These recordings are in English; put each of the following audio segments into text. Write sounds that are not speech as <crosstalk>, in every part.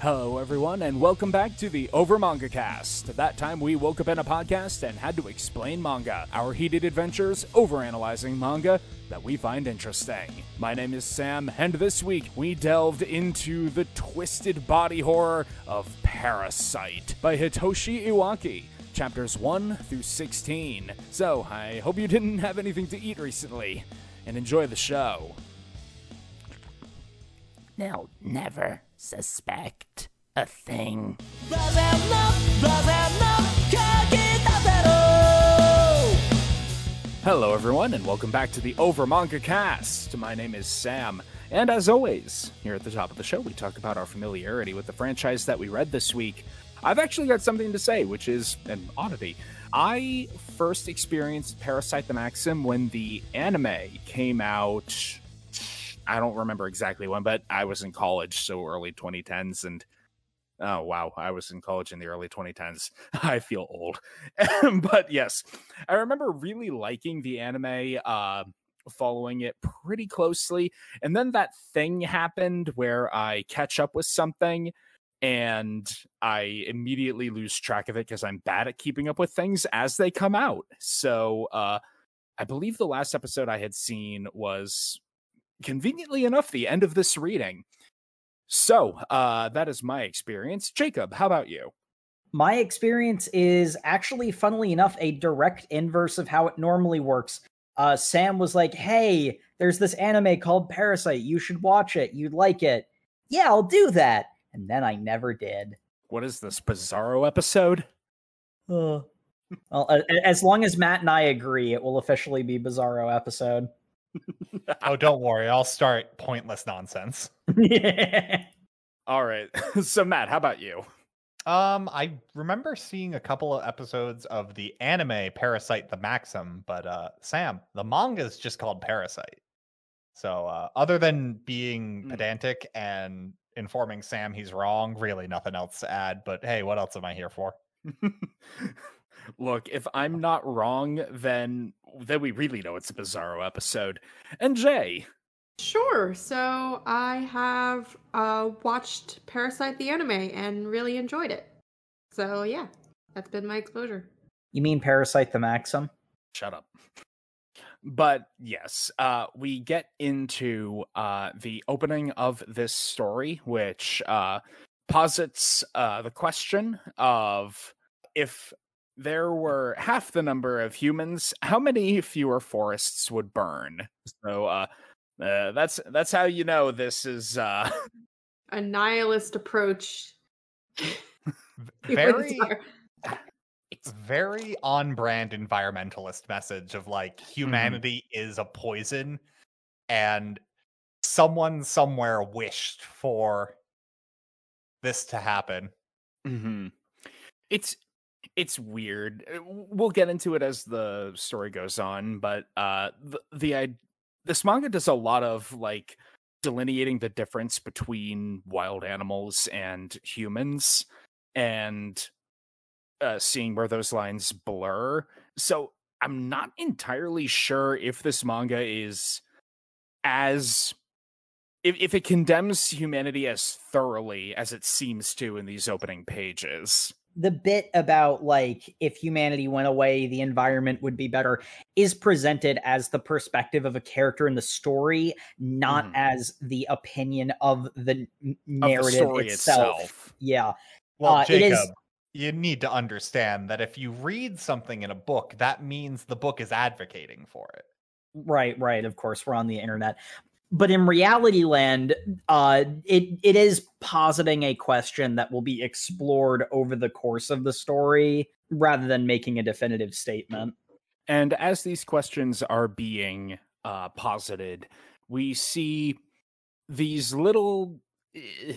Hello, everyone, and welcome back to the Over Manga Cast. That time we woke up in a podcast and had to explain manga, our heated adventures overanalyzing manga that we find interesting. My name is Sam, and this week we delved into the twisted body horror of Parasyte by Hitoshi Iwaaki. Chapters 1 through 16. So, I hope you didn't have anything to eat recently, and enjoy the show. They'll never suspect a thing. Hello, everyone, and welcome back to the Over Manga Cast. My name is Sam, and as always, here at the top of the show, we talk about our familiarity with the franchise that we read this week. I've actually got something to say, which is an oddity. I first experienced Parasyte the Maxim when the anime came out. I don't remember exactly when, but I was in college, so early 2010s, and Oh wow, I was in college in the early 2010s. <laughs> I feel old. <laughs> but yes, I remember really liking the anime, uh, following it pretty closely. And then that thing happened where I catch up with something and I immediately lose track of it because I'm bad at keeping up with things as they come out. So uh, I believe the last episode I had seen was conveniently enough the end of this reading. So uh, that is my experience. Jacob, how about you? My experience is actually, funnily enough, a direct inverse of how it normally works. Uh, Sam was like, "Hey, there's this anime called Parasyte. You should watch it. You'd like it." Yeah, I'll do that. And then I never did. What is this Bizarro episode? Uh, well, as long as Matt and I agree, it will officially be Bizarro episode. Oh, don't worry. I'll start pointless nonsense. <laughs> yeah. All right. <laughs> so Matt, how about you? Um, I remember seeing a couple of episodes of the anime Parasyte the Maxim, but uh Sam, the manga is just called Parasyte. So uh other than being Mm. pedantic and informing Sam he's wrong, really nothing else to add, but hey, what else am I here for? <laughs> Look, if I'm not wrong, then then we really know it's a Bizarro episode. And Jae, Sure. So I have uh, watched Parasyte the anime and really enjoyed it. So yeah, that's been my exposure. You mean Parasyte the Maxim? shut up. But yes, uh, we get into uh, the opening of this story, which uh, posits uh, the question of if there were half the number of humans, how many fewer forests would burn? So uh, uh, that's that's how you know this is. Uh, A nihilist approach. <laughs> Very are- very on brand environmentalist message of like humanity is a poison and someone somewhere wished for this to happen. hmm It's it's weird. Uh, We'll get into it as the story goes on, but uh the, the i- this manga does a lot of like delineating the difference between wild animals and humans and uh seeing where those lines blur. So I'm not entirely sure if this manga is as if, if it condemns humanity as thoroughly as it seems to in these opening pages. The bit about like if humanity went away the environment would be better is presented as the perspective of a character in the story not Mhm. as the opinion of the n- Of the narrative itself. itself. yeah Well, Uh, Jacob, is- you need to understand that if you read something in a book, that means the book is advocating for it. right right of course we're on the internet but in reality land uh it it is positing a question that will be explored over the course of the story rather than making a definitive statement And as these questions are being uh, posited, we see these little eh,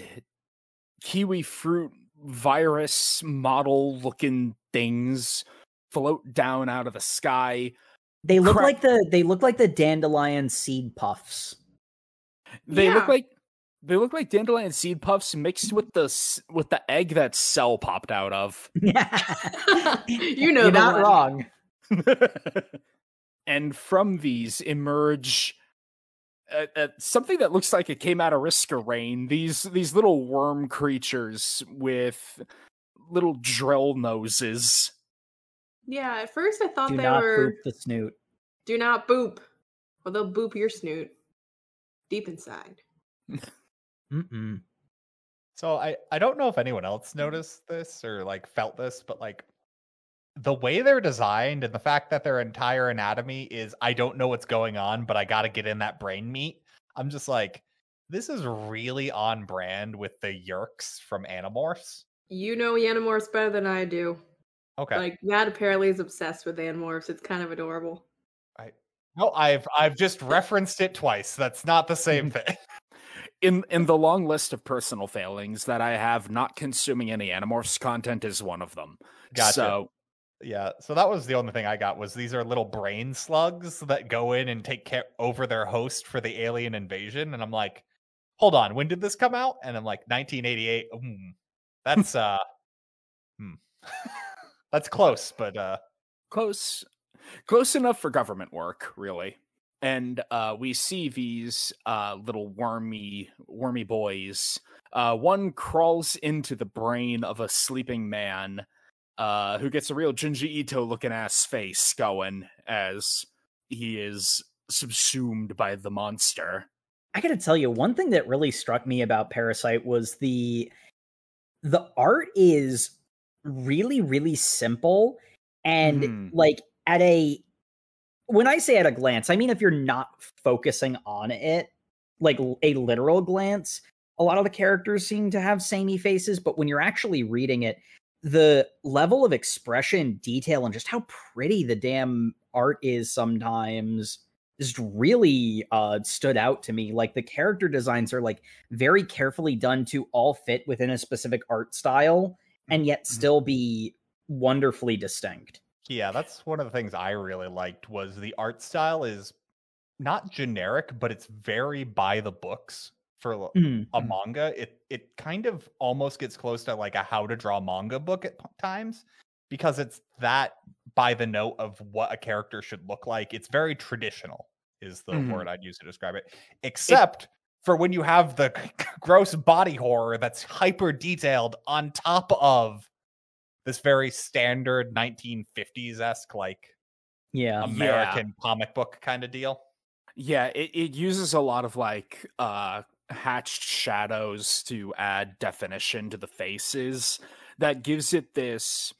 kiwi fruit virus model looking things float down out of the sky. they look Cra- like the they look like the dandelion seed puffs They look like they look like dandelion seed puffs mixed with the with the egg that Cell popped out of. <laughs> Yeah. you know You're not one. wrong. <laughs> and from these emerge uh, uh, something that looks like it came out of Risk of Rain. These these little worm creatures with little drill noses. Yeah, at first I thought Do they not were boop the snoot. do not boop. Or they'll boop your snoot deep inside. Mm-mm. So I I don't know if anyone else noticed this or like felt this, but like the way they're designed and the fact that their entire anatomy is I don't know what's going on, but I got to get in that brain meat. I'm just like this is really on brand with the Yeerks from Animorphs. You know Animorphs better than I do. Okay. Like Matt apparently is obsessed with Animorphs. It's kind of adorable. No, I've I've just referenced it twice. That's not the same <laughs> thing. In in the long list of personal failings that I have, not consuming any Animorphs content is one of them. Gotcha. So Yeah, so that was the only thing I got was these are little brain slugs that go in and take care over their host for the alien invasion, and I'm like, hold on, when did this come out? And I'm like, 1988. Hmm, that's <laughs> uh, hmm. <laughs> that's close, but uh, close close enough for government work really and uh we see these uh little wormy wormy boys uh one crawls into the brain of a sleeping man uh who gets a real Junji Ito looking ass face going as he is subsumed by the monster I gotta tell you, one thing that really struck me about Parasyte was the the art is really, really simple and Mhm. like at a when I say at a glance, I mean if you're not focusing on it, like a literal glance, a lot of the characters seem to have samey faces, but when you're actually reading it, the level of expression, detail, and just how pretty the damn art is sometimes just really uh stood out to me. Like the character designs are like very carefully done to all fit within a specific art style and yet still be wonderfully distinct yeah, that's one of the things I really liked was the art style is not generic, but it's very by the books for l- Mm, a mm. manga it it kind of almost gets close to like a how to draw manga book at p- times because it's that by the note of what a character should look like it's very traditional is the Mhm. word i'd use to describe it except for when you have the <laughs> gross body horror that's hyper detailed on top of this very standard 1950s-esque like yeah. American comic book kind of deal? Yeah, it, it uses a lot of like uh hatched shadows to add definition to the faces that gives it this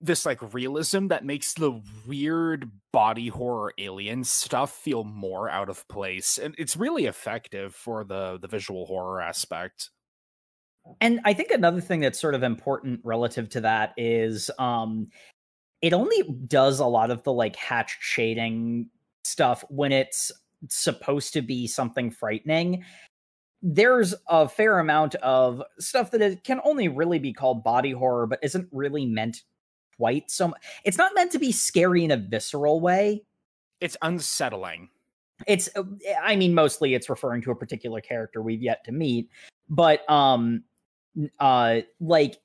this like realism that makes the weird body horror alien stuff feel more out of place and it's really effective for the the visual horror aspect And I think another thing that's sort of important relative to that is um it only does a lot of the like hatch shading stuff when it's supposed to be something frightening. There's a fair amount of stuff that it can only really be called body horror, but isn't really meant quite so mu- It's not meant to be scary in a visceral way. it's unsettling It's, uh, I mean, mostly it's referring to a particular character we've yet to meet, but um, uh, like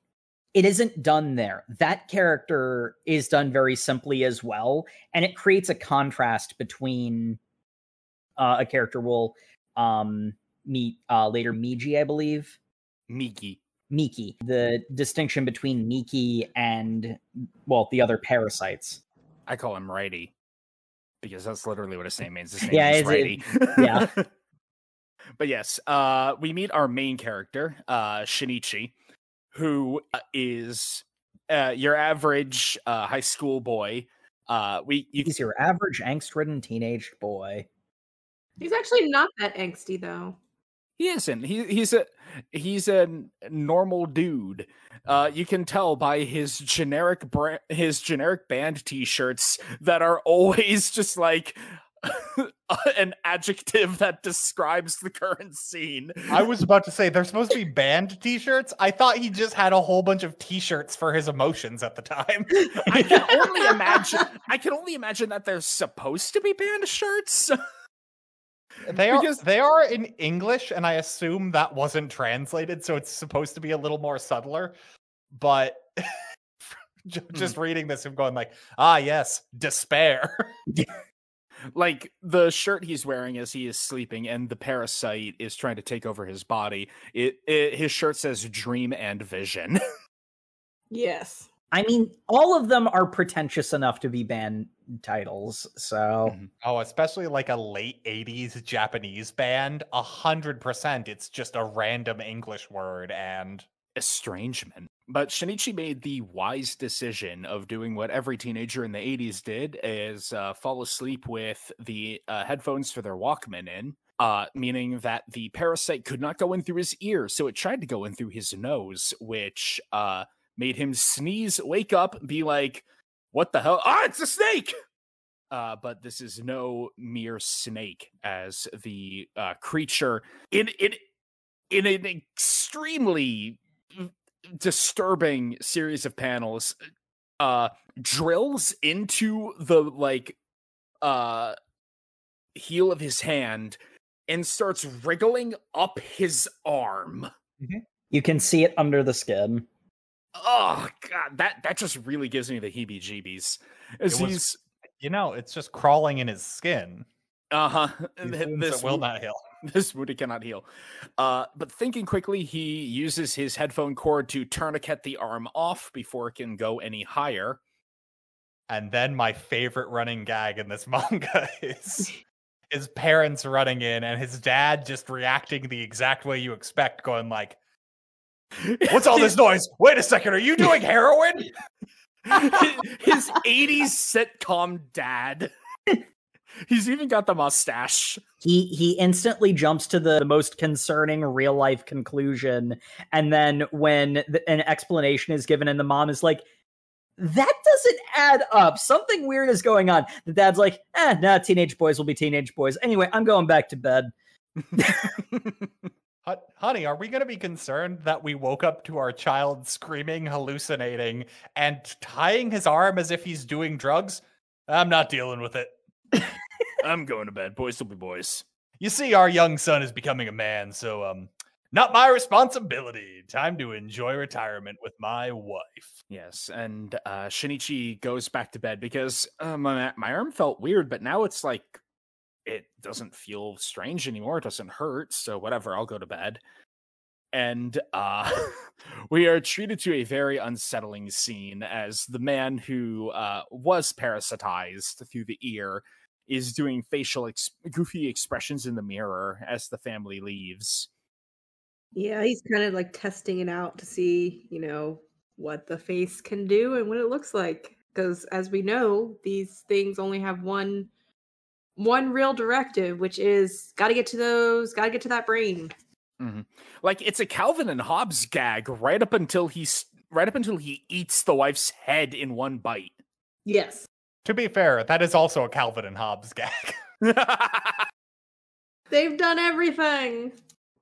it isn't done there. That character is done very simply as well, and it creates a contrast between uh, a character we'll um meet uh later, Miji, I believe. Miki. Miki, the distinction between Miki and well, the other parasites. I call him Righty because that's literally what his name means. His <laughs> name Yeah, is Righty. it- yeah. But yes, uh, we meet our main character, uh, Shinichi, who is uh, uh, your average uh, high school boy. Uh, we you He's your average angst-ridden teenage boy. He's actually not that angsty though. He isn't. He he's a he's a n- normal dude. Uh, you can tell by his generic brand, his generic band T-shirts that are <laughs> always just like <laughs> an adjective that describes the current scene. I was about to say they're supposed to be band t-shirts. I thought he just had a whole bunch of t-shirts for his emotions at the time. <laughs> I can only <laughs> imagine. I can only imagine that they're supposed to be band shirts. They are Because- they are in English, and I assume that wasn't translated, so it's supposed to be a little more subtler. But ju- just reading this and going like, ah, yes, despair. Like the shirt he's wearing as he is sleeping and the parasite is trying to take over his body it, it his shirt says dream and vision <laughs> yes. I mean, all of them are pretentious enough to be band titles. So Mhm. Oh, especially like a late 80s Japanese band. A hundred percent it's just a random English word and estrangement but shinichi made the wise decision of doing what every teenager in the 80s did is uh, fall asleep with the uh, headphones for their walkman in uh, meaning that the parasite could not go in through his ear so it tried to go in through his nose which uh, made him sneeze wake up be like what the hell? Ah it's a snake! Uh, but this is no mere snake as the uh, creature in in in an extremely disturbing series of panels uh drills into the like uh heel of his hand and starts wriggling up his arm you can see it under the skin. oh god that that just really gives me the heebie jeebies as was- he's you know, it's just crawling in his skin. uh-huh These th- wounds this will not heal. <laughs> this wound cannot heal. Uh, but thinking quickly, he uses his headphone cord to tourniquet the arm off before it can go any higher. And then my favorite running gag in this <laughs> manga is his parents running in and his dad just reacting the exact way you expect, going like, <laughs> What's all this noise? Wait a second, are you doing heroin? his 80s sitcom dad. <laughs> He's even got the mustache. He he instantly jumps to the most concerning real life conclusion, and then when the, an explanation is given, and the mom is like, "That doesn't add up. Something weird is going on." The dad's like, "Eh, nah, teenage boys will be teenage boys. Anyway, I'm going back to bed." <laughs> Hon- Honey, are we going to be concerned that we woke up to our child screaming, hallucinating, and tying his arm as if he's doing drugs? I'm not dealing with it. I'm going to bed. Boys will be boys. You see, our young son is becoming a man, so um, not my responsibility. Time to enjoy retirement with my wife. Yes, and uh, Shinichi goes back to bed because uh, my my arm felt weird, but now it's like it doesn't feel strange anymore. It doesn't hurt, so whatever. I'll go to bed. And uh, <laughs> we are treated to a very unsettling scene as the man who uh, was parasitized through the ear is doing facial ex- goofy expressions in the mirror as the family leaves. Yeah, he's kind of like testing it out to see, you know, what the face can do and what it looks like. Because as we know, these things only have one one real directive, which is got to get to those, got to get to that brain. Like it's a Calvin and Hobbes gag right up until he's right up until he eats the wife's head in one bite. Yes. To be fair, that is also a Calvin and Hobbes gag. <laughs> They've done everything.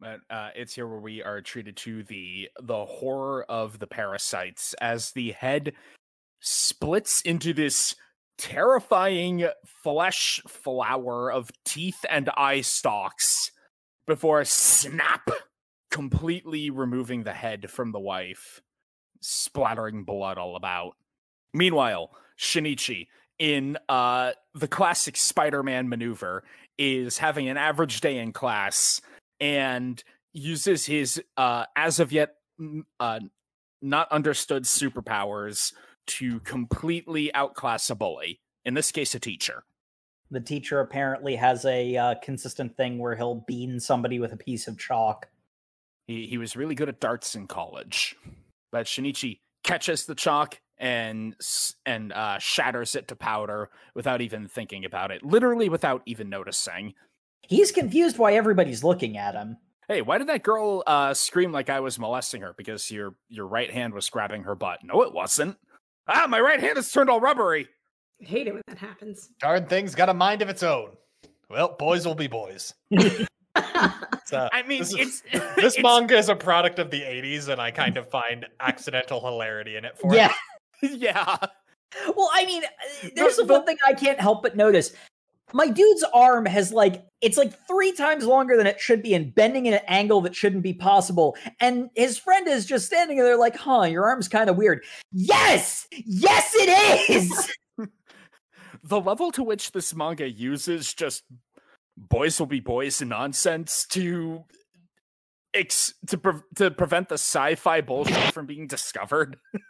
but uh, it's here where we are treated to the the horror of the parasites as the head splits into this terrifying flesh flower of teeth and eye stalks before snap completely removing the head from the wife splattering blood all about. Meanwhile shinichi in uh the classic spider-man maneuver is having an average day in class and uses his uh as of yet uh not understood superpowers to completely outclass a bully in this case a teacher The teacher apparently has a uh, consistent thing where he'll bean somebody with a piece of chalk. he he was really good at darts in college but shinichi catches the chalk and and uh shatters it to powder without even thinking about it literally without even noticing He's confused why everybody's looking at him. Hey, why did that girl uh, scream like I was molesting her because your your right hand was grabbing her butt? No, it wasn't. Ah, my right hand is turned all rubbery. I hate it when that happens. Darn thing's got a mind of its own. Well, boys will be boys. <laughs> It's, uh, I mean, this is- it's this it's- manga is a product of the 80s, and I kind of find accidental hilarity in it for yeah. it. <laughs> Yeah, Well, I mean, uh, there's The- the, one thing I can't help but notice. My dude's arm has like it's like three times longer than it should be and bending in an angle that shouldn't be possible. And his friend is just standing there like, huh, your arm's kind of weird. Yes! Yes, it is! <laughs> the level to which this manga uses just boys will be boys nonsense to ex- to pre- to prevent the sci-fi bullshit from being discovered. <laughs>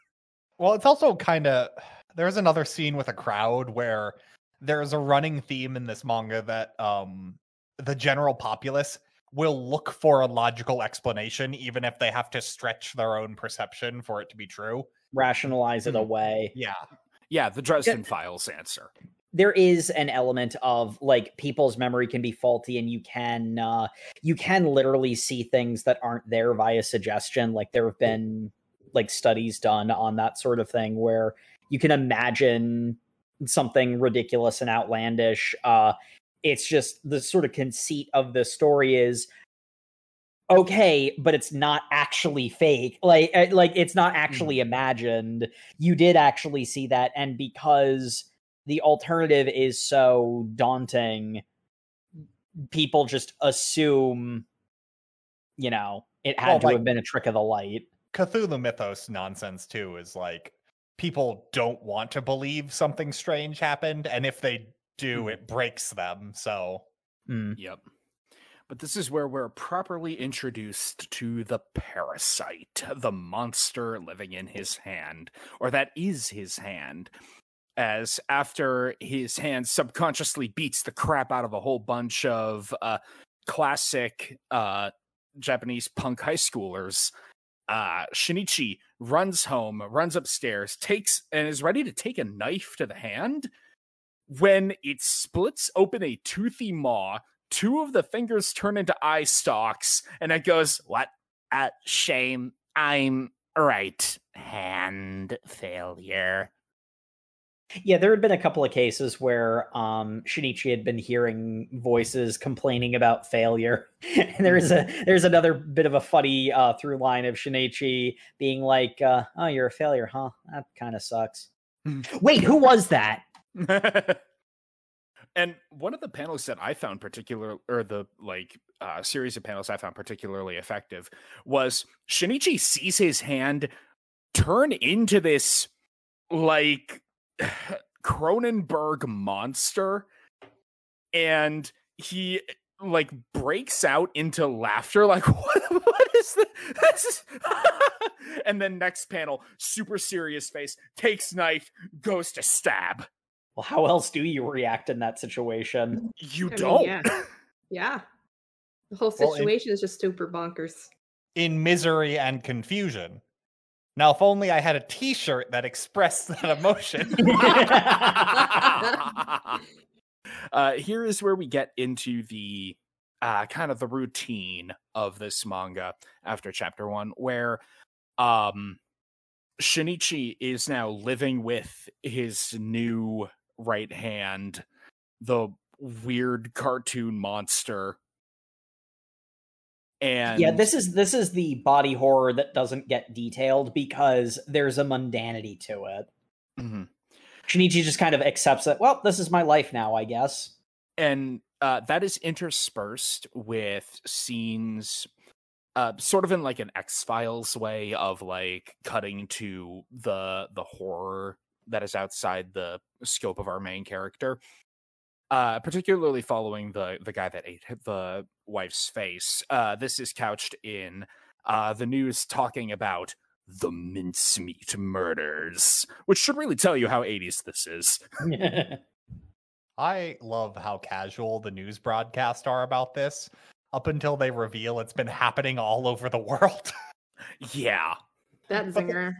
Well, it's also kind of there's another scene with a crowd where there's a running theme in this manga that um the general populace will look for a logical explanation even if they have to stretch their own perception for it to be true. Rationalize it Hmm. away. Yeah. Yeah, the Dresden Files answer. there is an element of like people's memory can be faulty and you can uh you can literally see things that aren't there via suggestion. Like there have been like studies done on that sort of thing where you can imagine something ridiculous and outlandish. Uh it's just the sort of conceit of the story is okay but it's not actually fake like uh, like it's not actually imagined you did actually see that and because the alternative is so daunting people just assume you know it had Well, to like- have been a trick of the light Cthulhu mythos nonsense too is like people don't want to believe something strange happened and if they do Hmm. it breaks them. So Mm. Yep. But this is where we're properly introduced to the parasite, the monster living in his hand, or that is his hand. As after his hand subconsciously beats the crap out of a whole bunch of uh, classic uh, Japanese punk high schoolers, uh, Shinichi runs home, runs upstairs, takes and is ready to take a knife to the hand when it splits open a toothy maw, two of the fingers turn into eye stalks, and it goes, What a shame. I'm right hand failure. yeah there had been a couple of cases where um shinichi had been hearing voices complaining about failure <laughs> and there's a <laughs> there's another bit of a funny uh through line of shinichi being like uh oh you're a failure huh that kind of sucks <laughs> wait who was that and one of the panels that I found particular, or the like uh, series of panels I found particularly effective, was Shinichi sees his hand turn into this like <sighs> Cronenberg monster, and he like breaks out into laughter, like <laughs> what? What is this? this is... <laughs> and then next panel, super serious face, takes knife, goes to stab. Well how else do you react in that situation You I don't. yeah. <laughs> Yeah. The whole Well, in- situation is just super bonkers. in misery and confusion. Now, if only I had a T-shirt that expressed <laughs> that emotion. <laughs> uh, here is where we get into the uh, kind of the routine of this manga after chapter one, where um, Shinichi is now living with his new right hand, the weird cartoon monster. And yeah this is this is the body horror that doesn't get detailed because there's a mundanity to it Mhm. shinichi just kind of accepts that, well this is my life now i guess and uh, that is interspersed with scenes uh, sort of in like an x-files way of like cutting to the the horror that is outside the scope of our main character uh particularly following the the guy that ate the wife's face uh this is couched in uh the news talking about the mincemeat murders which should really tell you how 80s this is <laughs> <laughs> I love how casual the news broadcasts are about this up until they reveal it's been happening all over the <laughs> world. yeah That But zinger.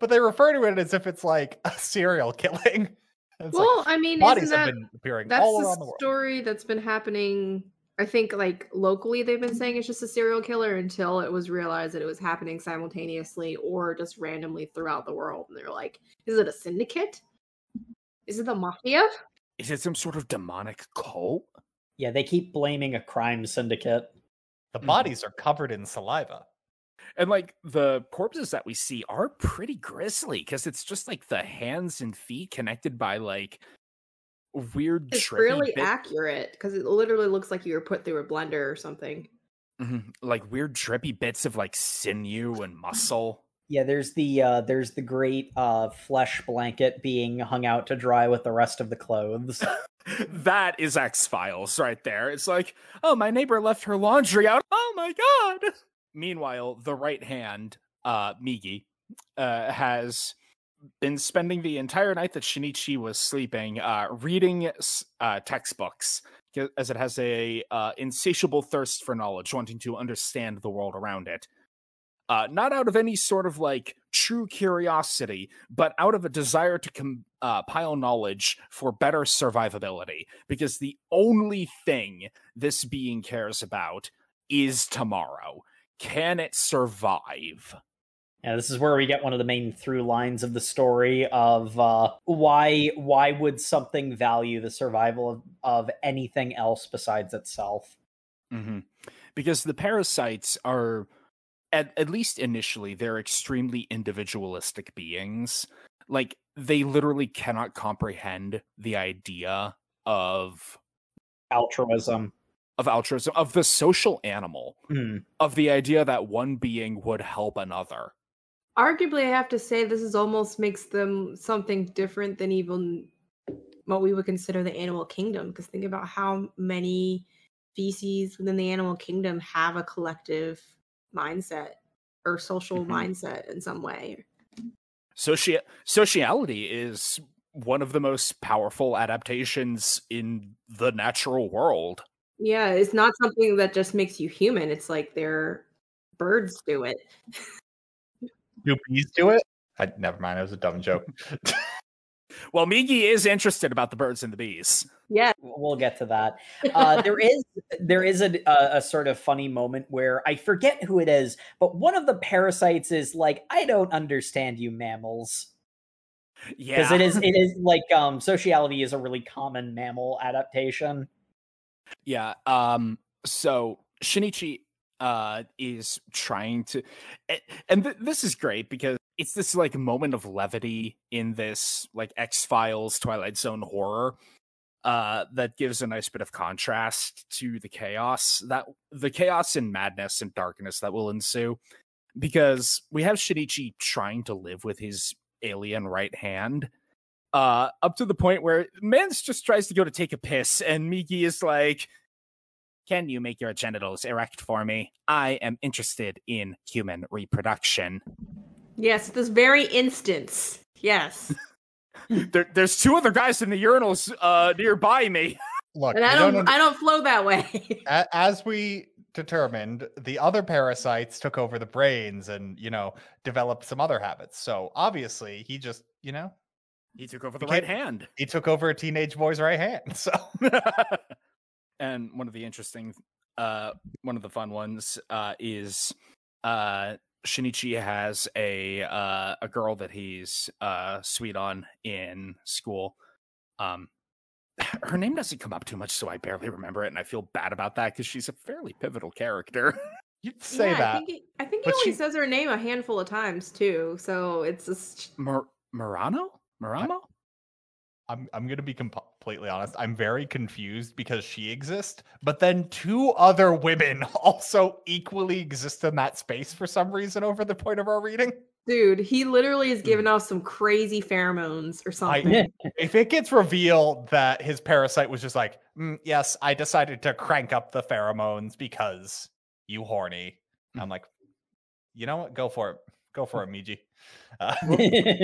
But they refer to it as if it's like a serial killing. <laughs> It's like Well, I mean, bodies isn't have that been appearing that's all the around the world. story that's been happening? I think like locally they've been saying it's just a serial killer until it was realized that it was happening simultaneously or just randomly throughout the world. And they're like, is it a syndicate? Is it the mafia? Is it some sort of demonic cult? yeah they keep blaming a crime syndicate The Mhm. bodies are covered in saliva. And like the corpses that we see are pretty grisly because it's just like the hands and feet connected by like weird, It's really bit- accurate because it literally looks like you were put through a blender or something. Mhm, like weird, trippy bits of like sinew and muscle. Yeah, there's the uh there's the great uh flesh blanket being hung out to dry with the rest of the clothes. <laughs> that is X Files right there. It's like, oh, my neighbor left her laundry out. Oh my god. <laughs> Meanwhile, the right hand, uh, Migi, uh, has been spending the entire night that Shinichi was sleeping, uh, reading uh, textbooks as it has a uh, insatiable thirst for knowledge, wanting to understand the world around it. Uh, not out of any sort of like true curiosity, but out of a desire to compile uh, knowledge for better survivability. Because the only thing this being cares about is tomorrow. Can it survive? Yeah, this is where we get one of the main through lines of the story of uh, why why would something value the survival of, of anything else besides itself? Mm-hmm. Because the parasites are, at, at least initially, they're extremely individualistic beings. Like they literally cannot comprehend the idea of altruism of altruism of the social animal mm. of the idea that one being would help another arguably, I have to say this is almost makes them something different than even what we would consider the animal kingdom. Because think about how many species within the animal kingdom have a collective mindset or social mm-hmm. mindset in some way. Soci- sociality is one of the most powerful adaptations in the natural world. Yeah, it's not something that just makes you human. It's like their birds do it. Do bees do it? I, never mind. It was a dumb joke. <laughs> well, Migi is interested about the birds and the bees. Yeah, we'll get to that. Uh, there <laughs> is there is a, a, a sort of funny moment where I forget who it is, but one of the parasites is like, "I don't understand you, mammals." Yeah, because it is <laughs> it is like um sociality is a really common mammal adaptation. Yeah. Um. So Shinichi uh, is trying to, and th- this is great because it's this like moment of levity in this like X Files Twilight Zone horror uh, that gives a nice bit of contrast to the chaos that the chaos and madness and darkness that will ensue because we have Shinichi trying to live with his alien right hand uh up to the point where Mans just tries to go to take a piss and Migi is like can you make your genitals erect for me? I am interested in human reproduction. Yes, this very instance. Yes. <laughs> there, there's two other guys in the urinals uh, nearby me. <laughs> Look, and I don't, don't I don't flow that way. <laughs> as we determined, the other parasites took over the brains and you know developed some other habits. So obviously, he just you know he took over the right hand. He took over a teenage boy's right hand. <laughs> So <laughs> and one of the interesting uh one of the fun ones uh is uh Shinichi has a uh a girl that he's uh sweet on in school. Um <sighs> her name doesn't come up too much, so I barely remember it, and I feel bad about that because she's a fairly pivotal character. <laughs> You'd say yeah, that. I think, he, I think he only she... says her name a handful of times too, so it's just Mur- Murano? Murano? I'm I'm gonna be completely honest. I'm very confused because she exists, but then two other women <laughs> also equally exist in that space for some reason over the point of our reading. Dude, he literally is giving off some crazy pheromones or something. I, <laughs> if it gets revealed that his parasite was just like, mm, yes, I decided to crank up the pheromones because you horny. I'm like, you know what? Go for it. Go for it, Migi. Uh,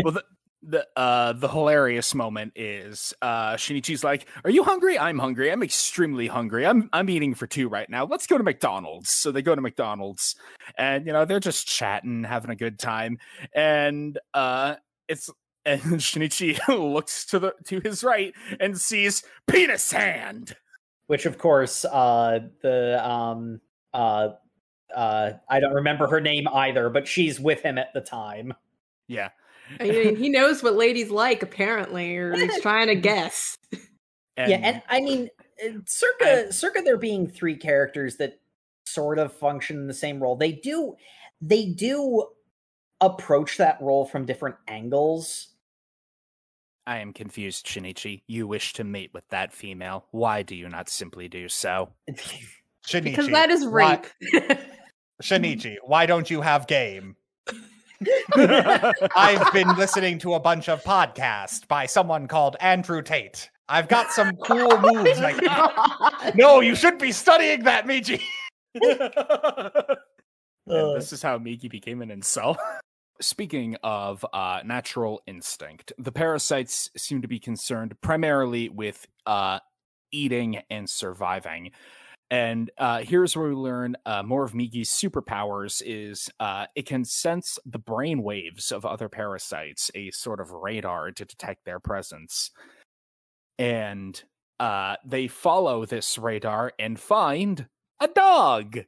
well, the, the uh the hilarious moment is uh Shinichi's like, "Are you hungry? I'm hungry. I'm extremely hungry. I'm I'm eating for two right now. Let's go to McDonald's." So they go to McDonald's and you know, they're just chatting, having a good time. And uh it's <laughs> and Shinichi <laughs> looks to the to his right and sees penis hand. Which of course uh the um uh uh I don't remember her name either, but she's with him at the time. Yeah. I mean, he knows what ladies like, apparently, or he's <laughs> trying to guess. And, yeah, and I mean, uh, circa circa there being three characters that sort of function in the same role. They do they do approach that role from different angles. I am confused, Shinichi. You wish to mate with that female. Why do you not simply do so? <laughs> Shinichi, because that is rape. Why, <laughs> Shinichi, why don't you have game? I've been listening to a bunch of podcasts by someone called Andrew Tate. I've got some cool <laughs> moves. Like, no, you should be studying that, Migi. <laughs> and this is how Migi became an incel. Speaking of uh, natural instinct, the parasites seem to be concerned primarily with uh, eating and surviving. And uh, here's where we learn uh, more of Migi's superpowers is uh, it can sense the brain waves of other parasites, a sort of radar to detect their presence. And uh, they follow this radar and find a dog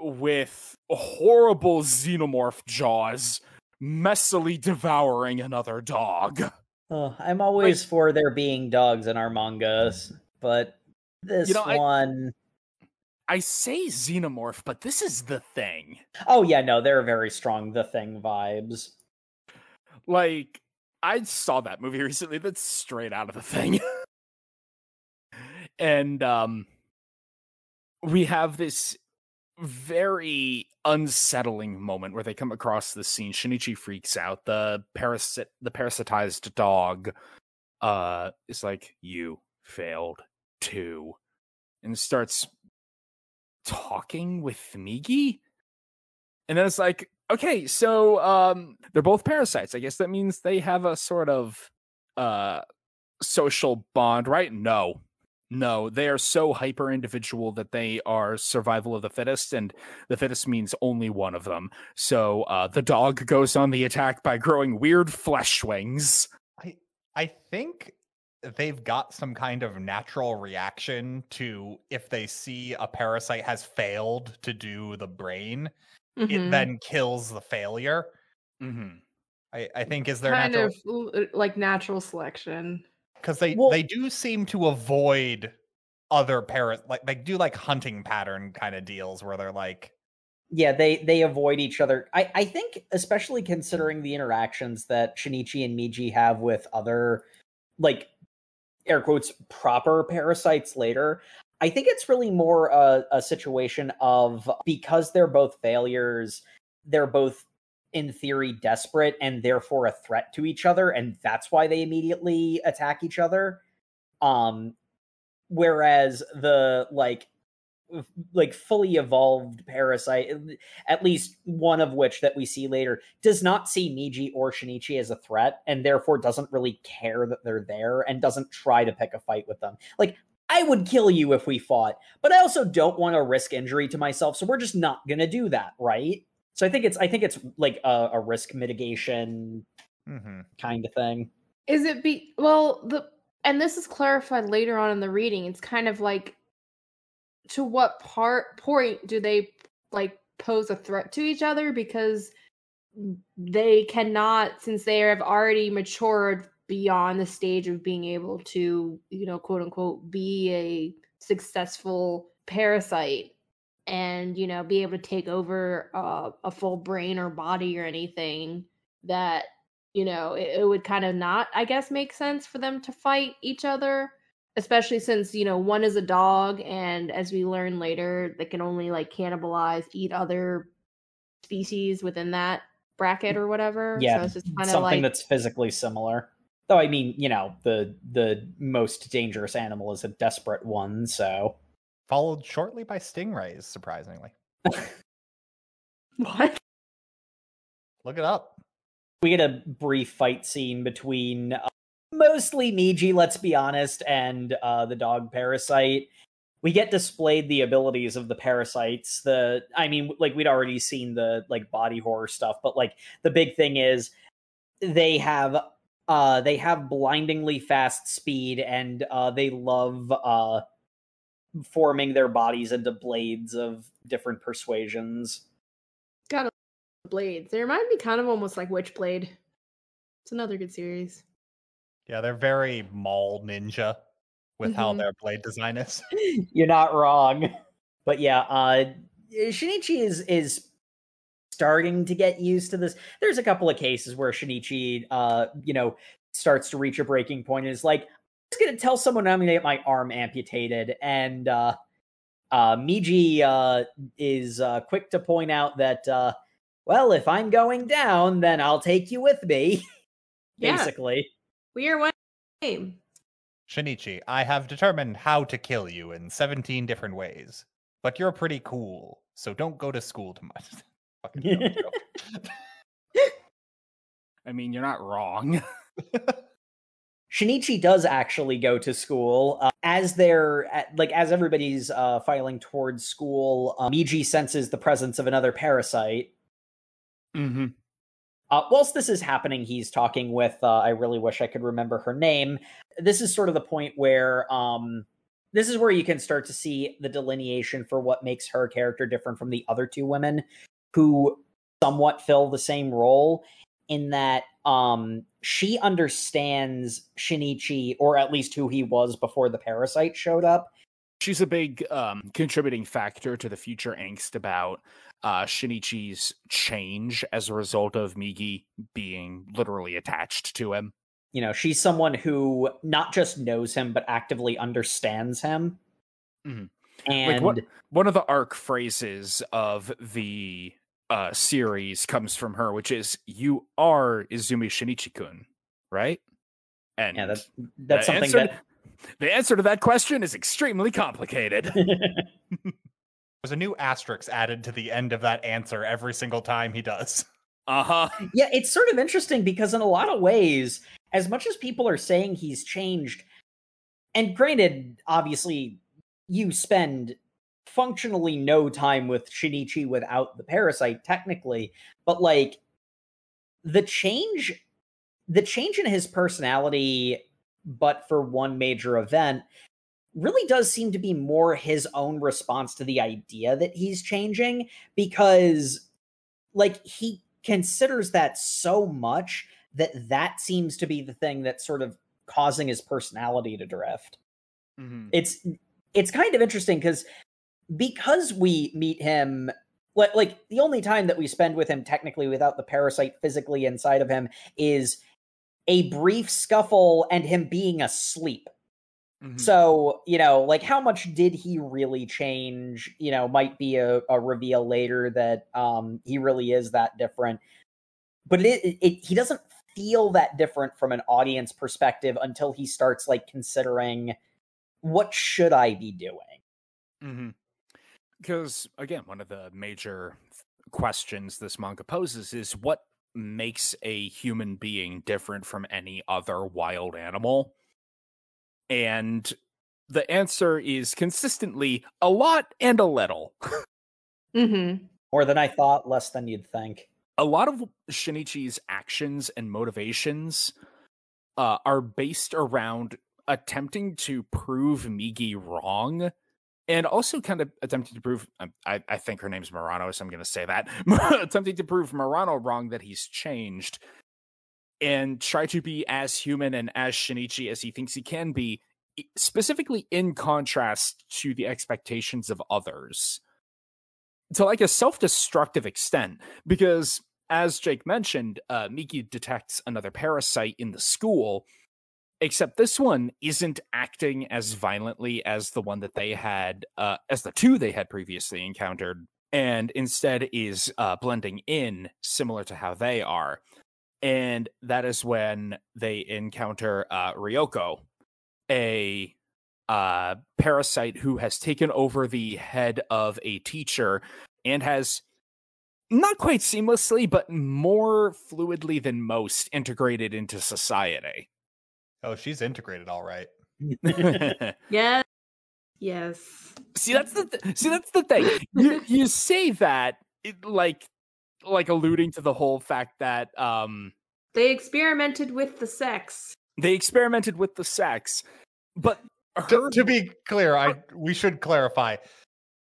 with horrible xenomorph jaws messily devouring another dog. Oh, I'm always like, for there being dogs in our mangas, but this you know, one. I, I say xenomorph, but this is the thing. Oh yeah, no, they're very strong the thing vibes. Like I saw that movie <laughs> recently that's straight out of the thing. <laughs> and um we have this very unsettling moment where they come across the scene. Shinichi freaks out. The parasit the parasitized dog uh is like, You failed too. And starts talking with Migi. And then it's like, okay, so um they're both parasites. I guess that means they have a sort of uh social bond, right? No. No, they are so hyper individual that they are survival of the fittest, and the fittest means only one of them. So uh, the dog goes on the attack by growing weird flesh wings. I I think they've got some kind of natural reaction to if they see a parasite has failed to do the brain, mm-hmm. it then kills the failure. Mm-hmm. I, I think is there kind natural... of like natural selection because they well, they do seem to avoid other parrot like they do like hunting pattern kind of deals where they're like yeah they they avoid each other i i think especially considering the interactions that shinichi and migi have with other like air quotes proper parasites later i think it's really more a, a situation of because they're both failures they're both in theory desperate and therefore a threat to each other and that's why they immediately attack each other. Um whereas the like like fully evolved parasite at least one of which that we see later does not see Migi or Shinichi as a threat and therefore doesn't really care that they're there and doesn't try to pick a fight with them like I would kill you if we fought, but I also don't want to risk injury to myself, so we're just not going to do that, right? So I think it's I think it's like a, a risk mitigation mm-hmm. kind of thing. Is it be well the and this is clarified later on in the reading. It's kind of like to what part point do they like pose a threat to each other? Because they cannot since they have already matured beyond the stage of being able to you know quote unquote be a successful parasite and you know be able to take over uh, a full brain or body or anything that you know it, it would kind of not i guess make sense for them to fight each other especially since you know one is a dog and as we learn later they can only like cannibalize eat other species within that bracket or whatever yeah so it's just kind of something like... that's physically similar though i mean you know the the most dangerous animal is a desperate one so followed shortly by stingrays, surprisingly. <laughs> what? Look it up. We get a brief fight scene between uh, mostly Migi, let's be honest, and uh, the dog Parasite. We get displayed the abilities of the parasites. The, I mean, like we'd already seen the like body horror stuff, but like the big thing is they have uh they have blindingly fast speed and uh they love uh forming their bodies into blades of different persuasions. Got blades. They remind me kind of almost like Witchblade. It's another good series. Yeah, they're very mall ninja with how their blade design is. <laughs> You're not wrong. But yeah, uh Shinichi is is starting to get used to this. There's a couple of cases where Shinichi uh, you know, starts to reach a breaking point and is like, I'm just going to tell someone I'm going to get my arm amputated. And uh, uh, Migi uh, is uh, quick to point out that uh, well, if I'm going down, then I'll take you with me. Yeah. Basically. We are one game. Shinichi, I have determined how to kill you in 17 different ways, but you're pretty cool, so don't go to school too much. <laughs> Fucking dumb <laughs> joke. I mean, you're not wrong. <laughs> Shinichi does actually go to school. Uh, as they're at, like as everybody's uh, filing towards school, uh, Migi senses the presence of another parasite. mm-hmm. Uh, whilst this is happening, he's talking with. Uh, I really wish I could remember her name. This is sort of the point where um, this is where you can start to see the delineation for what makes her character different from the other two women who somewhat fill the same role in that um she understands Shinichi or at least who he was before the parasite showed up. She's a big um, contributing factor to the future angst about uh, Shinichi's change as a result of Migi being literally attached to him. You know, she's someone who not just knows him but actively understands him. Mhm. And Like what one of the arc phrases of the uh, series comes from her, which is "You are Izumi Shinichi-kun," right? And yeah, that's that's something answer, that the answer to that question is extremely complicated. <laughs> There's a new asterisk added to the end of that answer every single time he does. <laughs> uh huh. Yeah, it's sort of interesting because in a lot of ways, as much as people are saying he's changed, and granted, obviously, you spend functionally no time with Shinichi without the parasite, technically, but like the change the change in his personality, but for one major event, really does seem to be more his own response to the idea that he's changing because like he considers that so much that that seems to be the thing that's sort of causing his personality to drift Mhm. it's it's kind of interesting because because we meet him like, like the only time that we spend with him technically without the parasite physically inside of him is a brief scuffle and him being asleep Mhm. so, you know, like how much did he really change? You know, might be a, a reveal later that um he really is that different. But it, it, it he doesn't feel that different from an audience perspective until he starts like considering what should I be doing? Mm-hmm. Because again, one of the major questions this manga poses is what makes a human being different from any other wild animal? And the answer is consistently a lot and a little. <laughs> Mm-hmm. More than I thought, less than you'd think. a lot of Shinichi's actions and motivations uh, are based around attempting to prove Migi wrong and also kind of attempting to prove um, I, I think her name's Morano, so I'm going to say that <laughs> attempting to prove Morano wrong that he's changed and try to be as human and as Shinichi as he thinks he can be, specifically in contrast to the expectations of others to like a self-destructive extent because as jake mentioned uh Migi detects another parasite in the school except this one isn't acting as violently as the one that they had uh as the two they had previously encountered and instead is uh blending in similar to how they are. And that is when they encounter uh ryoko a uh parasite who has taken over the head of a teacher and has not quite seamlessly but more fluidly than most integrated into society Oh, she's integrated all right. <laughs> <laughs> Yes. Yes. see that's the th- see that's the thing <laughs> you you say that it, like like alluding to the whole fact that um They experimented with the sex. they experimented with the sex but her to be clear, I we should clarify.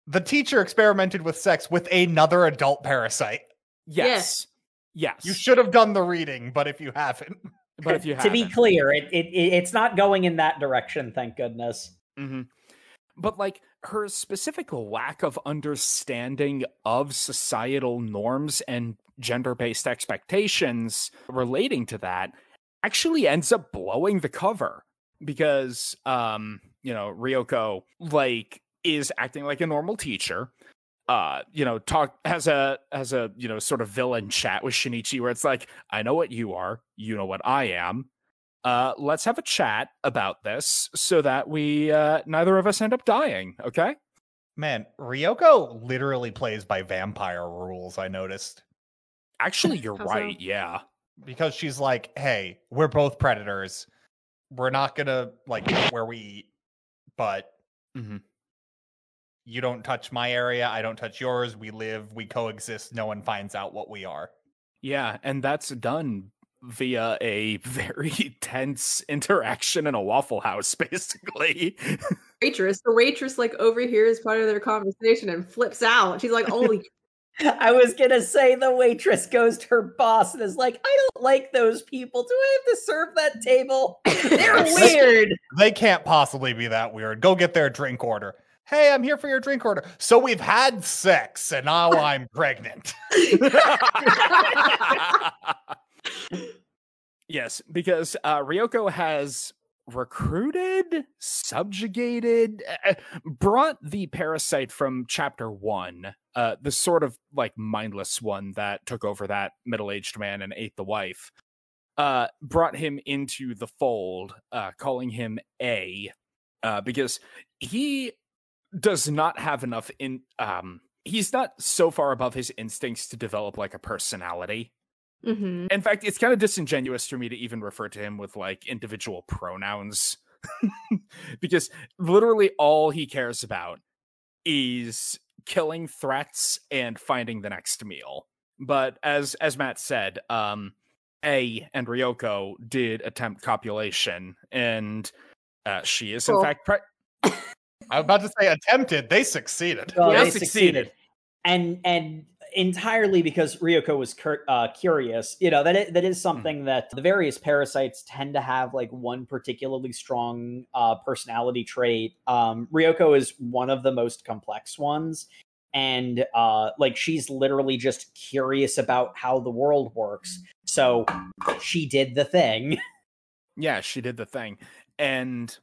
The teacher experimented with sex with another adult parasite. yes yes You should have done the reading, but if you haven't, but if you <laughs> to be clear, it, it it- it's not going in that direction, thank goodness. hmm But like her specific lack of understanding of societal norms and gender based expectations relating to that actually ends up blowing the cover because, um, you know, Ryoko like is acting like a normal teacher. Uh, you know, talk has a has a you know sort of villain chat with Shinichi where it's like, I know what you are, you know what I am. Uh, let's have a chat about this so that we uh, neither of us end up dying. Okay. Man, Ryoko literally plays by vampire rules. I noticed Actually, <laughs> you're How so? right. Yeah. because she's like, "Hey, we're both predators. We're not gonna like where we eat, but Mhm. You don't touch my area. I don't touch yours. We live. We coexist. No one finds out what we are." Yeah, and that's done via a <laughs> very tense interaction in a Waffle House, basically. <laughs> Waitress, the waitress like overhears part of their conversation and flips out. She's like, "Holy <laughs> I was gonna say the waitress goes to her boss and is like, I don't like those people. Do I have to serve that table? They're weird. They can't possibly be that weird. Go get their drink order. Hey, I'm here for your drink order. So we've had sex and now <laughs> I'm pregnant. yes, because uh, Ryoko has recruited, subjugated, uh, brought the parasite from chapter one, uh, the sort of like mindless one that took over that middle aged man and ate the wife, uh, brought him into the fold, uh, calling him A, uh, because he does not have enough in. Um, he's not so far above his instincts to develop like a personality. Mhm. In fact, it's kind of disingenuous for me to even refer to him with like individual pronouns <laughs> because literally all he cares about is killing threats and finding the next meal. But as as Matt said, um A and Ryoko did attempt copulation and uh, she is in fact pre- <laughs> I'm about to say attempted. They succeeded. Well, Yeah, they succeeded. succeeded. And and entirely because Ryoko was cur- uh, curious. You know that i- that is something that the various parasites tend to have like one particularly strong uh, personality trait. Um, Ryoko is one of the most complex ones, and uh, like she's literally just curious about how the world works. So she did the thing. yeah, she did the thing and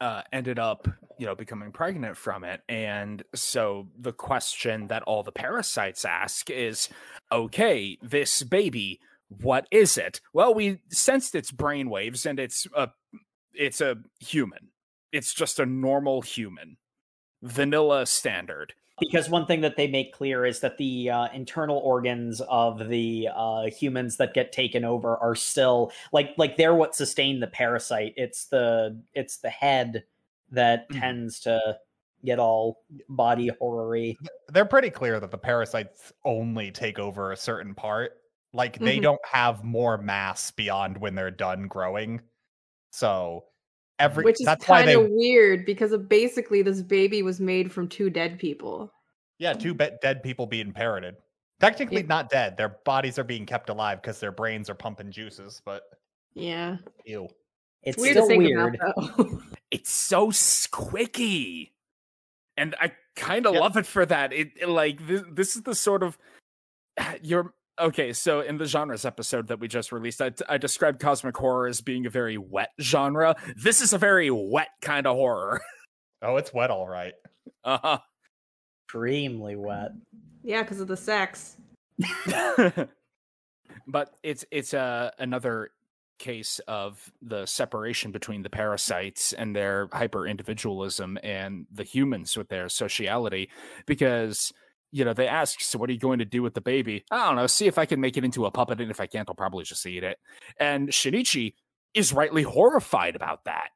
uh, ended up, you know, becoming pregnant from it. And so the question that all the parasites ask is, okay, this baby, what is it? Well, we sensed its brainwaves, and it's a, it's a human. It's just a normal human, vanilla standard. because one thing that they make clear is that the uh, internal organs of the uh, humans that get taken over are still like like they're what sustain the parasite. It's the it's the head that Mhm. tends to get all body horror-y. They're pretty clear that the parasites only take over a certain part. Like they Mhm. don't have more mass beyond when they're done growing. So every Which is that's why kind they of weird because basically this baby was made from two dead people. yeah, two be- dead people being parroted. Technically Yeah. not dead. Their bodies are being kept alive because their brains are pumping juices, but Yeah. ew. It's weird still to think weird. about. <laughs> It's so squicky. And I kind of Yep. love it for that. It, it, like this, this is the sort of <sighs> you're okay. So in the genres episode that we just released, I, I described cosmic horror as being a very wet genre. This is a very wet kind of horror. <laughs> Oh, it's wet all right. Uh Extremely wet. yeah, because of the sex. <laughs> but it's it's uh, another case of the separation between the parasites and their hyper individualism and the humans with their sociality because you know they ask so what are you going to do with the baby? I don't know see if i can make it into a puppet and if i can't i'll probably just eat it. And shinichi is rightly horrified about that.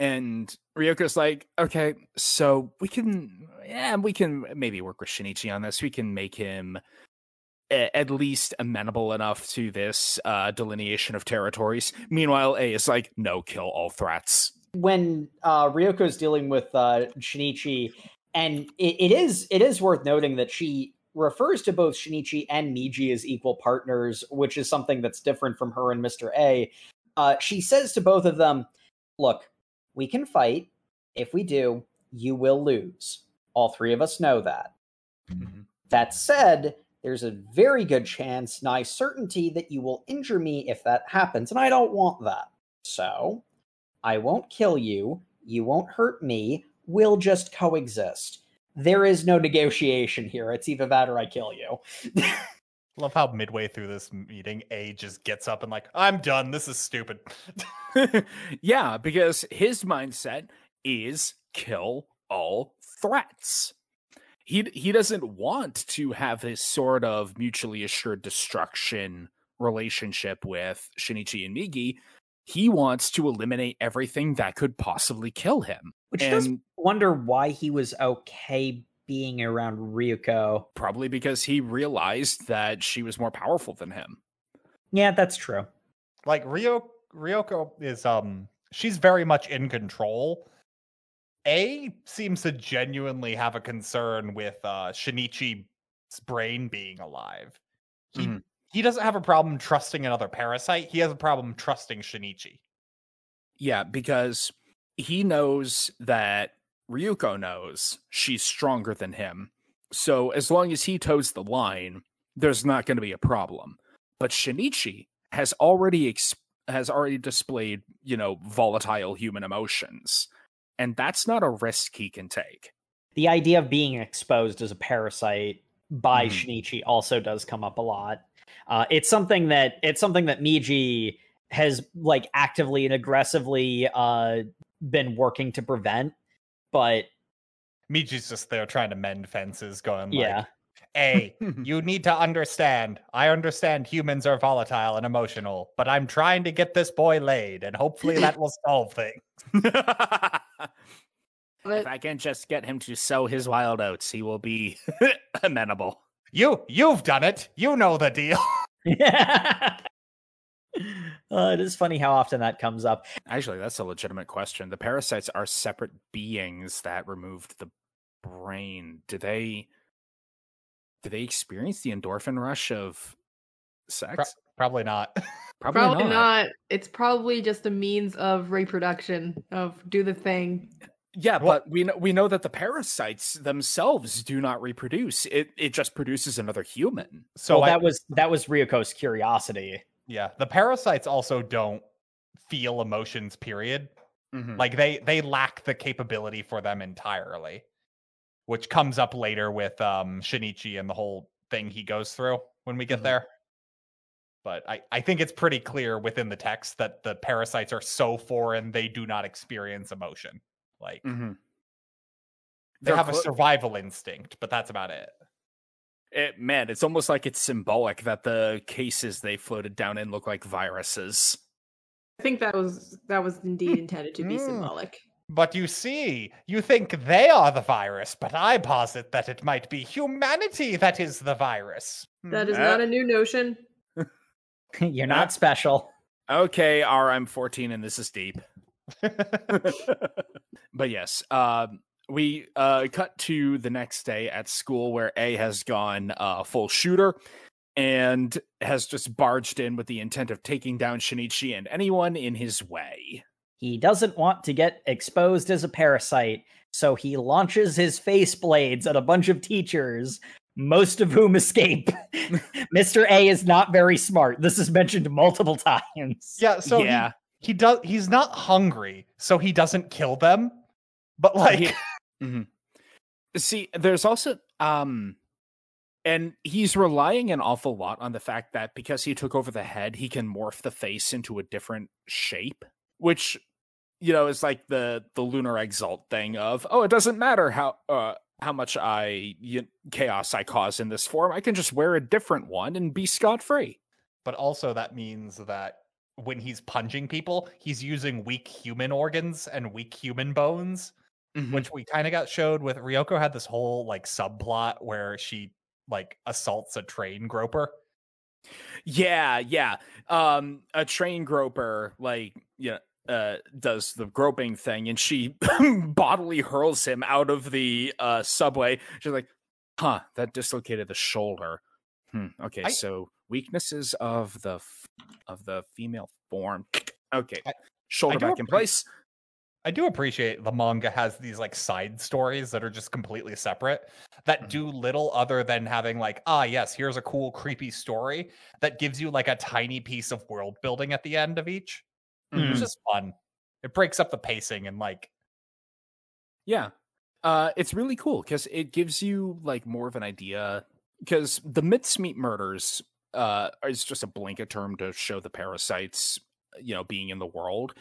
And ryoko's like okay so we can yeah we can maybe work with shinichi on this. We can make him at least amenable enough to this uh, delineation of territories. Meanwhile, A is like, no, kill all threats. when uh, Ryoko's dealing with uh, Shinichi, and it, it is it is worth noting that she refers to both Shinichi and Migi as equal partners, which is something that's different from her and Mister A. Uh, she says to both of them, "Look, we can fight. If we do, you will lose. All three of us know that. That said." There's a very good chance, nigh certainty, that you will injure me if that happens, and I don't want that. So, I won't kill you. You won't hurt me. We'll just coexist. there is no negotiation here. It's either that or I kill you. <laughs> Love how midway through this meeting, A just gets up and like, I'm done. This is stupid. <laughs> yeah, because his mindset is kill all threats. He he doesn't want to have this sort of mutually assured destruction relationship with Shinichi and Migi. He wants to eliminate everything that could possibly kill him. Which does wonder why he was okay being around Ryoko. Probably because he realized that she was more powerful than him. Yeah, that's true. Like Ryo Ryoko is um she's very much in control. A seems to genuinely have a concern with uh Shinichi's brain being alive. He mm. he doesn't have a problem trusting another parasite. He has a problem trusting Shinichi. Yeah, because he knows that Ryoko knows she's stronger than him. So as long as he toes the line, there's not going to be a problem. But Shinichi has already ex- has already displayed, you know, volatile human emotions, and that's not a risk he can take. The idea of being exposed as a parasite by mm. Shinichi also does come up a lot. Uh, it's something that it's something that Migi has like actively and aggressively uh, been working to prevent, but Migi's just there trying to mend fences, going yeah. Like, <laughs> "Hey, you need to understand. I understand humans are volatile and emotional, but I'm trying to get this boy laid, and hopefully that will solve things." <laughs> if I can just get him to sow his wild oats, he will be <laughs> amenable. You, you've done it. You know the deal. Yeah. Uh, it is funny how often that comes up. Actually, that's a legitimate question. The parasites are separate beings that removed the brain. Do they do they experience the endorphin rush of sex? Pro- probably not. <laughs> Probably, probably not. not. It's probably just a means of reproduction, of do the thing. Yeah, well, but we know we know that the parasites themselves do not reproduce. It it just produces another human. So well, I, that was that was Ryoko's curiosity. Yeah, the parasites also don't feel emotions. Period. Mm-hmm. Like they they lack the capability for them entirely, which comes up later with um Shinichi and the whole thing he goes through when we get mm-hmm. there. But I, I think it's pretty clear within the text that the parasites are so foreign they do not experience emotion. Like mm-hmm. they They're have cl- a survival instinct, but that's about it it, man, it's almost like it's symbolic that the cases they floated down in look like viruses. I think that was that was indeed intended to be mm. symbolic. But you see, you think they are the virus, but I posit that it might be humanity that is the virus. That is uh, not a new notion. <laughs> You're not special. Okay, I'm 14 and this is deep. <laughs> <laughs> but yes, um, we uh, cut to the next day at school where A has gone uh, full shooter and has just barged in with the intent of taking down Shinichi and anyone in his way. He doesn't want to get exposed as a parasite, so he launches his face blades at a bunch of teachers, most of whom escape. <laughs> Mr. A is not very smart. This is mentioned multiple times. Yeah, so yeah. He, he does he's not hungry, so he doesn't kill them. But like he, <laughs> Mm-hmm. See, there's also um and he's relying an awful lot on the fact that because he took over the head, he can morph the face into a different shape, which you know is like the the lunar exalt thing of oh, it doesn't matter how uh how much I you, chaos I cause in this form, I can just wear a different one and be scot free. But also that means that when he's punching people, he's using weak human organs and weak human bones mm-hmm. which we kind of got showed with Ryoko had this whole like subplot where she like assaults a train groper. Yeah, yeah. Um a train groper like yeah uh does the groping thing and she <laughs> bodily hurls him out of the uh subway. She's like, "Huh, that dislocated the shoulder." Hmm, okay, I, so weaknesses of the of the female form. <clears throat> Okay. I, shoulder back in place. I do appreciate the manga has these like side stories that are just completely separate that mm-hmm. do little other than having like ah yes here's a cool creepy story that gives you like a tiny piece of world building at the end of each. Mm-hmm. It's just fun. It breaks up the pacing and like yeah. Uh, it's really cool because it gives you like more of an idea. Because the mincemeat murders uh, is just a blanket term to show the parasites, you know, being in the world.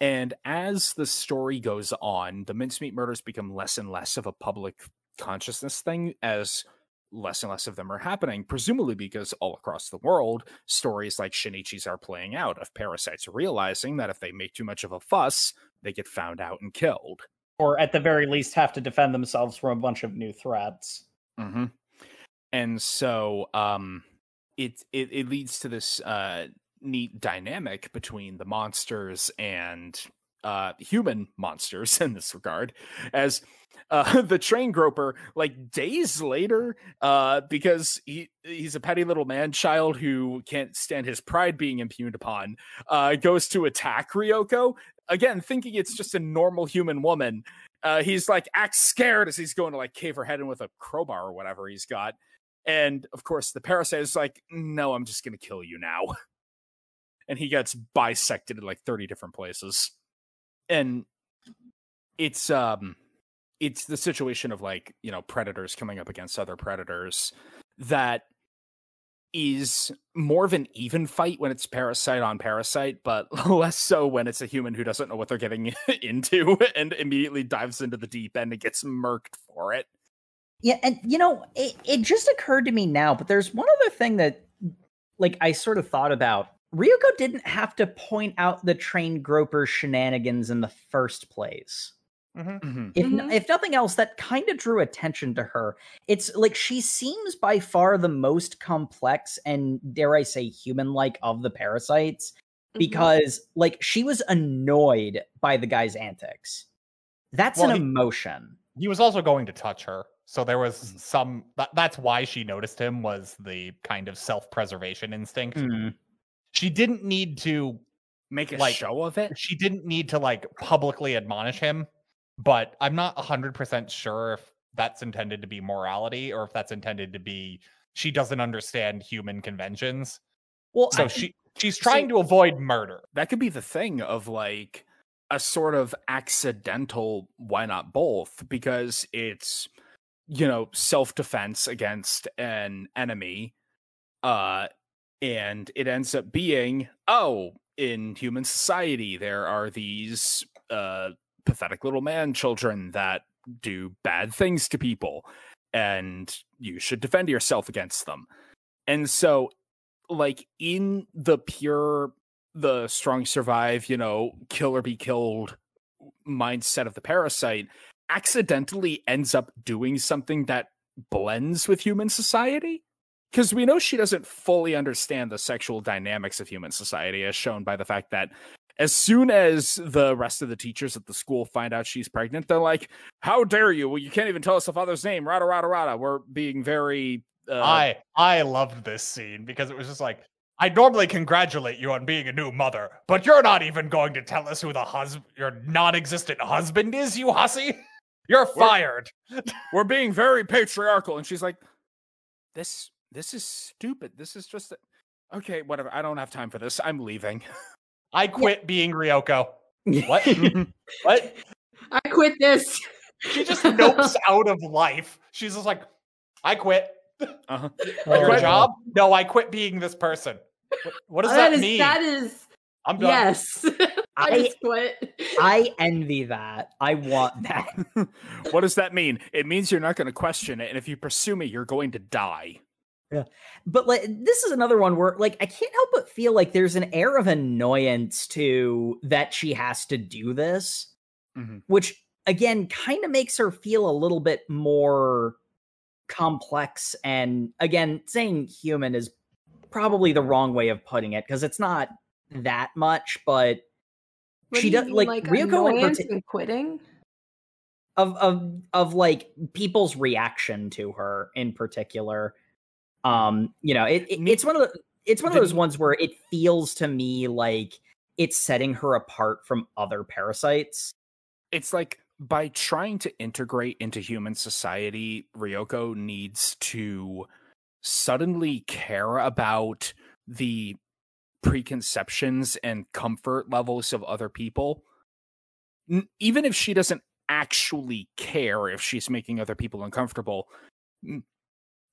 And as the story goes on, the mincemeat murders become less and less of a public consciousness thing as less and less of them are happening, presumably because all across the world, stories like Shinichi's are playing out of parasites realizing that if they make too much of a fuss, they get found out and killed. Or at the very least, have to defend themselves from a bunch of new threats. Mm-hmm. And so um, it, it, it leads to this uh, neat dynamic between the monsters and uh, human monsters <laughs> in this regard, as uh, <laughs> the train groper, like days later, uh, because he he's a petty little man child who can't stand his pride being impugned upon, uh, goes to attack Ryoko again, thinking it's just a normal human woman. Uh, he's like acts scared as he's going to like cave her head in with a crowbar or whatever he's got. And of course, the parasite is like, "No, I'm just gonna kill you now." <laughs> and he gets bisected in like 30 different places and it's um it's the situation of like you know predators coming up against other predators that is more of an even fight when it's parasite on parasite but <laughs> less so when it's a human who doesn't know what they're getting <laughs> into and immediately dives into the deep end and gets murked for it yeah and you know it, it just occurred to me now but there's one other thing that like i sort of thought about Ryoko didn't have to point out the train groper shenanigans in the first place. Mm-hmm. mm-hmm. If mm-hmm. if nothing else, that kind of drew attention to her. It's like she seems by far the most complex and dare I say human-like of the parasites mm-hmm. because mm-hmm. like she was annoyed by the guy's antics. That's well, an he, emotion. He was also going to touch her. So there was mm. some that, that's why she noticed him was the kind of self-preservation instinct. Mm she didn't need to make a like, show of it. She didn't need to like publicly admonish him, but I'm not 100% sure if that's intended to be morality or if that's intended to be she doesn't understand human conventions. Well, so I, she she's trying to avoid murder. That could be the thing of like a sort of accidental why not both because it's you know self-defense against an enemy uh and it ends up being oh in human society there are these uh pathetic little man children that do bad things to people and you should defend yourself against them. And so like in the pure the strong survive you know kill or be killed mindset of the parasite accidentally ends up doing something that blends with human society? Because we know she doesn't fully understand the sexual dynamics of human society, as shown by the fact that as soon as the rest of the teachers at the school find out she's pregnant, they're like, "How dare you? Well, you can't even tell us the father's name." Rada rada rada. We're being very. Uh... I I loved this scene because it was just like I normally congratulate you on being a new mother, but you're not even going to tell us who the husband, your non-existent husband is, you hussy. <laughs> You're fired. We're, <laughs> we're being very patriarchal, and she's like, "This this is stupid. This is just a... okay. Whatever. I don't have time for this. I'm leaving. <laughs> I quit yeah. being Ryoko. <laughs> What? what? I quit this. She just nopes <laughs> out of life. She's just like, I quit. Uh-huh. Your job? No, I quit being this person. What, what does that, that is, mean? That is. I'm done. Yes. I, <laughs> I just quit. I envy that. I want that. what does that mean? It means you're not going to question it, and if you pursue me, you're going to die. Yeah. But like this is another one where like I can't help but feel like there's an air of annoyance to that she has to do this, mm-hmm. which again kind of makes her feel a little bit more complex and again saying human is probably the wrong way of putting it because it's not that much but what she does like, like Ryoko and quitting of of of like people's reaction to her in particular um, you know, it, it it's one of the it's one of those ones where it feels to me like it's setting her apart from other parasites. It's like by trying to integrate into human society, Ryoko needs to suddenly care about the preconceptions and comfort levels of other people. N- even if she doesn't actually care if she's making other people uncomfortable.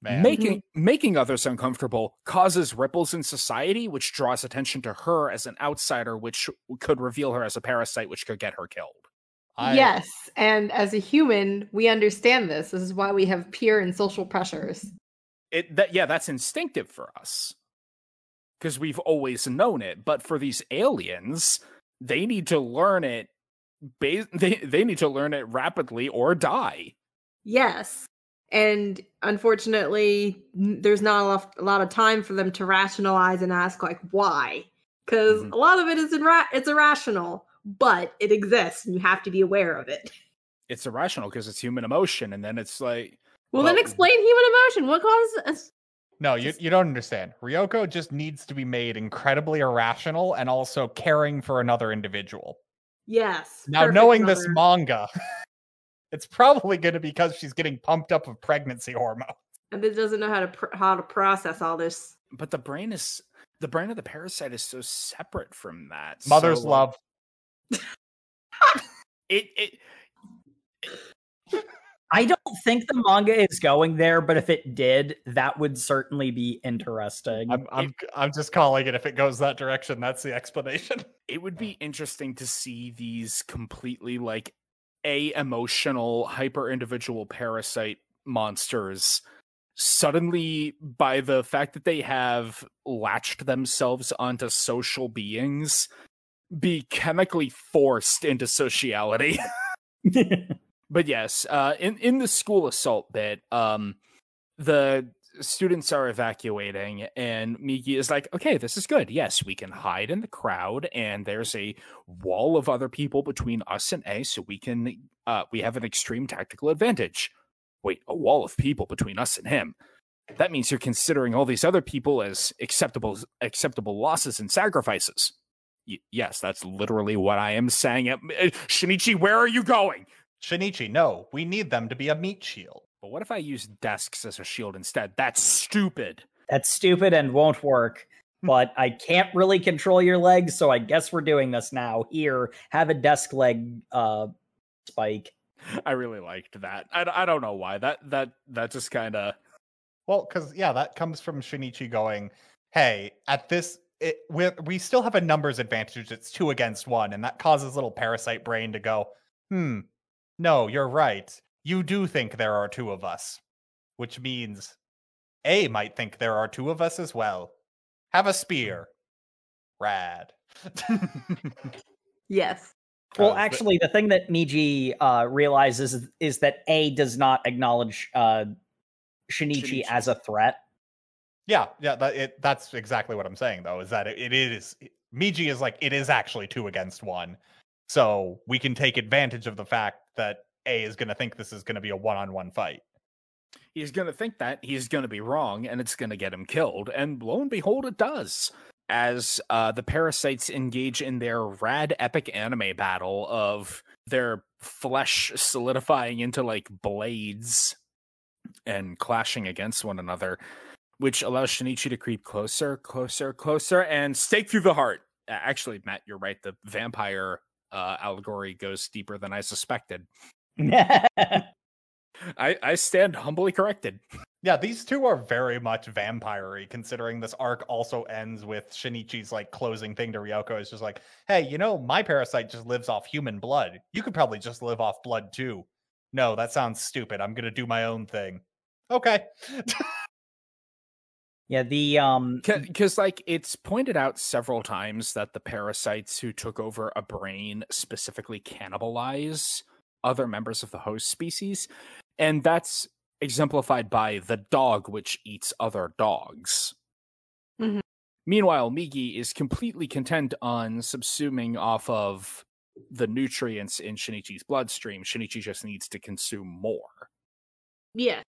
Man. Making mm-hmm. making others uncomfortable causes ripples in society, which draws attention to her as an outsider, which could reveal her as a parasite, which could get her killed. I, yes, and as a human, we understand this. This is why we have peer and social pressures. It that yeah, that's instinctive for us because we've always known it. But for these aliens, they need to learn it. Ba- they they need to learn it rapidly or die. Yes. And unfortunately, there's not a lot, a lot of time for them to rationalize and ask like why, because Mhm. a lot of it is irra- it's irrational, but it exists, and you have to be aware of it. It's irrational because it's human emotion, and then it's like Well, then explain human emotion. What causes? This? No, you, you don't understand. Ryoko just needs to be made incredibly irrational and also caring for another individual. Yes. Now, knowing this manga, <laughs> it's probably going to be because she's getting pumped up with pregnancy hormone. and it doesn't know how to pr- how to process all this. but the brain is the brain of the parasite is so separate from that. Mother's So, love. <laughs> It it I don't think the manga is going there, but if it did, that would certainly be interesting. I'm, I'm, I'm just calling it. If it goes that direction, that's the explanation. it would be interesting to see these completely like a emotional hyper individual parasite monsters suddenly by the fact that they have latched themselves onto social beings be chemically forced into sociality. <laughs> <laughs> But yes uh in in the school assault bit um the students are evacuating and Migi is like okay this is good. Yes we can hide in the crowd and there's a wall of other people between us and a so we can uh we have an extreme tactical advantage. Wait a wall of people between us and him? That means you're considering all these other people as acceptable acceptable losses and sacrifices. Y- yes that's literally what i am saying. Uh, shinichi where are you going? Shinichi, no, we need them to be a meat shield. But what if I use desks as a shield instead? That's stupid. That's stupid and won't work. <laughs> But I can't really control your legs, so I guess we're doing this now. Here, have a desk leg uh spike. I really liked that. I, I don't know why. That that that just kind of Well, because yeah, that comes from Shinichi going, "Hey, at this, it, we we still have a numbers advantage. It's two against one, and that causes little parasite brain to go, hmm, no, you're right. You do think there are two of us, which means A might think there are two of us as well. Have a spear, rad. <laughs> Yes. Well, actually, the thing that Migi uh, realizes is, is that A does not acknowledge uh, Shinichi, Shinichi. as a threat. Yeah, yeah, that it that's exactly what I'm saying though, is that it, it is Migi is like it is actually two against one. So we can take advantage of the fact that A is gonna think this is gonna be a one on one fight. he's gonna think that he's gonna be wrong, and it's gonna get him killed. And lo and behold, it does. As uh, the parasites engage in their rad epic anime battle of their flesh solidifying into like blades and clashing against one another, which allows Shinichi to creep closer, closer, closer, and stake through the heart. Actually, Matt, you're right. The vampire uh, allegory goes deeper than I suspected. <laughs> I, I stand humbly corrected. Yeah, these two are very much vampire considering this arc also ends with Shinichi's like closing thing to Ryoko is just like, hey, you know, my parasite just lives off human blood. You could probably just live off blood too. No, that sounds stupid. I'm gonna do my own thing. Okay. yeah, the um, Because, like, it's pointed out several times that the parasites who took over a brain specifically cannibalize other members of the host species. And that's exemplified by the dog, which eats other dogs. Mhm. Meanwhile, Migi is completely content on subsuming off of the nutrients in Shinichi's bloodstream. Shinichi just needs to consume more. Yeah.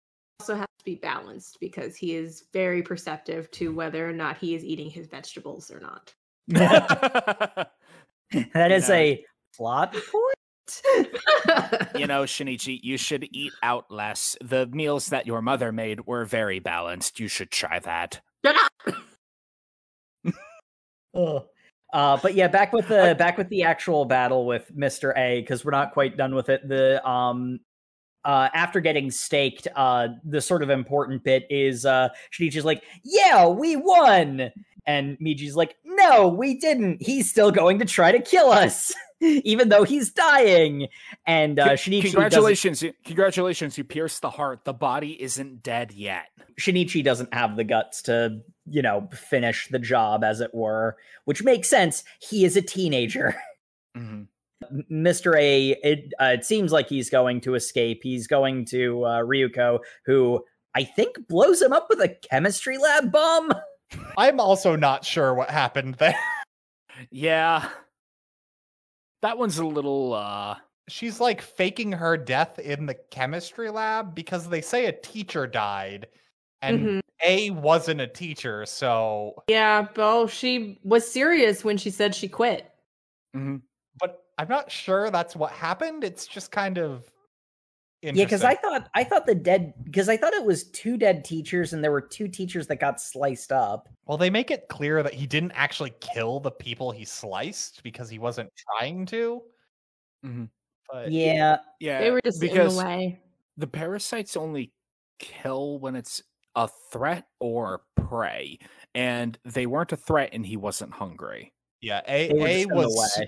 Also has to be balanced because he is very perceptive to whether or not he is eating his vegetables or not. <laughs> that is <laughs> Yeah. a plot point. You know, Shinichi, you should eat out less. The meals that your mother made were very balanced. You should try that. Up! <laughs> Uh, but yeah, back with the <laughs> back with the actual battle with Mister A because we're not quite done with it. The um, uh, after getting staked, uh, the sort of important bit is uh, Shinichi's like, "Yeah, we won," and Migi's like, "No, we didn't. He's still going to try to kill us." <laughs> <laughs> even though he's dying. And uh, Shinichi congratulations, congratulations, you pierced the heart. The body isn't dead yet. Shinichi doesn't have the guts to, you know, finish the job, as it were, which makes sense. He is a teenager. <laughs> Mm-hmm. Mr. A, it, uh, it seems like he's going to escape. He's going to uh, Ryoko, who I think blows him up with a chemistry lab bomb. <laughs> I'm also not sure what happened there. yeah. That one's a little uh she's like faking her death in the chemistry lab because they say a teacher died and mm-hmm. A wasn't a teacher, so Yeah, well, she was serious when she said she quit. Mm-hmm. But I'm not sure that's what happened. It's just kind of yeah, because I thought I thought the dead because I thought it was two dead teachers and there were two teachers that got sliced up. Well, they make it clear that he didn't actually kill the people he sliced because he wasn't trying to. Mm-hmm. But yeah, yeah, they were just because in the way. The parasites only kill when it's a threat or prey, and they weren't a threat, and he wasn't hungry. Yeah, a a was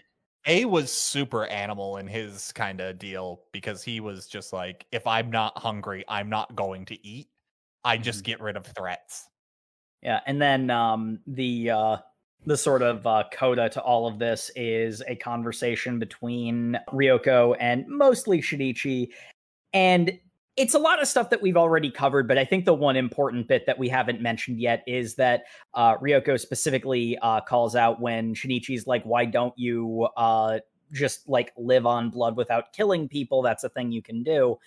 a was super animal in his kind of deal because he was just like, if I'm not hungry, I'm not going to eat. I just mm-hmm. get rid of threats. Yeah, and then um, the uh, the sort of uh, coda to all of this is a conversation between Ryoko and mostly Shinichi, and it's a lot of stuff that we've already covered, but I think the one important bit that we haven't mentioned yet is that uh, Ryoko specifically uh, calls out when Shinichi's like, "Why don't you uh, just like live on blood without killing people? That's a thing you can do."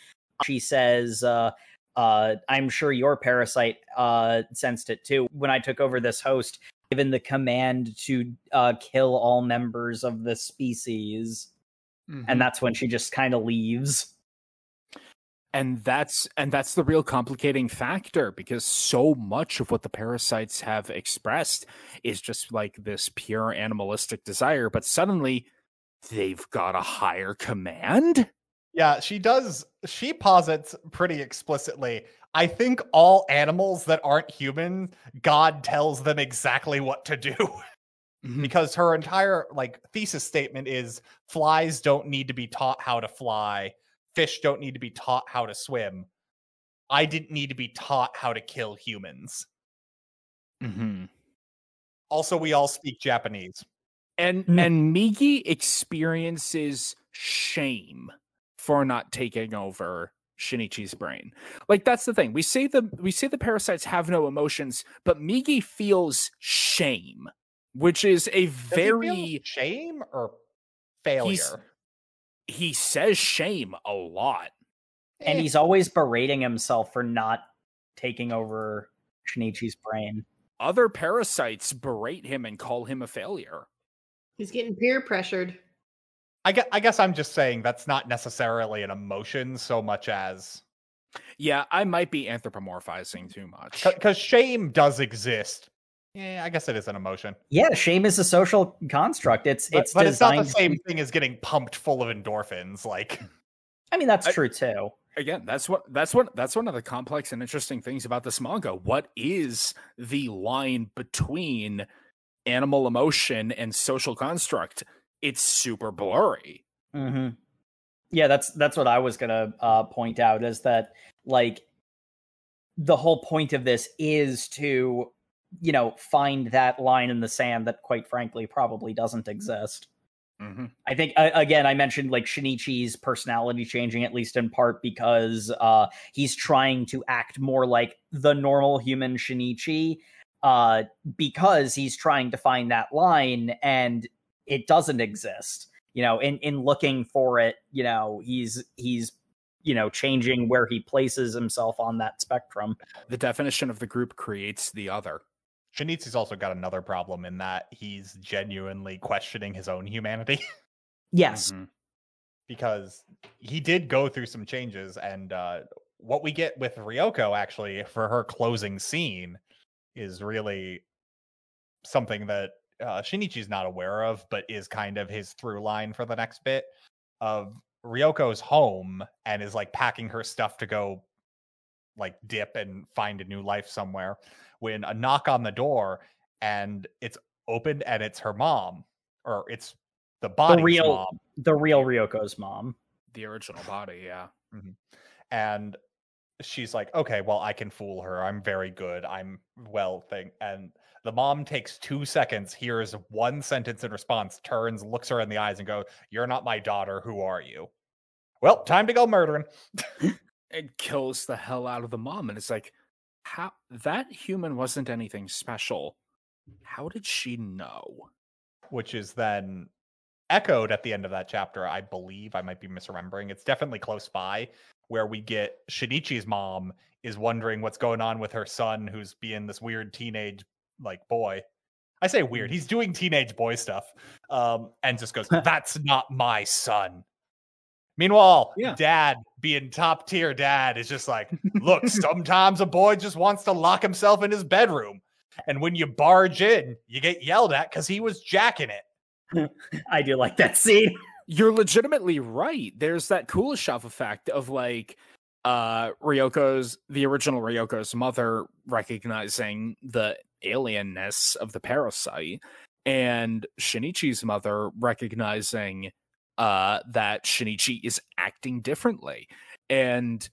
She says, uh, uh, "I'm sure your parasite uh, sensed it too. When I took over this host, given the command to kill all members of the species." Mm-hmm. And that's when she just kind of leaves and that's and that's the real complicating factor because so much of what the parasites have expressed is just like this pure animalistic desire but suddenly they've got a higher command? Yeah she does she posits pretty explicitly i think all animals that aren't human god tells them exactly what to do. Mm-hmm. because her entire like thesis statement is flies don't need to be taught how to fly fish don't need to be taught how to swim. I didn't need to be taught how to kill humans. Mm-hmm. Also, we all speak Japanese. And mm. and Migi experiences shame for not taking over Shinichi's brain. Like that's the thing. We say the we say the parasites have no emotions, but Migi feels shame, which is a very shame or failure he says shame a lot. And eh. he's always berating himself for not taking over Shinichi's brain. Other parasites berate him and call him a failure. He's getting peer pressured. I guess, I guess I'm just saying that's not necessarily an emotion so much as. Yeah, I might be anthropomorphizing too much. Because shame does exist. Yeah, I guess it is an emotion. Yeah, shame is a social construct. It's but, it's but it's not the same thing as getting pumped full of endorphins. Like, I mean, that's I, true too. Again, that's what that's what that's one of the complex and interesting things about this manga. What is the line between animal emotion and social construct? It's super blurry. Mm-hmm. Yeah, that's that's what I was gonna uh, point out is that like the whole point of this is to you know, find that line in the sand that, quite frankly, probably doesn't exist. Mm-hmm. I think uh, again, I mentioned like Shinichi's personality changing at least in part because uh, he's trying to act more like the normal human Shinichi uh, because he's trying to find that line and it doesn't exist. You know, in in looking for it, you know, he's he's you know changing where he places himself on that spectrum. The definition of the group creates the other. Shinichi's also got another problem in that he's genuinely questioning his own humanity. <laughs> yes. Mm-hmm. Because he did go through some changes, and uh, what we get with Ryoko actually for her closing scene is really something that uh, Shinichi's not aware of, but is kind of his through line for the next bit of Ryoko's home and is like packing her stuff to go like dip and find a new life somewhere when a knock on the door and it's opened and it's her mom or it's the body the real mom. the real Ryoko's mom. The original body, yeah. Mm-hmm. And she's like, okay, well, I can fool her. I'm very good. I'm well thing. And the mom takes two seconds, hears one sentence in response, turns, looks her in the eyes, and goes, You're not my daughter. Who are you? Well, time to go murdering. it kills the hell out of the mom. And it's like, how that human wasn't anything special. How did she know? Which is then echoed at the end of that chapter, I believe. I might be misremembering. It's definitely close by where we get Shinichi's mom is wondering what's going on with her son who's being this weird teenage like boy. I say weird. Mm. He's doing teenage boy stuff. Um, and just goes, <laughs> That's not my son. Meanwhile, Yeah. dad being top tier dad is just like, look, <laughs> sometimes a boy just wants to lock himself in his bedroom. And when you barge in, you get yelled at because he was jacking it. I do like that scene. You're legitimately right. There's that Kuleshov effect of like uh Ryoko's the original Ryoko's mother recognizing the alienness of the parasite and Shinichi's mother recognizing uh that Shinichi is acting differently. And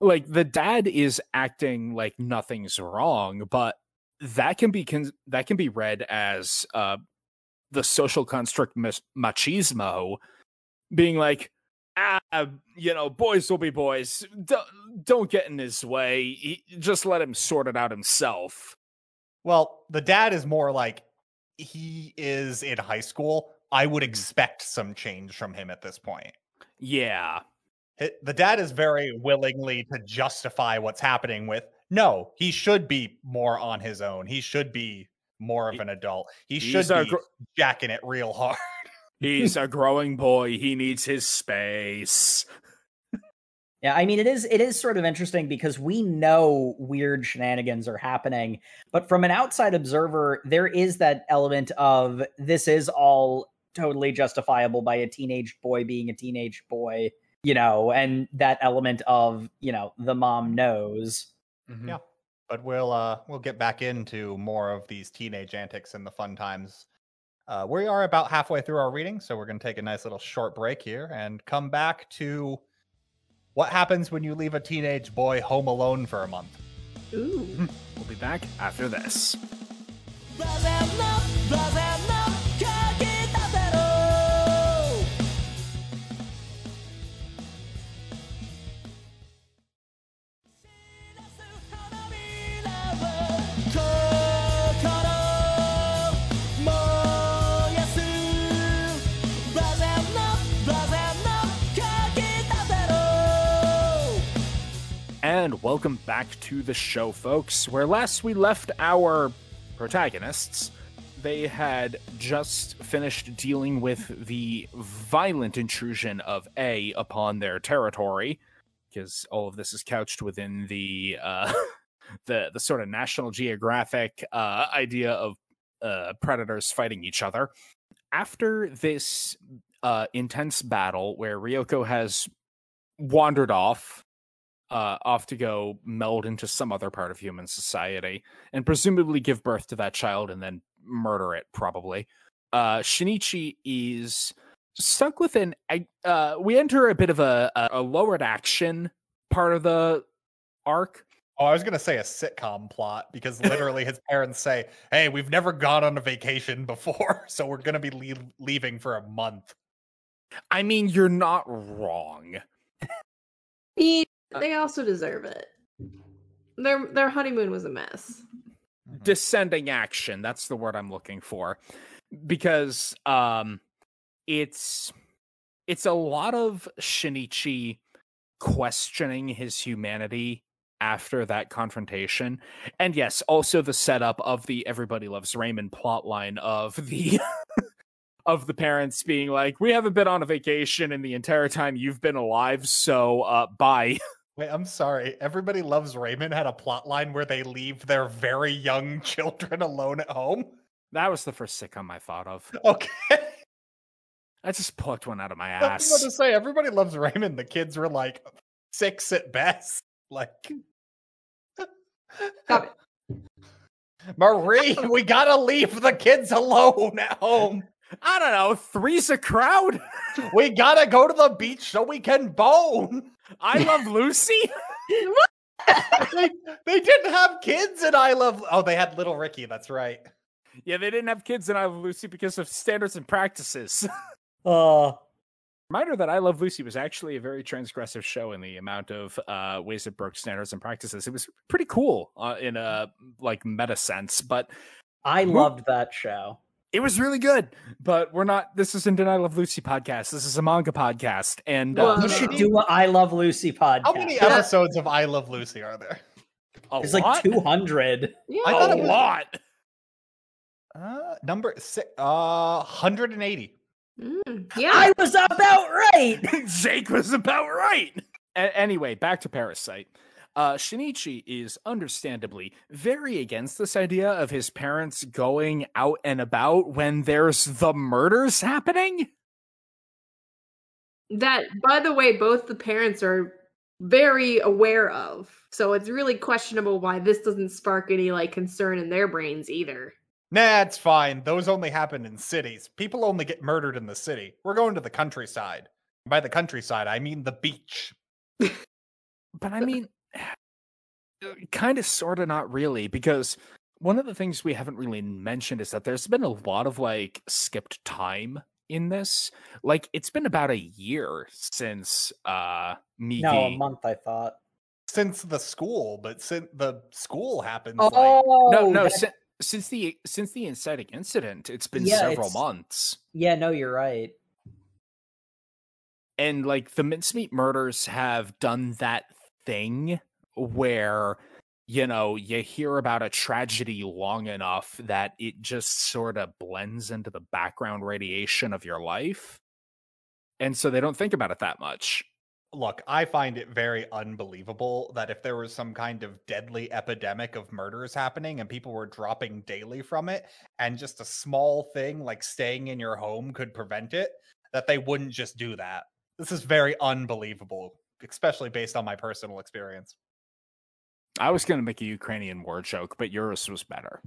like the dad is acting like nothing's wrong, but that can be con- that can be read as uh the social construct machismo being like ah you know boys will be boys don't, don't get in his way he, just let him sort it out himself Well, the dad is more like he is in high school. I would expect some change from him at this point. yeah The dad is very willingly to justify what's happening with no, he should be more on his own. He should be more of an adult. He he's should be gr- jacking it real hard. <laughs> he's a growing boy he needs his space Yeah, I mean it is it is sort of interesting because we know weird shenanigans are happening, but from an outside observer, there is that element of this is all totally justifiable by a teenage boy being a teenage boy, you know, and that element of, you know, the mom knows. Mm-hmm. Yeah. But we'll uh we'll get back into more of these teenage antics and the fun times. Uh we are about halfway through our reading, so we're going to take a nice little short break here and come back to what happens when you leave a teenage boy home alone for a month. Ooh. Mm-hmm. We'll be back after this. And welcome back to the show, folks. Where last we left our protagonists, they had just finished dealing with the violent intrusion of A upon their territory, because all of this is couched within the uh, <laughs> the the sort of National Geographic uh, idea of uh, predators fighting each other. After this uh, intense battle, where Ryoko has wandered off uh, off to go meld into some other part of human society and presumably give birth to that child and then murder it, probably. Uh, Shinichi is stuck within. I- Uh, we enter a bit of a, a, a lowered action part of the arc. Oh, I was going to say a sitcom plot because literally his <laughs> parents say, "Hey, we've never gone on a vacation before, <laughs> so we're going to be lea- leaving for a month." I mean, you're not wrong. <laughs> mean, Uh, they also deserve it. Their their honeymoon was a mess. descending action that's the word i'm looking for because um it's it's a lot of shinichi questioning his humanity after that confrontation and yes also the setup of the everybody loves raymond plotline of the <laughs> of the parents being like we haven't been on a vacation in the entire time you've been alive so uh bye <laughs> Wait, I'm sorry. Everybody loves Raymond had a plot line where they leave their very young <laughs> children alone at home. That was the first sitcom I thought of. Okay. I just plucked one out of my ass. <laughs> I was about to say everybody loves Raymond. The kids were like six at best. <laughs> Like Stop it. Marie, we gotta leave the kids alone at home. I don't know. Three's a crowd. We gotta go to the beach so we can bone. I love Lucy. <laughs> they, they didn't have kids and I love Oh, they had little Ricky, that's right. yeah, they didn't have kids in I Love Lucy because of standards and practices. <laughs> Uh, Reminder that I Love Lucy was actually a very transgressive show in the amount of uh, ways it broke standards and practices. It was pretty cool uh, in a like meta sense, but I Whoop. loved that show. It was really good. But we're not. This isn't an I Love Lucy podcast. This is a manga podcast, and uh, You should do an I Love Lucy podcast. How many episodes of I Love Lucy are there? a It's lot? like 200. Yeah. I thought a was- lot. Uh number six uh 180. Mm, yeah. <laughs> I was about right. <laughs> Jake was about right. A- anyway, back to Parasyte. Uh, Shinichi is understandably very against this idea of his parents going out and about when there's the murders happening. that by the way both the parents are very aware of so it's really questionable why this doesn't spark any like concern in their brains either Nah, it's fine. Those only happen in cities. People only get murdered in the city. We're going to the countryside. By the countryside, I mean the beach. <laughs> But I mean, kind of, sort of, not really, because one of the things we haven't really mentioned is that there's been a lot of like skipped time in this. Like, it's been about a year since uh Migi. No, a month, I thought. Since the school, but since the school happens Oh, like no, no. that- si- since the since the inciting incident, it's been Yeah, several it's- months, yeah, no, you're right. and like the mincemeat murders have done that thing where you know you hear about a tragedy long enough that it just sort of blends into the background radiation of your life, and so they don't think about it that much. look, I find it very unbelievable that if there was some kind of deadly epidemic of murders happening and people were dropping daily from it, and just a small thing like staying in your home could prevent it, that they wouldn't just do that. This is very unbelievable, especially based on my personal experience. I was going to make a Ukrainian war joke, but yours was better.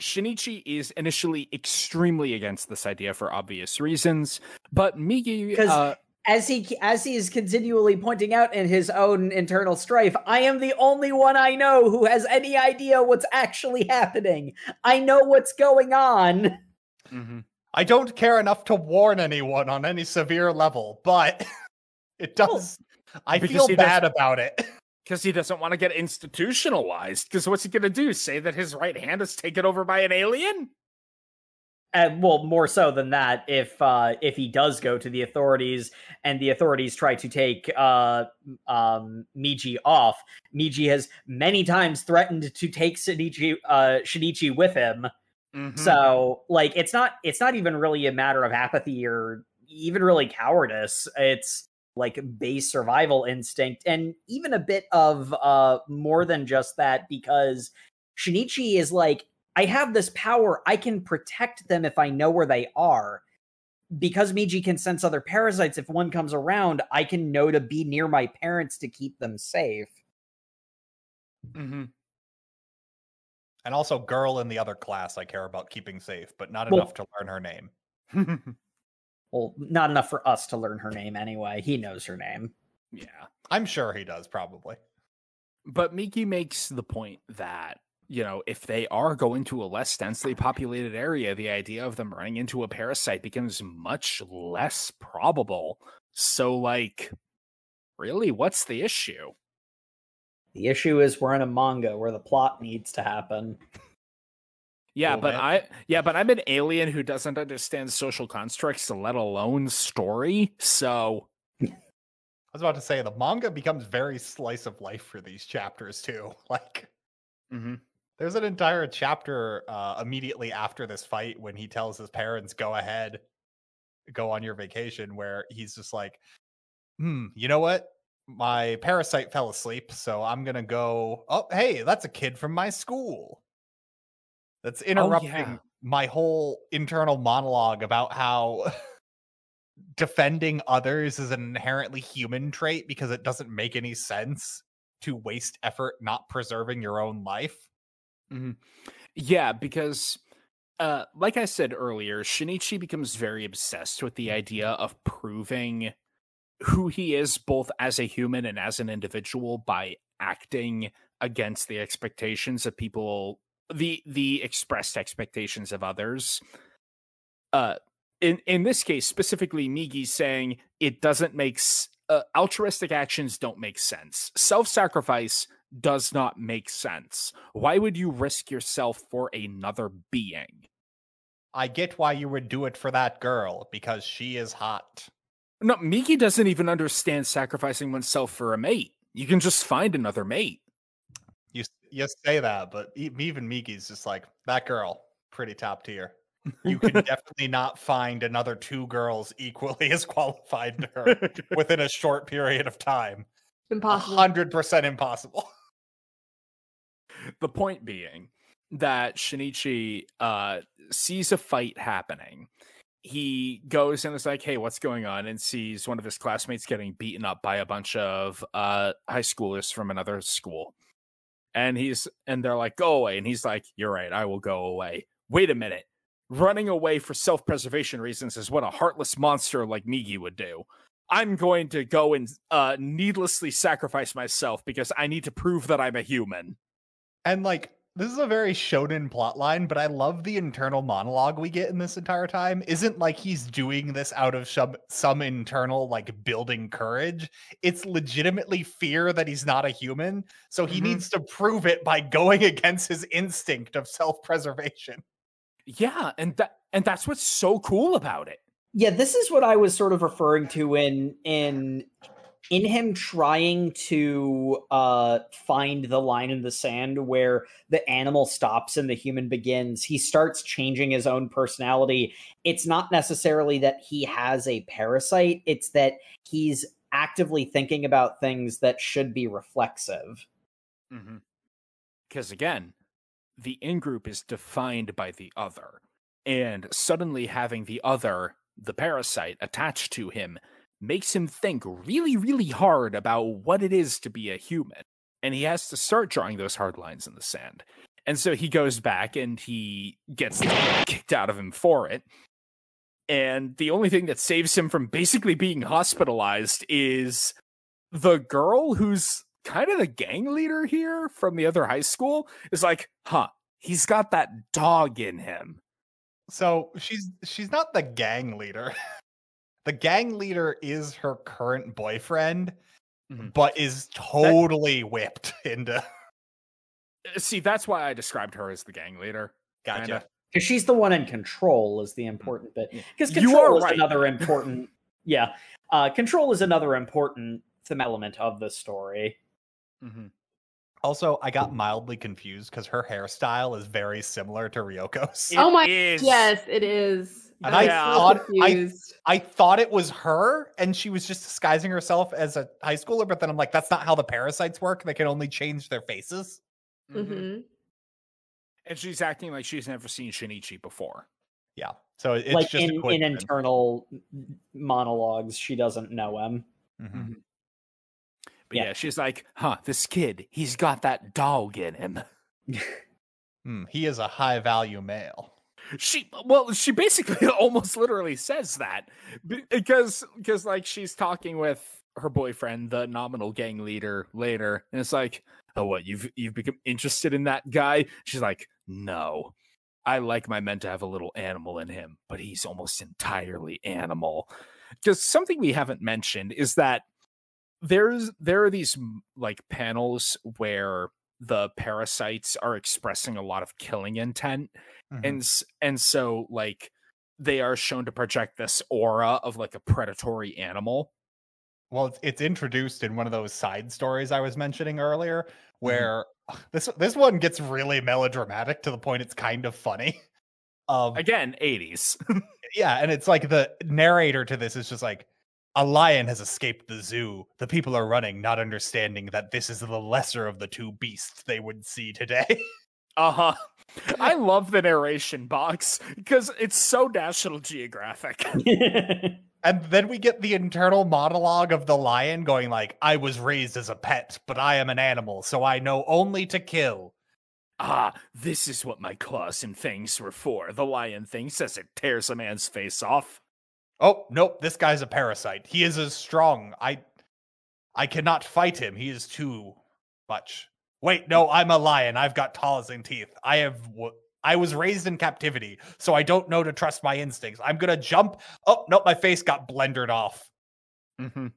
Shinichi is initially extremely against this idea for obvious reasons, but Migi, 'Cause uh, As he as he is continually pointing out in his own internal strife, I am the only one I know who has any idea what's actually happening. I know what's going on. mhm. I don't care enough to warn anyone on any severe level, but <laughs> it does. I feel he does- bad about it. <laughs> because he doesn't want to get institutionalized. Because what's he going to do? Say that his right hand is taken over by an alien? And well, more so than that, if uh, if he does go to the authorities and the authorities try to take uh, um, Migi off, Migi has many times threatened to take Shinichi, uh, Shinichi with him. Mhm. So, like, it's not it's not even really a matter of apathy or even really cowardice. It's like base survival instinct, and even a bit of uh more than just that, because Shinichi is like, I have this power. I can protect them if I know where they are. Because Migi can sense other parasites, if one comes around, I can know to be near my parents to keep them safe. Mhm. And also, girl in the other class, I care about keeping safe, but not Well- enough to learn her name. <laughs> Well, not enough for us to learn her name anyway. He knows her name. yeah. I'm sure he does, probably. But Migi makes the point that, you know, if they are going to a less densely populated area, the idea of them running into a parasite becomes much less probable. So, like, really, what's the issue? The issue is we're in a manga where the plot needs to happen. Yeah, but bit. I yeah, but I'm an alien who doesn't understand social constructs, let alone story. So I was about to say the manga becomes very slice of life for these chapters too. <laughs> Like Mhm. there's an entire chapter uh, immediately after this fight when he tells his parents, "Go ahead, go on your vacation," where he's just like, "Hmm, you know what? My parasite fell asleep, so I'm gonna go. Oh, hey, that's a kid from my school." That's interrupting yeah. my whole internal monologue about how <laughs> defending others is an inherently human trait because it doesn't make any sense to waste effort not preserving your own life. Yeah, because uh like I said earlier, Shinichi becomes very obsessed with the idea of proving who he is both as a human and as an individual by acting against the expectations of people the the expressed expectations of others. Uh in in this case specifically Migi saying it doesn't make s- uh, altruistic actions don't make sense. Self-sacrifice does not make sense. Why would you risk yourself for another being? I get why you would do it for that girl because she is hot. No, Migi doesn't even understand sacrificing oneself for a mate. You can just find another mate. You say that, but even Migi's just like that girl, pretty top tier. You can <laughs> definitely not find another two girls equally <laughs> as qualified to her <laughs> within a short period of time. Impossible. hundred percent impossible. the point being that Shinichi uh, sees a fight happening. He goes and is like, "Hey, what's going on?" and sees one of his classmates getting beaten up by a bunch of uh, high schoolers from another school. And he's and they're like, "Go away!" And he's like, "You're right, I will go away." Wait a minute. Running away for self-preservation reasons is what a heartless monster like Migi would do. I'm going to go and uh, needlessly sacrifice myself because I need to prove that I'm a human. And like this is a very shonen plotline, but I love the internal monologue we get in this entire time. Isn't like he's doing this out of some some internal like building courage. It's legitimately fear that he's not a human, so he Mhm. needs to prove it by going <laughs> against his instinct of self-preservation. Yeah, and that and that's what's so cool about it. Yeah, this is what I was sort of referring to in in in him trying to uh find the line in the sand where the animal stops and the human begins. He starts changing his own personality. It's not necessarily that he has a parasite, it's that he's actively thinking about things that should be reflexive. Because again, the in group is defined by the other, and suddenly having the other, the parasite, attached to him makes him think really, really hard about what it is to be a human. And he has to start drawing those hard lines in the sand. And so he goes back and he gets <laughs> kicked out of him for it. And the only thing that saves him from basically being hospitalized is the girl who's kind of the gang leader here from the other high school is like, huh, he's got that dog in him. So she's she's not the gang leader. <laughs> the gang leader is her current boyfriend, Mhm. but is totally whipped <laughs> into Uh, See, that's why I described her as the gang leader. gotcha. Kinda. Because she's the one in control is the important bit. Yeah. Because You control are is right. another <laughs> important yeah. Uh control is another important theme element of the story. Mhm. Also, I got mildly confused because her hairstyle is very similar to Ryoko's. Oh my- is. Yes, it is. And I I was so thought- I- I thought it was her and she was just disguising herself as a high schooler, but then I'm like, that's not how the parasites work. They can only change their faces. Mhm. Mhm. And she's acting like she's never seen Shinichi before. Yeah. So it's like just in, in internal monologues, she doesn't know him. Mhm. But Yeah. yeah. she's like, huh, this kid, he's got that dog in him. <laughs> Hmm, he is a high value male. She well, she basically <laughs> almost literally says that because because like she's talking with her boyfriend, the nominal gang leader, later, and it's like, oh, what you've you've become interested in that guy? She's like, no, I like my men to have a little animal in him, but he's almost entirely animal. Because something we haven't mentioned is that there's there are these like panels where the parasites are expressing a lot of killing intent Mhm. and and so like they are shown to project this aura of like a predatory animal Well, it's, it's introduced in one of those side stories I was mentioning earlier, Mm-hmm. where <sighs> this this one gets really melodramatic to the point it's kind of funny. <laughs> Um, again 80s <laughs> yeah, and it's like the narrator to this is just like a lion has escaped the zoo. The people are running, not understanding that this is the lesser of the two beasts they would see today. <laughs> uh-huh I love the narration box because it's so National Geographic. <laughs> And then we get the internal monologue of the lion going like, I was raised as a pet, but I am an animal, so I know only to kill. Ah, this is what my claws and fangs were for. The lion thinks as it tears a man's face off. Oh, nope, this guy's a parasite. He is as strong. I I cannot fight him. He is too much. Wait, no, I'm a lion. I've got claws and teeth. I have w- I was raised in captivity, so I don't know to trust my instincts. I'm gonna jump. Oh, no, my face got blendered off. Mm-hmm. <laughs>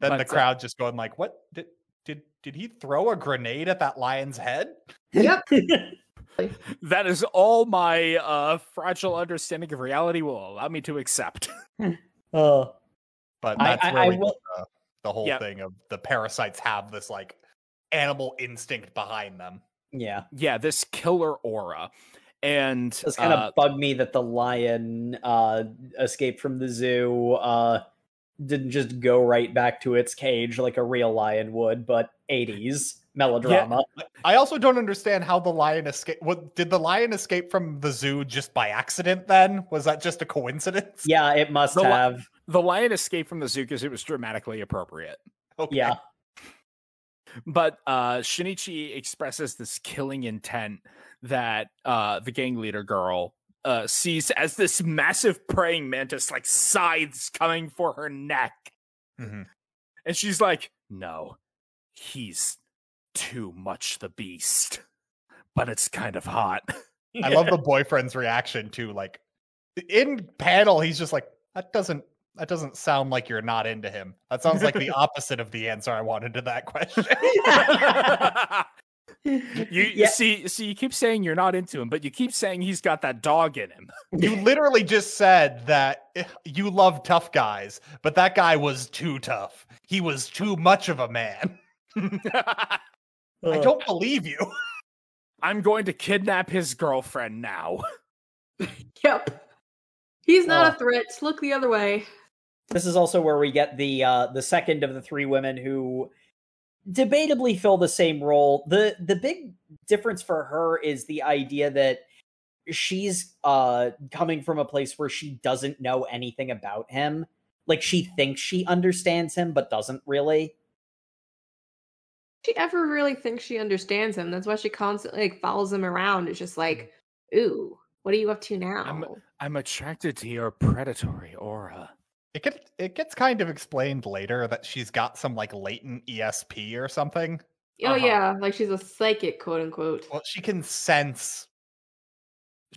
Then But, the uh, crowd just going like, "What did did did he throw a grenade at that lion's head?" Yep. <laughs> That is all my uh, fragile understanding of reality will allow me to accept. uh, <laughs> But that's I- where I we get will- the, the whole Yeah. thing of the parasites have this like animal instinct behind them. yeah, yeah, this killer aura. And it's kind of uh, bugged me that the lion uh, escaped from the zoo. Uh, didn't just go right back to its cage like a real lion would, but 80s melodrama. I also don't understand how the lion escaped. What did the lion escape from the zoo just by accident? Then was that just a coincidence? Yeah, it must The li- have. the lion escaped from the zoo because it was dramatically appropriate. Okay. Yeah. But uh, Shinichi expresses this killing intent that uh, the gang leader girl uh, sees as this massive praying mantis like scythes coming for her neck. Mhm. And she's like, no, he's too much the beast. But it's kind of hot. I love the <laughs> boyfriend's reaction to like in panel. He's just like that doesn't that doesn't sound like you're not into him. That sounds like the <laughs> opposite of the answer I wanted to that question. <laughs> you Yeah. see, see, you keep saying you're not into him, but you keep saying he's got that dog in him. <laughs> you literally just said that eh, you love tough guys, but that guy was too tough. He was too much of a man. I don't believe you. I'm going to kidnap his girlfriend now. Yep. He's not Oh. a threat. Look the other way. This is also where we get the uh the second of the three women who debatably fill the same role. The the big difference for her is the idea that she's uh coming from a place where she doesn't know anything about him. Like she thinks she understands him but doesn't really. She ever really thinks she understands him? That's why she constantly like follows him around. It's just like, ooh, what are you up to now? I'm I'm attracted to your predatory aura. It gets it gets kind of explained later that she's got some like latent ESP or something. Oh uh-huh. yeah, like she's a psychic, quote unquote. Well, she can sense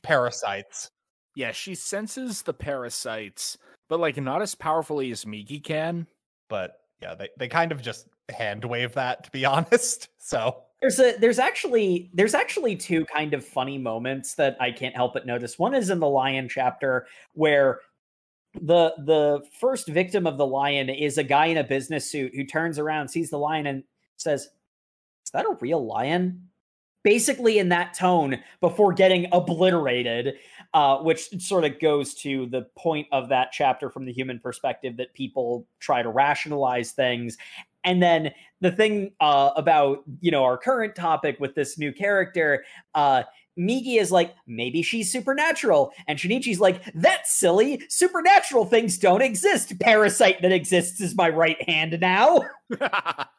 parasites. Yeah, she senses the parasites, but like not as powerfully as Migi can. but yeah, they, they kind of just hand wave that to be <laughs> honest. So There's a there's actually there's actually two kind of funny moments that I can't help but notice. One is in the lion chapter where the the first victim of the lion is a guy in a business suit who turns around, sees the lion and says, "Is that a real lion?" Basically in that tone before getting obliterated, uh, which sort of goes to the point of that chapter from the human perspective that people try to rationalize things. And then the thing uh, about you know our current topic with this new character, uh, Migi is like maybe she's supernatural, and Shinichi's like that's silly. Supernatural things don't exist. Parasite that exists is my right hand now. <laughs> like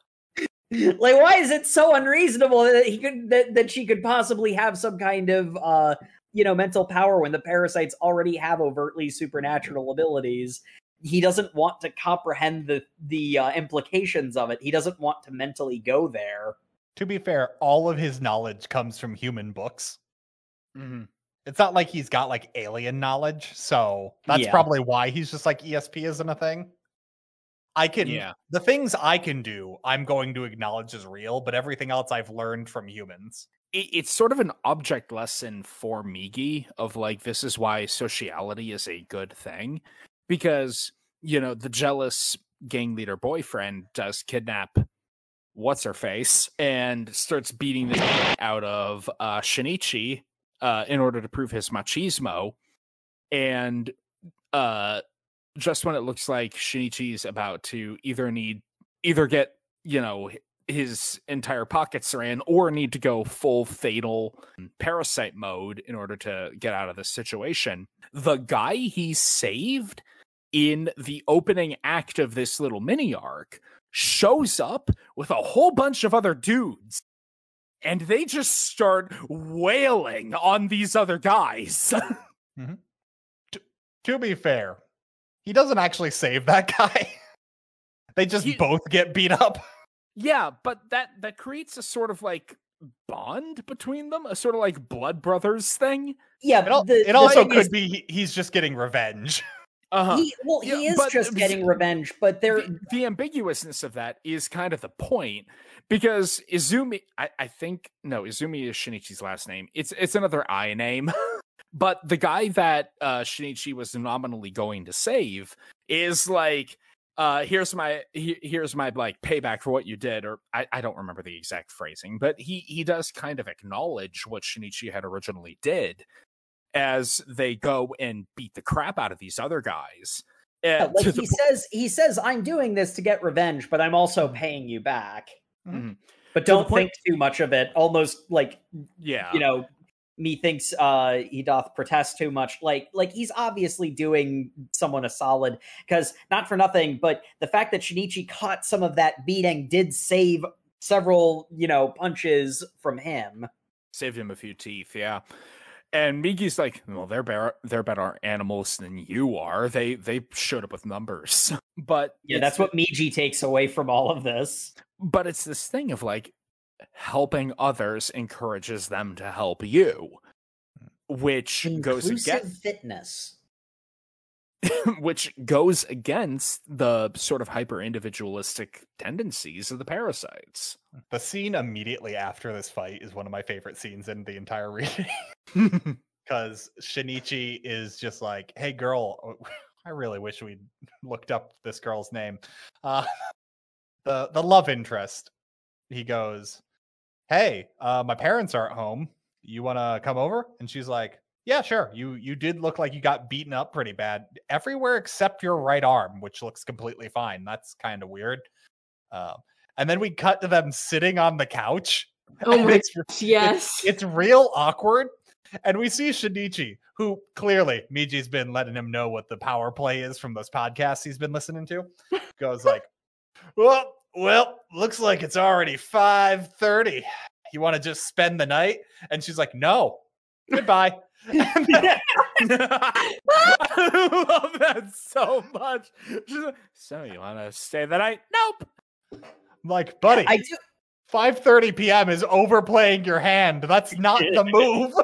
why is it so unreasonable that he could that, that she could possibly have some kind of uh you know mental power when the parasites already have overtly supernatural abilities he doesn't want to comprehend the the uh, implications of it he doesn't want to mentally go there to be fair, all of his knowledge comes from human books. Mhm. It's not like he's got like alien knowledge, so that's Yeah. probably why he's just like ESP isn't a thing. I can Yeah. the things I can do, I'm going to acknowledge as real, but everything else I've learned from humans. it, it's sort of an object lesson for Migi of like this is why sociality is a good thing because you know the jealous gang leader boyfriend does kidnap what's her face and starts beating the out of uh Shinichi uh in order to prove his machismo and uh just when it looks like Shinichi's about to either need either get you know his entire pockets are in, or need to go full fatal parasite mode in order to get out of this situation. The guy he saved in the opening act of this little mini arc shows up with a whole bunch of other dudes. And they just start wailing on these other guys. <laughs> To be fair, he doesn't actually save that <laughs> guy. they just He- both get beat up. Yeah, but that that creates a sort of like bond between them, a sort of like blood brothers thing. Yeah, It, al- the, it the also could is, be he- he's just getting revenge. <laughs> Uh-huh. He, well, he Yeah, is but just getting revenge, but there, the, the ambiguousness of that is kind of the point because Izumi, I, I think no, Izumi is Shinichi's last name. It's it's another I name, <laughs> but the guy that uh, Shinichi was nominally going to save is like, uh, here's my he, here's my like payback for what you did, or I, I don't remember the exact phrasing, but he he does kind of acknowledge what Shinichi had originally did as they go and beat the crap out of these other guys. yeah, like he says, he says, "I'm doing this to get revenge, but I'm also paying you back." Mhm. But don't point- think too much of it. Almost like yeah, you know, methinks uh he doth protest too much. Like like he's obviously doing someone a solid because not for nothing, but the fact that Shinichi caught some of that beating did save several you know punches from him. saved him a few teeth yeah and Migi's like well they're better they're better animals than you are they they showed up with numbers <laughs> but Yeah, that's what Migi takes away from all of this. but it's this thing of like helping others encourages them to help you which goes Inclusive against fitness. <laughs> which goes against the sort of hyper individualistic tendencies of the parasites The scene immediately after this fight is one of my favorite scenes in the entire <laughs> reading. <laughs> because Shinichi is just like, "Hey, girl, I really wish we'd looked up this girl's name." Uh, the the love interest. He goes, "Hey, uh, my parents aren't home. You want to come over?" And she's like, "Yeah, sure. You you did look like you got beaten up pretty bad everywhere except your right arm, which looks completely fine. That's kind of weird." Um, and then we cut to them sitting on the couch. <laughs> Oh my it's gosh, yes. it's real awkward. And we see Shinichi, who clearly Migi's been letting him know what the power play is from those podcasts he's been listening to. Goes like, "Well, well, looks like it's already 5:30. You want to just spend the night?" And she's like, "No. <laughs> Goodbye." <laughs> I love that so much. Like, so you want to stay the night? Nope. I'm like, buddy, I do 5:30 p.m. is overplaying your hand. That's not the move.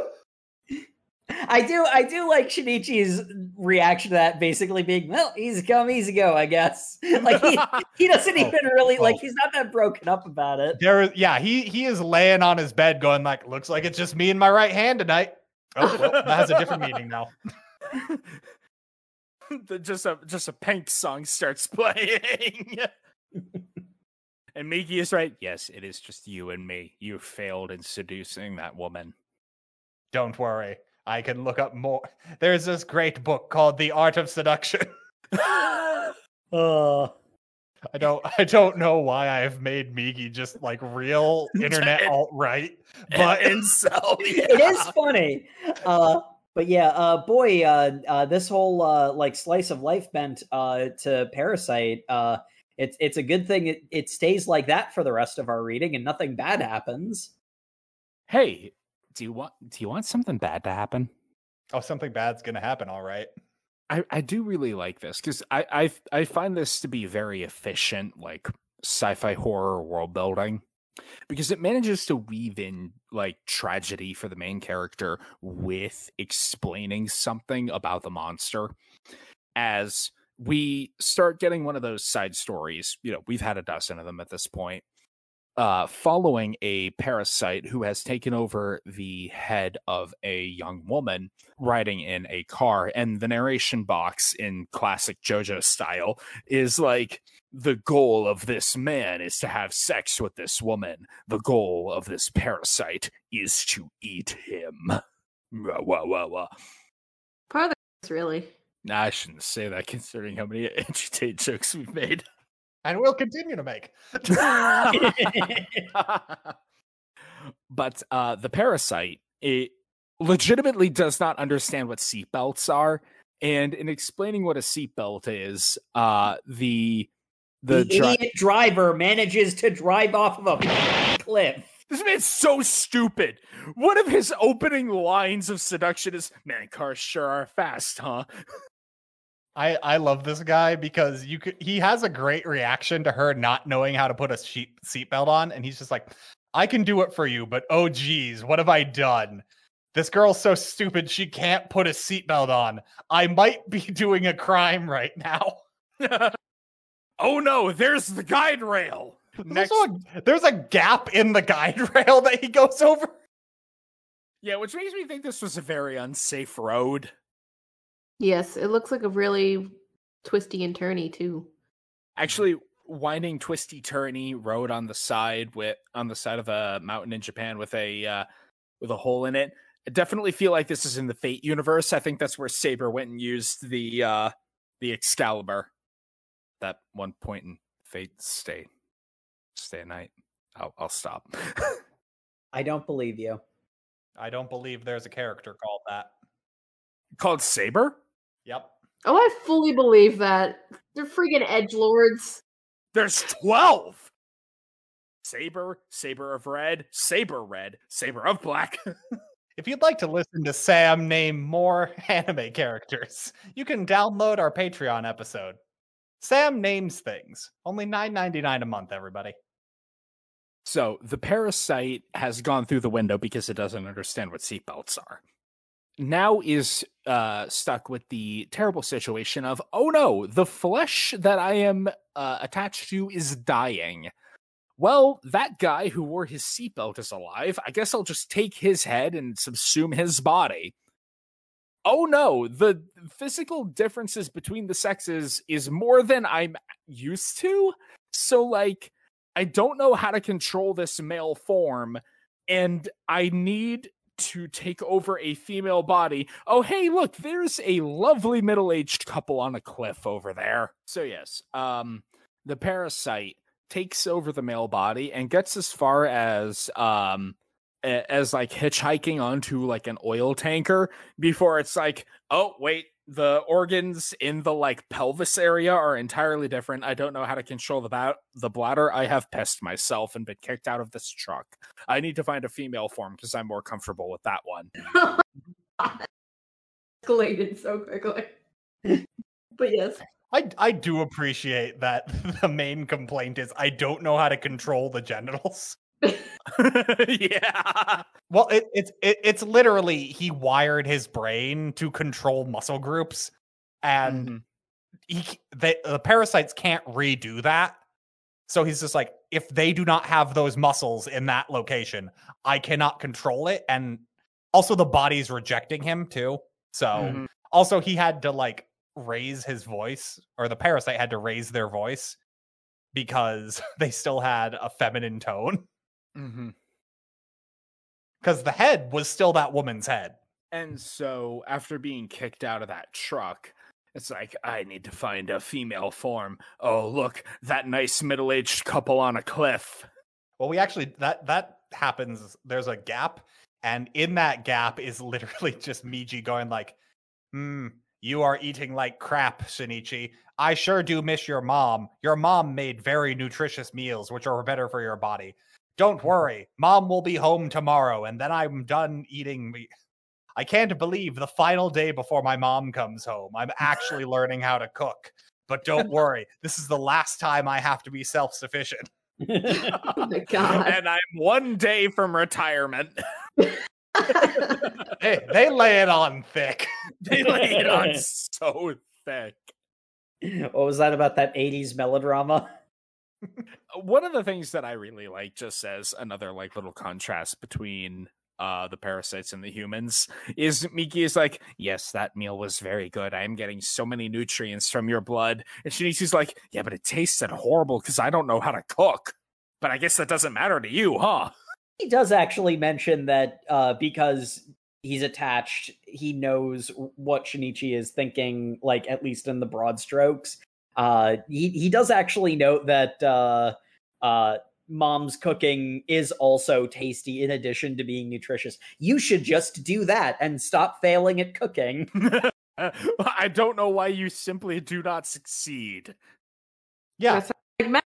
I do I do like Shinichi's reaction to that basically being, well, easy come, easy go, I guess. <laughs> Like he, he doesn't <laughs> Oh, even really oh. like oh. he's not that broken up about it. There, yeah, he he is laying on his bed, going like, "Looks like it's just me and my right hand tonight." Oh, well, that has a different meaning now. <laughs> the, just a just a pink song starts <laughs> playing. <laughs> and Migi is right. Yes, it is just you and me. You failed in seducing that woman. Don't worry, I can look up more. There's this great book called The Art of Seduction. Uh, I don't, I don't know why I've made Migi just like real <laughs> internet alt right, but and so <laughs> it is funny. Uh but yeah, uh boy, uh, uh this whole uh like slice of life bent uh to Parasyte, uh it's it's a good thing it, it stays like that for the rest of our reading and nothing bad happens. Hey, do you want do you want something bad to happen? oh, something bad's gonna happen. All right. I, I do really like this because I, I I find this to be very efficient, like sci-fi horror world building, because it manages to weave in like tragedy for the main character with explaining something about the monster. As we start getting one of those side stories, you know, we've had a dozen of them at this point. Uh, following a parasite who has taken over the head of a young woman riding in a car and the narration box in classic jojo style is like the goal of this man is to have sex with this woman the goal of this parasite is to eat him wah, wah, wah, wah. Part of the really. Nah, i shouldn't say that considering how many <laughs> anti-tate jokes we've made and will continue to make. <laughs> but uh, the parasite it legitimately does not understand what seatbelts are, and in explaining what a seatbelt is, uh, the the, the, dri- idiot driver manages to drive off of a cliff. This man's so stupid. One of his opening lines of seduction is, "Man, cars sure are fast, huh?" <laughs> I I love this guy because you could he has a great reaction to her not knowing how to put a sheet seatbelt on, and he's just like, I can do it for you, but oh geez, what have I done? This girl's so stupid she can't put a seatbelt on. I might be <laughs> doing a crime right now. <laughs> oh no, there's the guide rail. Next, a, there's a gap in the guide <laughs> rail that he goes over. Yeah, which makes me think this was a very unsafe road. Yes, it looks like a really twisty and turny too. Actually, winding twisty turny road on the side with on the side of a mountain in Japan with a uh, with a hole in it. I definitely feel like this is in the Fate universe. I think that's where Saber went and used the uh the Excalibur. That one point in Fate stay stay at night. I'll I'll stop. <laughs> I don't believe you. I don't believe there's a character called that. Called Saber? Yep. Oh, I fully believe that. They're freaking edge lords. There's 12. Saber, Saber of Red, Saber Red, Saber of Black. <laughs> if you'd like to listen to Sam name more <laughs> anime characters, you can download our Patreon episode. Sam names things. Only $9.99 a month, everybody. So the parasite has gone through the window because it doesn't understand what seatbelts are. Now is uh, stuck with the terrible situation of, oh no, the flesh that I am uh, attached to is dying. Well, that guy who wore his seatbelt is alive. I guess I'll just take his head and subsume his body. Oh no, the physical differences between the sexes is more than I'm used to. So, like, I don't know how to control this male form, and I need to take over a female body. Oh, hey, look, there's a lovely middle-aged couple on a cliff over there. So yes, um the parasite takes over the male body and gets as far as um as like hitchhiking onto like an oil tanker before it's like, "Oh, wait, the organs in the like pelvis area are entirely different. I don't know how to control the ba- the bladder. I have pissed myself and been kicked out of this truck. I need to find a female form because I'm more comfortable with that one. <laughs> Escalated so quickly. <laughs> but yes. I, I do appreciate that <laughs> the main complaint is I don't know how to control the genitals. <laughs> yeah. Well, it, it's it, it's literally he wired his brain to control muscle groups, and Mhm. he they, the parasites can't redo that. So he's just like, if they do not have those muscles in that location, I cannot control it. And also, the body's rejecting him too. So Mhm. also, he had to like raise his voice, or the parasite had to raise their voice because <laughs> they still had a feminine tone. Mhm. Because the head was still that woman's head. And so after being kicked out of that truck, it's like I need to find a female form. Oh, look, that nice middle-aged couple on a cliff. Well, we actually that that happens. There's a gap, and in that gap is <laughs> literally just Migi going like, "Hmm, you are eating like crap, Shinichi. I sure do miss your mom. Your mom made very nutritious meals, which are better for your body. Don't worry, mom will be home tomorrow, and then I'm done eating me." I can't believe the final day before my mom comes home. I'm actually <laughs> learning how to cook. But don't worry, this is the last time I have to be self sufficient. Oh <laughs> my <laughs> god. and I'm one day from retirement. Hey, they lay it on thick. they lay it on so thick. what was that about that 80s melodrama? One of the things that I really like, just as another like little contrast between uh the parasites and the humans, is Migi is like, Yes, that meal was very good. I am getting so many nutrients from your blood. And Shinichi's like, Yeah, but it tasted horrible because I don't know how to cook. But I guess that doesn't matter to you, huh? He does actually mention that uh, because he's attached, he knows what Shinichi is thinking, like at least in the broad strokes. Uh, he he does actually note that uh, uh, mom's cooking is also tasty in addition to being nutritious. You should just do that and stop failing at cooking. <laughs> I don't know why you simply do not succeed. Yeah, That's like Matt.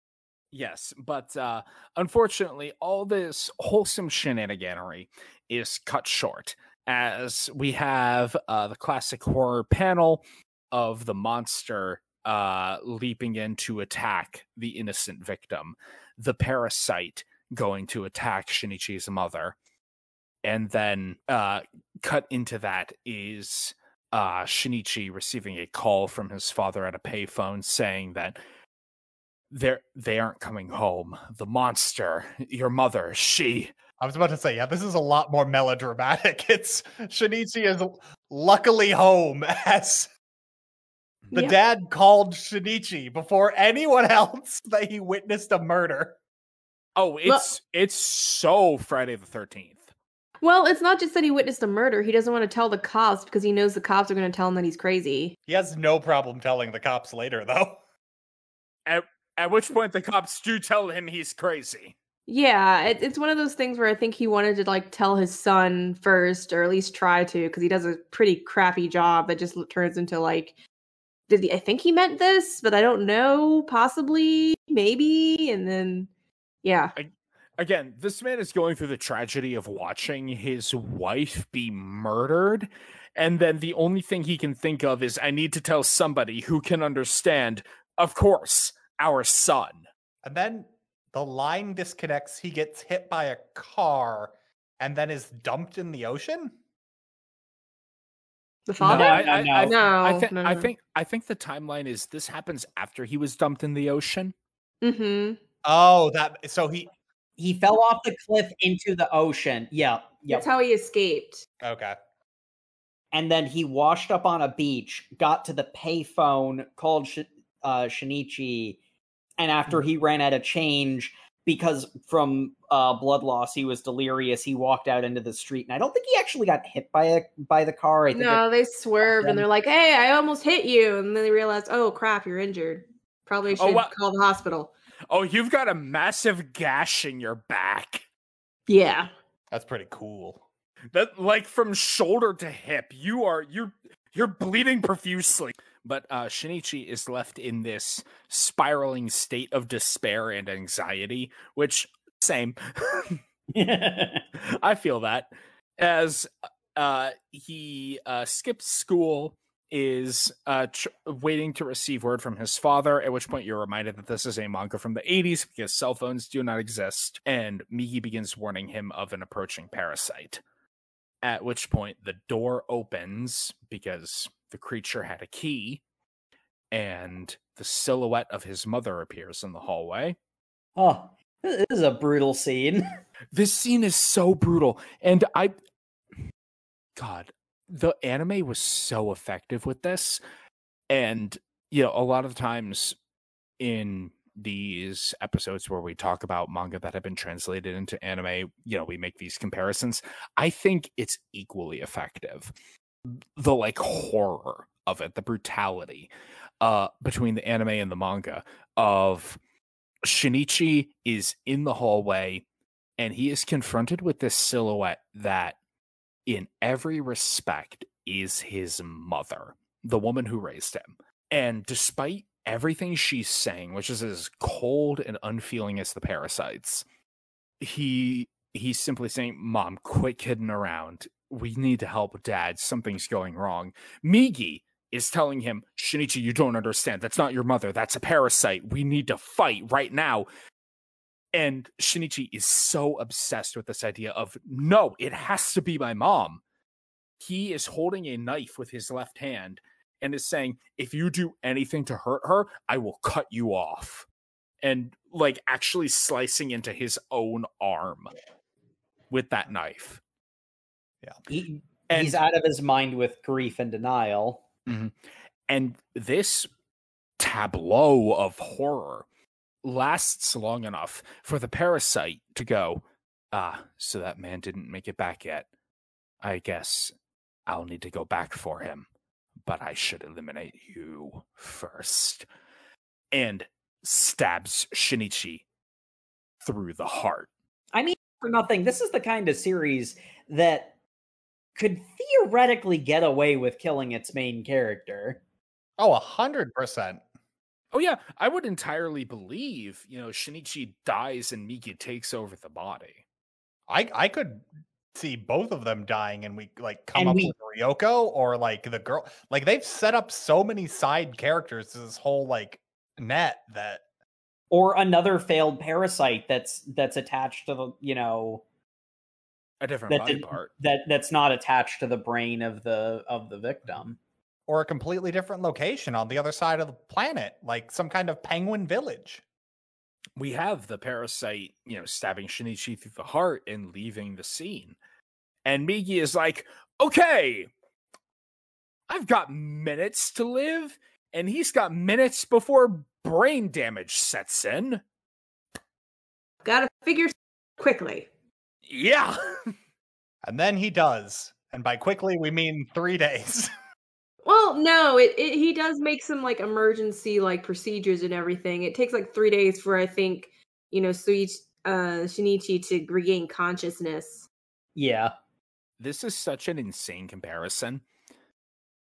Yes, but uh, unfortunately, all this wholesome shenaniganery is cut short as we have uh, the classic horror panel of the monster uh, leaping in to attack the innocent victim, the parasite going to attack Shinichi's mother, and then uh, cut into that is uh, Shinichi receiving a call from his father at a payphone saying that they're they aren't coming home. The monster, your mother, she I was about to say, yeah, this is a lot more melodramatic. <laughs> It's Shinichi is luckily home <laughs> as the Yeah. dad called Shinichi before anyone <laughs> else that he witnessed a murder. Oh, it's it's so Friday the thirteenth. Well, it's not just that he witnessed a murder. He doesn't want to tell the cops because he knows the cops are going to tell him that he's crazy. He has no problem telling the cops later, though. <laughs> At at which point the cops do tell him he's crazy. Yeah, it, it's one of those things where I think he wanted to like tell his son first, or at least try to, because he does a pretty crappy job that just turns into like, did he? I think he meant this, but I don't know. Possibly, maybe, and then, yeah, Again, this man is going through the tragedy of watching his wife be murdered. And then the only thing he can think of is, I need to tell somebody who can understand, of course, our son. And then the line disconnects. He gets hit by a car and then is dumped in the ocean. The father. No, I, no, I, no. I, No, I, thi- no, I think I think the timeline is this happens after he was dumped in the ocean. mm-hmm. Oh, that so he he fell off the cliff into the ocean. Yeah, yep. That's how he escaped. okay. and then he washed up on a beach, got to the payphone, called Sh- uh, Shinichi, and after he ran out of change because from uh, blood loss he was delirious, he walked out into the street, and I don't think he actually got hit by a by the car. I think No, they swerved and they're like, "Hey, I almost hit you," and then they realized, "Oh crap, you're injured. Probably should Oh, what- call the hospital." Oh, you've got a massive gash in your back. Yeah, That's pretty cool. That like from shoulder to hip, you are you're you're bleeding profusely. But uh Shinichi is left in this spiraling state of despair and anxiety, which same. <laughs> I feel that as uh he uh skips school is uh tr- waiting to receive word from his father at which point you're reminded that this is a manga from the 80s because cell phones do not exist and Migi begins warning him of an approaching parasite at which point the door opens because the creature had a key and the silhouette of his mother appears in the hallway. Oh, this is a brutal scene. <laughs> this scene is so brutal and i god the anime was so effective with this and you know a lot of times in these episodes where we talk about manga that have been translated into anime you know we make these comparisons i think it's equally effective the like horror of it the brutality uh between the anime and the manga of shinichi is in the hallway and he is confronted with this silhouette that in every respect is his mother the woman who raised him. And despite everything she's saying which is as cold and unfeeling as the parasites he he's simply saying mom quit kidding around we need to help dad something's going wrong migi is telling him shinichi you don't understand that's not your mother that's a parasite we need to fight right now and Shinichi is so obsessed with this idea of no, it has to be my mom. He is holding a knife with his left hand and is saying, if you do anything to hurt her, I will cut you off. And like actually slicing into his own arm with that knife. He, And he's out of his mind with grief and denial. and this tableau of horror lasts long enough for the parasite to go ah so that man didn't make it back yet. I guess i'll need to go back for him but i should eliminate you first. And stabs Shinichi through the heart. I mean, for nothing, this is the kind of series that could theoretically get away with killing its main character. Oh, a hundred percent. Oh yeah, I would entirely believe, you know, Shinichi dies and Migi takes over the body. I I could see both of them dying and we like come And up we- with Ryoko or like the girl. Like they've set up so many side characters to this whole like net that Or another failed parasite that's that's attached to the, you know, A different that body did- part. that that's not attached to the brain of the of the victim. or a completely different location on the other side of the planet, like some kind of penguin village. We have the parasite, you know, stabbing Shinichi through the heart and leaving the scene. And Migi is like, okay, I've got minutes to live, and he's got minutes before brain damage sets in. Gotta figure quickly. Yeah. And then he does. And by <laughs> quickly, we mean three days. <laughs> Well, no, it, it he does make some like emergency like procedures and everything. It takes like three days for I think you know Suichi, uh, Shinichi to regain consciousness. Yeah. this is such an insane comparison,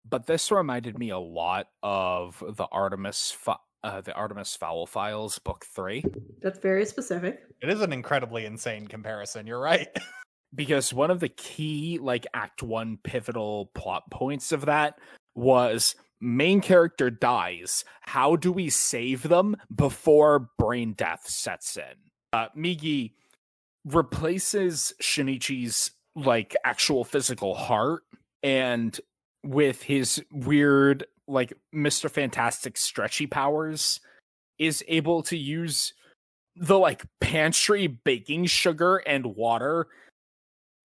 but this reminded me a lot of the Artemis, Fi- uh, the Artemis Fowl Files, Book Three, That's very specific. it is an incredibly insane comparison. You're right. <laughs> because one of the key, like Act One pivotal plot points of that was main character dies. How do we save them before brain death sets in? Uh, Migi replaces Shinichi's like actual physical heart and with his weird like Mr. Fantastic stretchy powers is able to use the like pantry baking sugar and water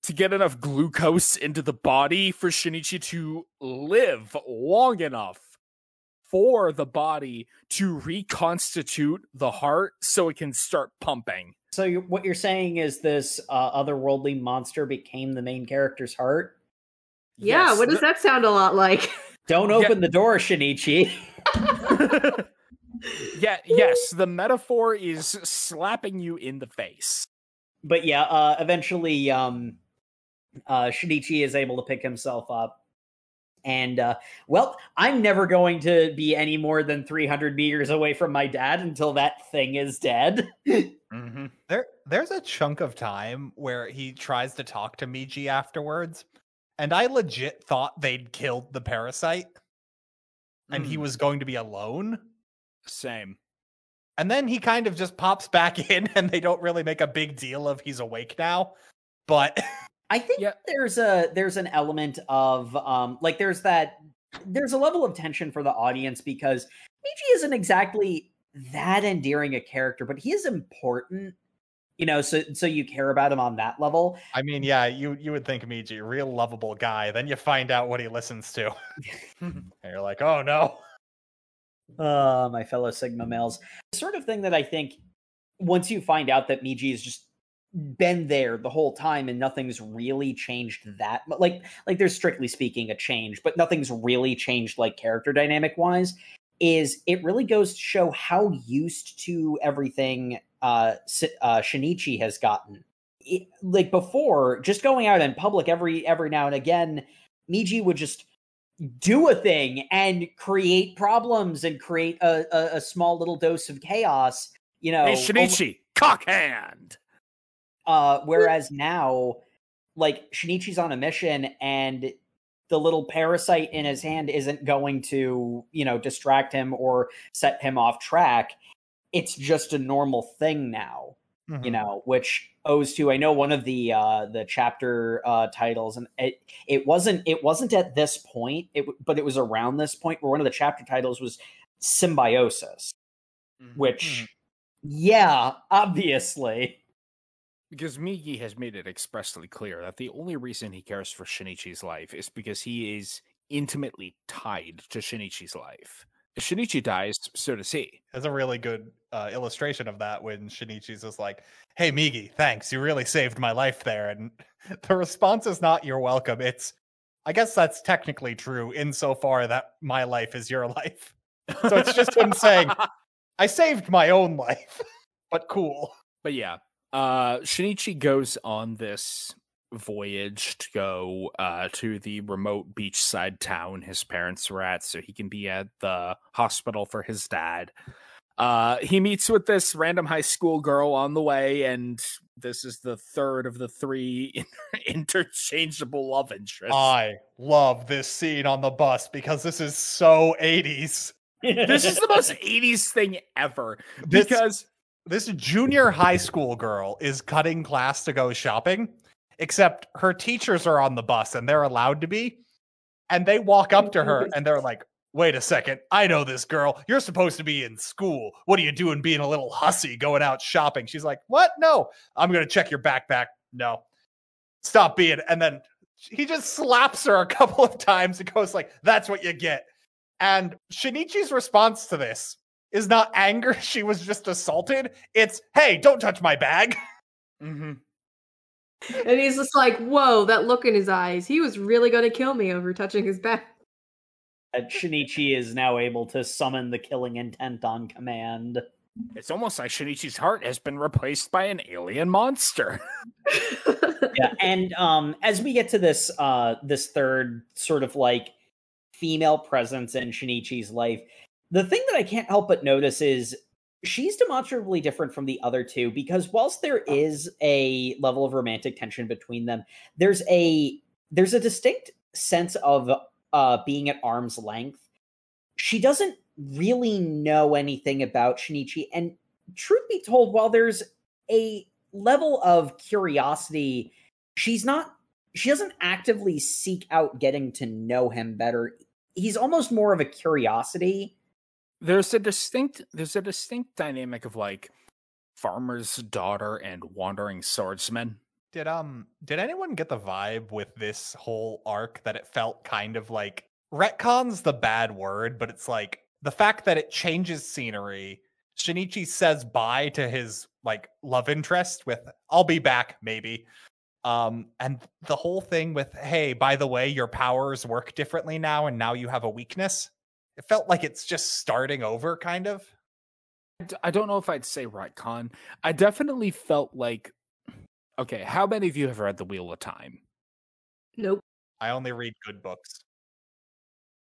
to get enough glucose into the body for Shinichi to live long enough for the body to reconstitute the heart so it can start pumping. So you, what you're saying is this uh, otherworldly monster became the main character's heart? Yeah, Yes, what does that sound a lot like? <laughs> Don't Yeah. open the door, Shinichi. <laughs> yeah, yes, the metaphor is slapping you in the face. but yeah, uh, eventually, um, uh, Shinichi is able to pick himself up. And, uh, well, I'm never going to be any more than 300 meters away from my dad until that thing is dead. <laughs> Mm-hmm. There, there's a chunk of time where he tries to talk to Migi afterwards, and I legit thought they'd killed the parasite, and he Mm. was going to be alone. Same. And then he kind of just pops back <laughs> in, and they don't really make a big deal of he's awake now. But <laughs> I think Yeah. there's a there's an element of um like there's that there's a level of tension for the audience because Migi isn't exactly that endearing a character, but he is important. You know, so so you care about him on that level. I mean, yeah, you you would think Migi, real lovable guy. Then you find out what he listens to, <laughs> <laughs> and you're like, oh no. Uh, my fellow Sigma males. The sort of thing that I think once you find out that Migi has just been there the whole time and nothing's really changed that mu- like like there's strictly speaking a change, but nothing's really changed like character dynamic wise, is it really goes to show how used to everything uh, uh Shinichi has gotten. It, like before, just going out in public every every now and again, Migi would just do a thing and create problems and create a, a, a small little dose of chaos. You know, Hey, Shinichi, cockhand. uh, whereas now, like Shinichi's on a mission and the little parasite in his hand isn't going to, you know, distract him or set him off track. It's just a normal thing now, Mm-hmm. you know, which owes to I know one of the uh the chapter uh titles and it it wasn't it wasn't at this point, it but it was around this point where one of the chapter titles was symbiosis, which yeah, obviously. Because Migi has made it expressly clear that the only reason he cares for Shinichi's life is because he is intimately tied to Shinichi's life. Shinichi dies, so does he. There's a really good uh, illustration of that when Shinichi's just like, "Hey Migi, thanks, you really saved my life there." And <laughs> the response is not "You're welcome." It's, I guess that's technically true insofar that my life is your <laughs> life. So it's just him saying, <laughs> I saved my own life, but cool. But yeah, uh, Shinichi goes on this voyage to go uh, to the remote beachside town his parents were at so he can be at the hospital for his dad. Uh, he meets with this random high school girl on the way, and this is the third of the three <laughs> interchangeable love interests. I love this scene on the bus because this is so 80s. this is the most <laughs> 80s thing ever This- because This junior high school girl is cutting class to go shopping, except her teachers are on the bus and they're allowed to be. And they walk up to her and they're like, wait a second, I know this girl. You're supposed to be in school. What are you doing being a little hussy going out shopping? She's like, what? No, I'm going to check your backpack. No, stop being. And then he just slaps her a couple of times and goes like, that's what you get. And Shinichi's response to this is not anger. <laughs> She was just assaulted. It's, hey, don't touch my bag. Mhm. And he's just like, whoa, that look in his eyes. He was really going to kill me over touching his back. that Shinichi is now able to summon the killing intent on command. it's almost like Shinichi's heart has been replaced by an alien monster. <laughs> yeah and um as we get to this uh this third sort of like female presence in shinichi's life the thing that i can't help but notice is she's demonstrably different from the other two because whilst there is a level of romantic tension between them there's a there's a distinct sense of uh being at arm's length. She doesn't really know anything about shinichi and truth be told while there's a level of curiosity she's not she doesn't actively seek out getting to know him better. He's almost more of a curiosity there's a distinct there's a distinct dynamic of like farmer's daughter and wandering swordsman. Did um did anyone get the vibe with this whole arc that it felt kind of like retcon's the bad word, but it's like the fact that it changes scenery. Shinichi says bye to his like love interest with I'll be back maybe. Um and the whole thing with hey, by the way, your powers work differently now and now you have a weakness. It felt like it's just starting over kind of. i don't know if I'd say retcon. I definitely felt like okay, how many of you have read The Wheel of Time? nope. I only read good books.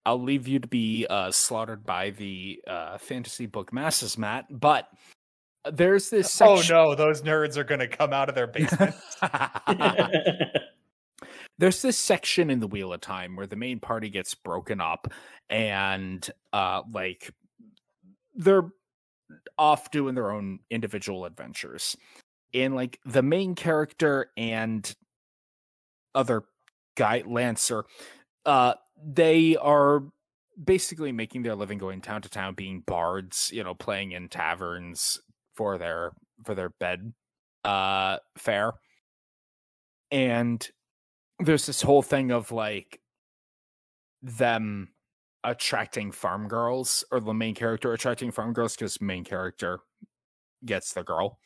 I'll leave you to be uh, slaughtered by the uh, fantasy book masses, Matt. But there's this section. Oh no, those nerds are gonna come out of their basement. <laughs> <laughs> <laughs> there's this section in the Wheel of Time where the main party gets broken up, and uh, like they're off doing their own individual adventures, and like the main character and other guy Lancer, uh, they are basically making their living going town to town being bards you know playing in taverns for their for their bed uh fare. And there's this whole thing of like them attracting farm girls or the main character attracting farm girls because main character gets the girl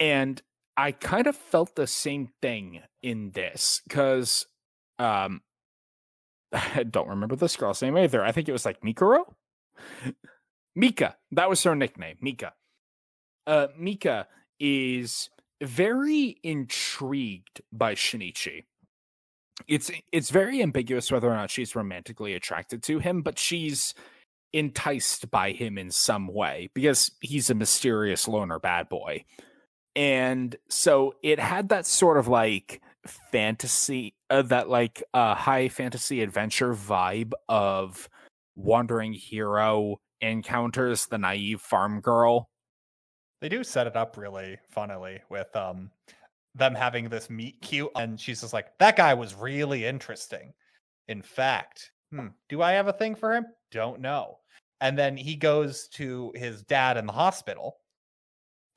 and i kind of felt the same thing in this because um <laughs> I don't remember this girl's name either. I think it was like Mikuro. Mika. That was her nickname, Mika. Uh, Mika is very intrigued by Shinichi. It's it's very ambiguous whether or not she's romantically attracted to him, but she's enticed by him in some way because he's a mysterious loner bad boy. And so it had that sort of like fantasy uh, that like uh high fantasy adventure vibe of wandering hero encounters the naive farm girl They do set it up really funnily with um them having this meet cute and she's just like that guy was really interesting. In fact, hmm, do I have a thing for him? Don't know. And then he goes to his dad in the hospital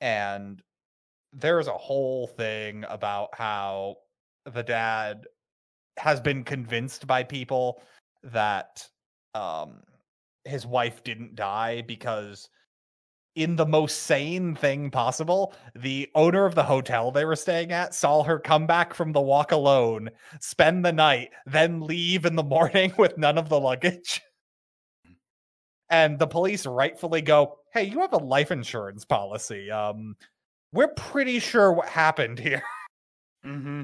and there's a whole thing about how the dad has been convinced by people that um his wife didn't die because in the most sane thing possible, the owner of the hotel they were staying at saw her come back from the walk alone, spend the night, then leave in the morning <laughs> with none of the luggage. and the police rightfully go, "Hey, you have a life insurance policy. Um, we're pretty sure what happened here." <laughs> Mm-hmm.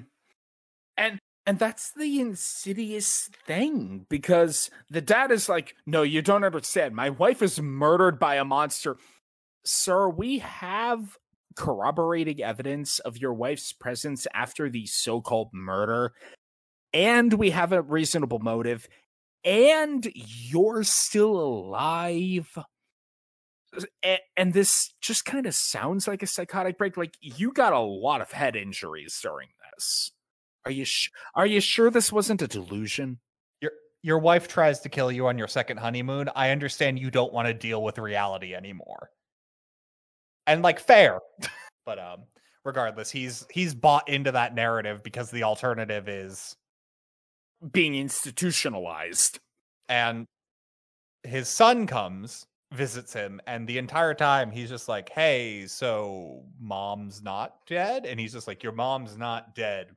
And and that's the insidious thing because the dad is like, "No, you don't understand. My wife is murdered by a monster." Sir, we have corroborating evidence of your wife's presence after the so-called murder, and we have a reasonable motive, and you're still alive. And this just kind of sounds like a psychotic break. Like you got a lot of head injuries during this. Are you sh- are you sure this wasn't a delusion? Your your wife tries to kill you on your second honeymoon. I understand you don't want to deal with reality anymore. And like fair. but um regardless, he's he's bought into that narrative because the alternative is Being institutionalized. and his son comes visits him and the entire time he's just like hey so mom's not dead and he's just like your mom's not dead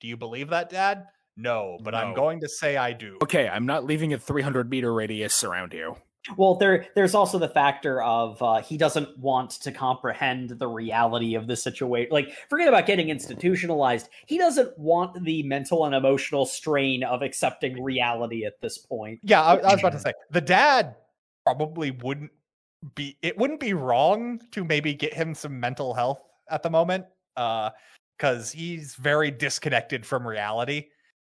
do you believe that dad no but i'm going to say i do Okay, I'm not leaving a 300 meter radius around you. Well, there there's also the factor of uh, he doesn't want to comprehend the reality of the situation. Like, forget about getting institutionalized. He doesn't want the mental and emotional strain of accepting reality at this point. yeah I, I was about to say the dad probably wouldn't be it wouldn't be wrong to maybe get him some mental health at the moment uh because he's very disconnected from reality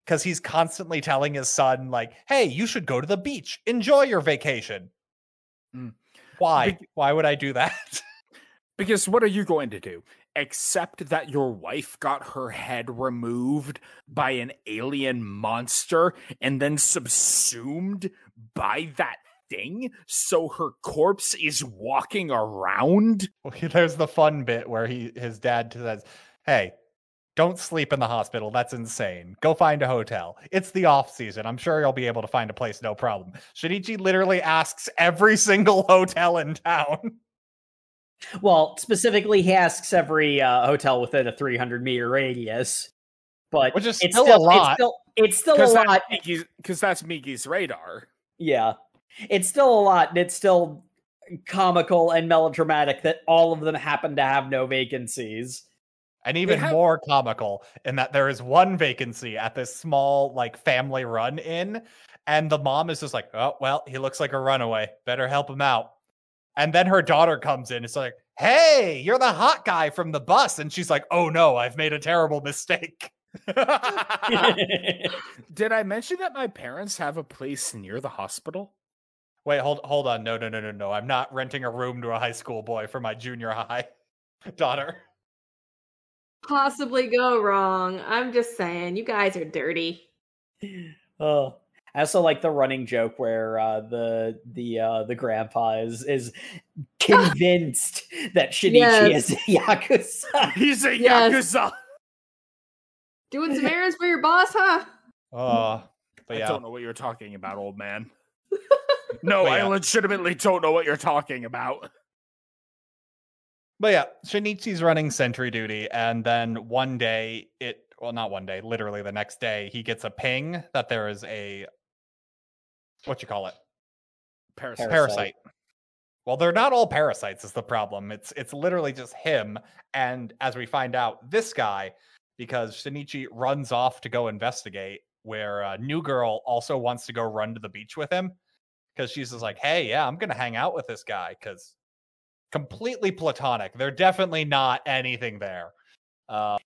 because he's constantly telling his son like hey you should go to the beach enjoy your vacation Mm. why Bec- why would i do that <laughs> Because what are you going to do? Except that your wife got her head removed by an alien monster and then subsumed by that thing so her corpse is walking around? Okay, <laughs> there's the fun bit where he his dad says hey don't sleep in the hospital that's insane go find a hotel it's the off season i'm sure you'll be able to find a place no problem shinichi literally asks every <laughs> single hotel in town Well, specifically, he asks every uh, hotel within a 300 meter radius, but Which is it's still a lot. It's still, it's still a Because lot. that's, Migi's, 'cause that's Migi's radar. Yeah. It's still a lot, and it's still comical and melodramatic that all of them happen to have no vacancies. And even have- more comical in that there is one vacancy at this small like family run inn and the mom is just like oh well he looks like a runaway. Better help him out. And then her daughter comes in it's like hey you're the hot guy from the bus. And she's like oh no i've made a terrible mistake. <laughs> <laughs> Did I mention that my parents have a place near the hospital? wait hold hold on. No no no no no. I'm not renting a room to a high school boy for my junior high <laughs> daughter Possibly go wrong. I'm just saying, you guys are dirty. <sighs> oh. I also like the running joke where uh, the the uh, the grandpa is is <laughs> convinced that Shinichi Yes. is <laughs> Yakuza. He's a Yes. Yakuza. Doing some <laughs> errands for your boss, huh? oh but I yeah don't know what you're talking about, old man. No, But I yeah. legitimately don't know what you're talking about. But yeah, Shinichi's running sentry duty, and then one day it well, not one day, literally the next day, he gets a ping that there is a what you call it? Parasite. Parasite. Well, they're not all parasites, is the problem. It's it's literally just him. And as we find out, this guy, because Shinichi runs off to go investigate, where uh, New Girl also wants to go run to the beach with him. Because she's just like, hey, yeah, I'm gonna hang out with this guy because completely platonic. They're definitely not anything there. Uh,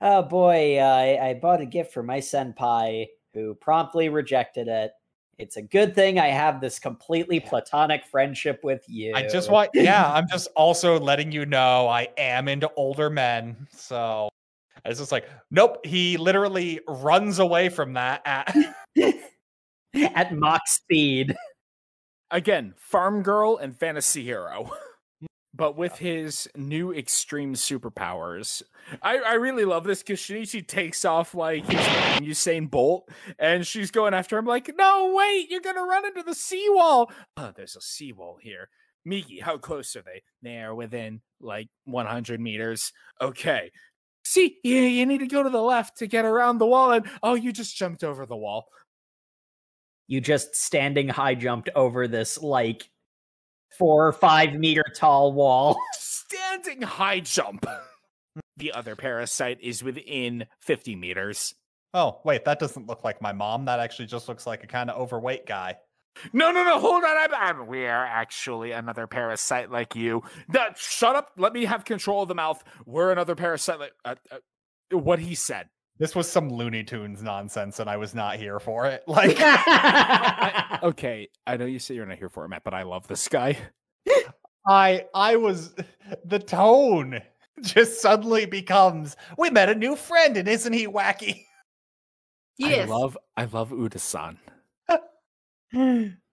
oh boy, uh, I, I bought a gift for my senpai who promptly rejected it. It's a good thing I have this completely platonic friendship with you. I just want, yeah, I'm just also letting you know I am into older men. So it's just like, nope. He literally runs away from that. At, <laughs> at Mach speed. Again, farm girl and fantasy hero. <laughs> But with his new extreme superpowers, I, I really love this because Shinichi takes off like he's Usain Bolt, and she's going after him like, "No, wait, you're gonna run into the seawall." Oh, there's a seawall here. Miki, how close are they? They are within like 100 meters. Okay. See, you, you need to go to the left to get around the wall, and oh, you just jumped over the wall. You just standing high jumped over this like four or five meter tall wall. <laughs> Standing high jump. The other parasite is within 50 meters. Oh, wait, that doesn't look like my mom. That actually just looks like a kind of overweight guy. No, no, no, hold on. I'm, I'm, we are actually another parasite like you. That, shut up. Let me have control of the mouth. We're another parasite like uh, uh, what he said. This was some Looney Tunes nonsense, and I was not here for it. <laughs> Like, I- <laughs> <laughs> okay, I know you say you're not here for it, Matt, but I love this guy. I, I was the tone just suddenly becomes. We met a new friend, and isn't he wacky? Yes. I love, I love Udasan.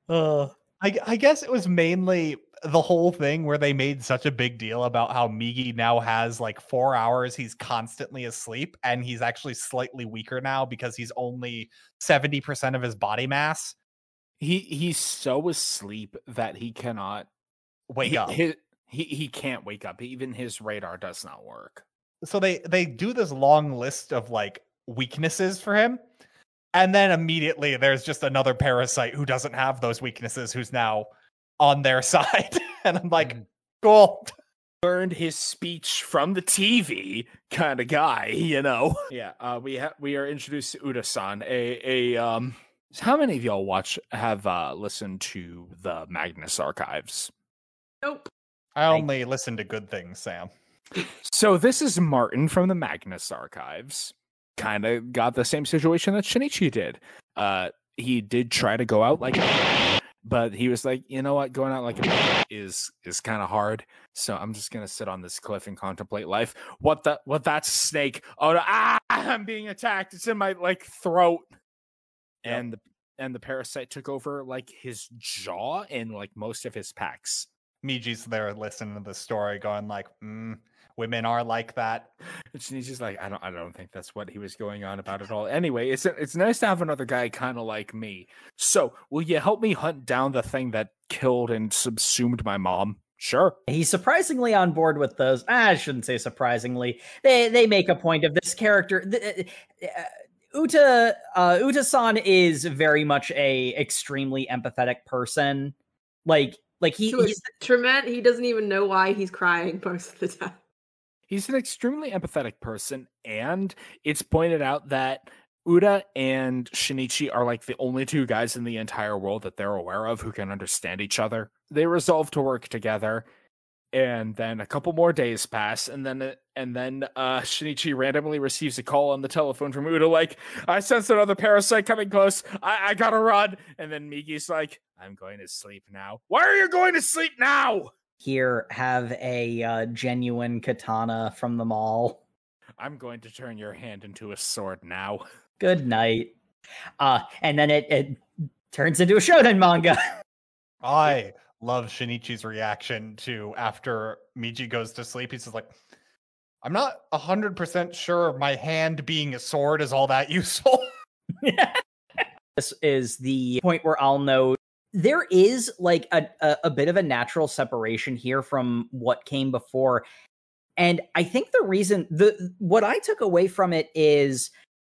Uh, I, I guess it was mainly the whole thing where they made such a big deal about how Migi now has like four hours. He's constantly asleep, and he's actually slightly weaker now because he's only 70% of his body mass. He he's so asleep that he cannot Wake he, up. He, he he can't wake up. Even his radar does not work. so they they do this long list of like weaknesses for him and then immediately there's just another parasite who doesn't have those weaknesses who's now on their <laughs> side and i'm like Mhm. cool Learned his speech from the TV kind of guy, you know. <laughs> Yeah, uh, we ha- we are introduced to Udasan, a a um. How many of y'all watch have uh listened to the Magnus archives? Nope. i only listen to good things sam So this is Martin from the Magnus archives. Kind of got the same situation that Shinichi did. Uh, he did try to go out like, a but he was like, you know what, going out like a is is kind of hard. So I'm just gonna sit on this cliff and contemplate life. What the? What? That's a snake. Oh, no, ah! <laughs> I'm being attacked. It's in my like throat. Yep. And the and the parasite took over like his jaw and like most of his packs. migi's there listening to the story going like mm, women are like that And just like, I don't, I don't think that's what he was going on about at all. Anyway, it's it's nice to have another guy kind of like me. So, will you help me hunt down the thing that killed and subsumed my mom? Sure. he's surprisingly on board with those. Ah, I shouldn't say surprisingly. They they make a point of this character. The, uh, Uda uh, Uda-san is very much a extremely empathetic person. Like like he, To he's Trement, he doesn't even know why he's crying most of the time. He's an extremely empathetic person, and it's pointed out that Uda and Shinichi are like the only two guys in the entire world that they're aware of who can understand each other. They resolve to work together, and then a couple more days pass, and then uh, and then uh, Shinichi randomly receives a call on the telephone from Uda, like, "I sense another parasite coming close. I, I gotta run." And then Migi's like, "I'm going to sleep now." Why are you going to sleep now? Here have a uh, genuine katana from the mall. I'm going to turn your hand into a sword now. <laughs> Good night. Uh, and then it, it turns into a shonen manga. <laughs> i love shinichi's reaction to after migi goes to sleep he's just like i'm not 100% sure my hand being a sword is all that <laughs> useful this is the point where I'll note there is like a, a, a bit of a natural separation here from what came before. And I think the reason the what I took away from it is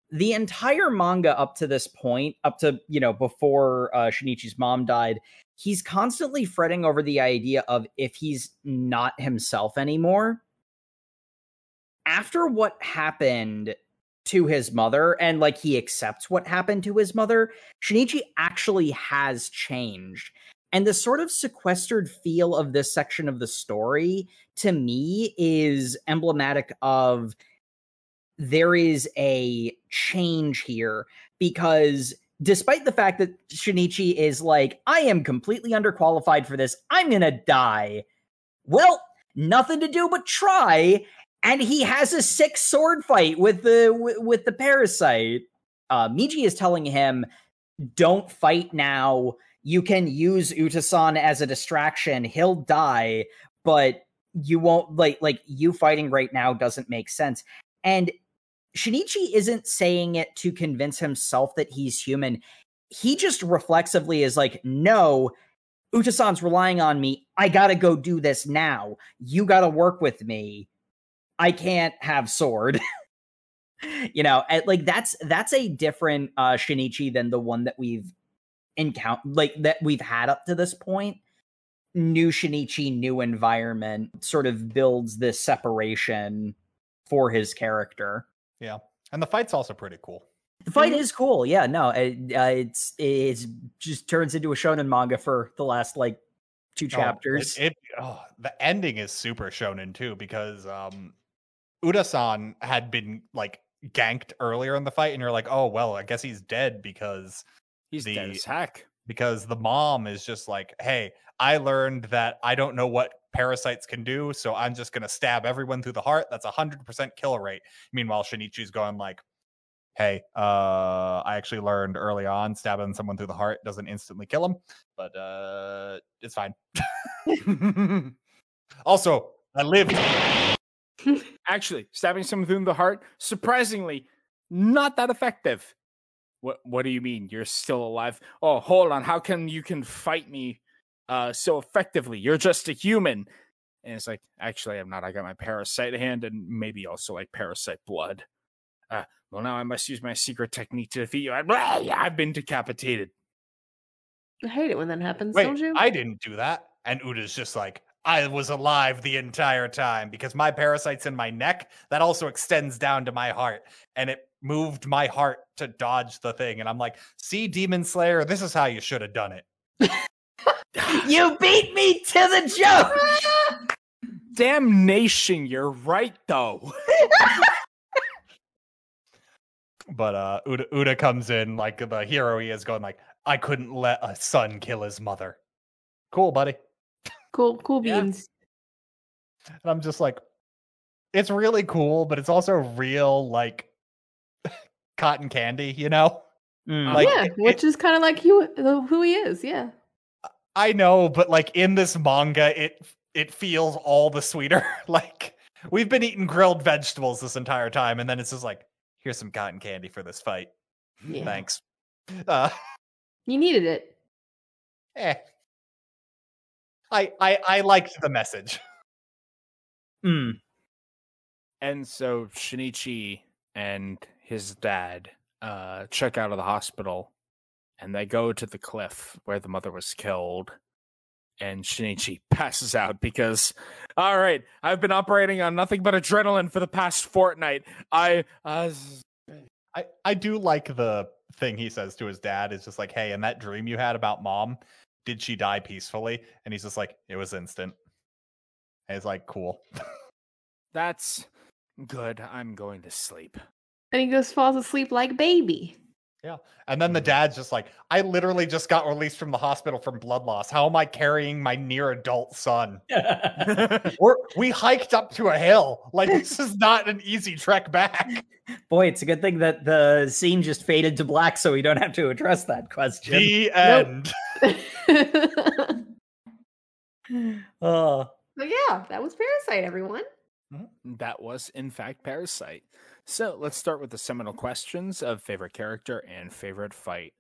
the entire manga up to this point, up to you know before uh, Shinichi's mom died, he's constantly fretting over the idea of if he's not himself anymore. After what happened to his mother and like he accepts what happened to his mother, Shinichi actually has changed. And the sort of sequestered feel of this section of the story to me is emblematic of there is a change here because despite the fact that Shinichi is like, I am completely underqualified for this, I'm gonna die. Well, nothing to do but try and he has a sick sword fight with the with, the parasite. Uh, Migi is telling him, "Don't fight now. You can use Udasan as a distraction. He'll die, but you won't like like you fighting right now doesn't make sense." And Shinichi isn't saying it to convince himself that he's human. He just reflexively is like, "No." Udasan's relying on me. I gotta go do this now. You gotta work with me. I can't have sword. <laughs> you know, like that's that's a different uh Shinichi than the one that we've encounter like that we've had up to this point. New Shinichi, new environment sort of builds this separation for his character. Yeah. And the fight's also pretty cool. The fight Mhm. is cool. Yeah, no, it, uh, it's it's just turns into a shonen manga for the last like two Oh, it- chapters. It, oh, the ending is super shonen too because um Uda-san had been like ganked earlier in the fight, and you're like, oh well, I guess he's dead because He's dead as heck. because the mom is just like, hey, I learned that I don't know what parasites can do, so I'm just gonna stab everyone through the heart. That's a hundred percent kill rate. Meanwhile, Shinichi's going like, hey, uh, I actually learned early on stabbing someone through the heart doesn't instantly kill him, but uh, it's fine. <laughs> Also, I lived. <laughs> Actually, stabbing someone through the heart, surprisingly, not that effective. What What do you mean? You're still alive? Oh, hold on. How can you can fight me uh, so effectively? You're just a human. And it's like, actually, I'm not. I got my parasite hand and maybe also like parasite blood. Uh, well, now I must use my secret technique to defeat you. I, <laughs> I've been decapitated. I hate it when that happens, Wait, don't you? I didn't do that. And Uda's just like, I was alive the entire time because my parasite's in my neck. That also extends down to my heart. And it moved my heart to dodge the thing. And I'm like, see, Demon Slayer, this is how you should have done it. <laughs> you beat me to the joke. <laughs> Damnation! You're right, though. <laughs> But uh Uda, Uda comes in like the hero he is going like, I couldn't let a son kill his mother. Cool, buddy. Cool, cool Yeah. beans. And I'm just like, it's really cool, but it's also real like <laughs> cotton candy, you know? Mm. Like, yeah, it- which is kind of like who who he is. Yeah. I know, but like in this manga, it it feels all the sweeter. <laughs> like we've been eating grilled vegetables this entire time, and then it's just like, here's some cotton candy for this fight. Yeah. Thanks. Uh, <laughs> You needed it. eh. I I I liked the message. <laughs> Mm. And so Shinichi and his dad uh, check out of the hospital and they go to the cliff where the mother was killed. And Shinichi <laughs> passes out because, all right, I've been operating on nothing but adrenaline for the past fortnight. I, uh, I do like the thing he says to his dad is just like, hey, in that dream you had about mom, did she die peacefully? And he's just like, it was instant. And it's like, cool. that's good. I'm going to sleep. And he goes falls asleep like baby. Yeah. And then the Mhm. dad's just like, I literally just got released from the hospital from blood loss. How am I carrying my near adult son? <laughs> We're, we hiked up to a hill. Like, this is not an easy trek back. Boy, it's a good thing that the scene just faded to black, so we don't have to address that question. The Nope. End. <laughs> Oh, So yeah, that was Parasyte, everyone. That was, in fact, Parasyte. So let's start with the seminal questions of favorite character and favorite fight.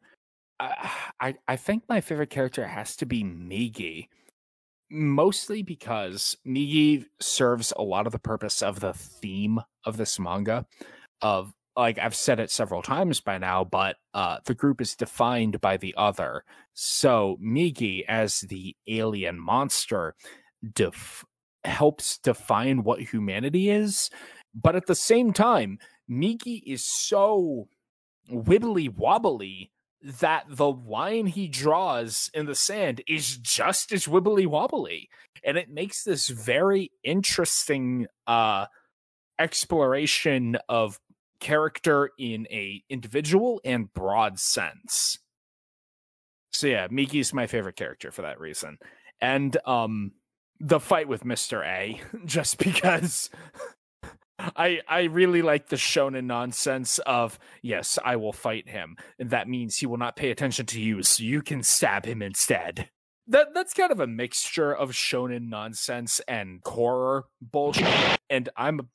Uh, I I think my favorite character has to be Migi, mostly because Migi serves a lot of the purpose of the theme of this manga. Of like I've said it several times by now, but uh, the group is defined by the other. So Migi, as the alien monster, def- helps define what humanity is. But at the same time, Migi is so wibbly wobbly that the line he draws in the sand is just as wibbly wobbly. And it makes this very interesting uh exploration of character in a individual and broad sense. So yeah, Migi's my favorite character for that reason. And um the fight with Mr. A <laughs> just because <laughs> I I really like the shonen nonsense of yes, I will fight him, and that means he will not pay attention to you, so you can stab him instead. That that's kind of a mixture of shonen nonsense and horror bullshit, and I'm a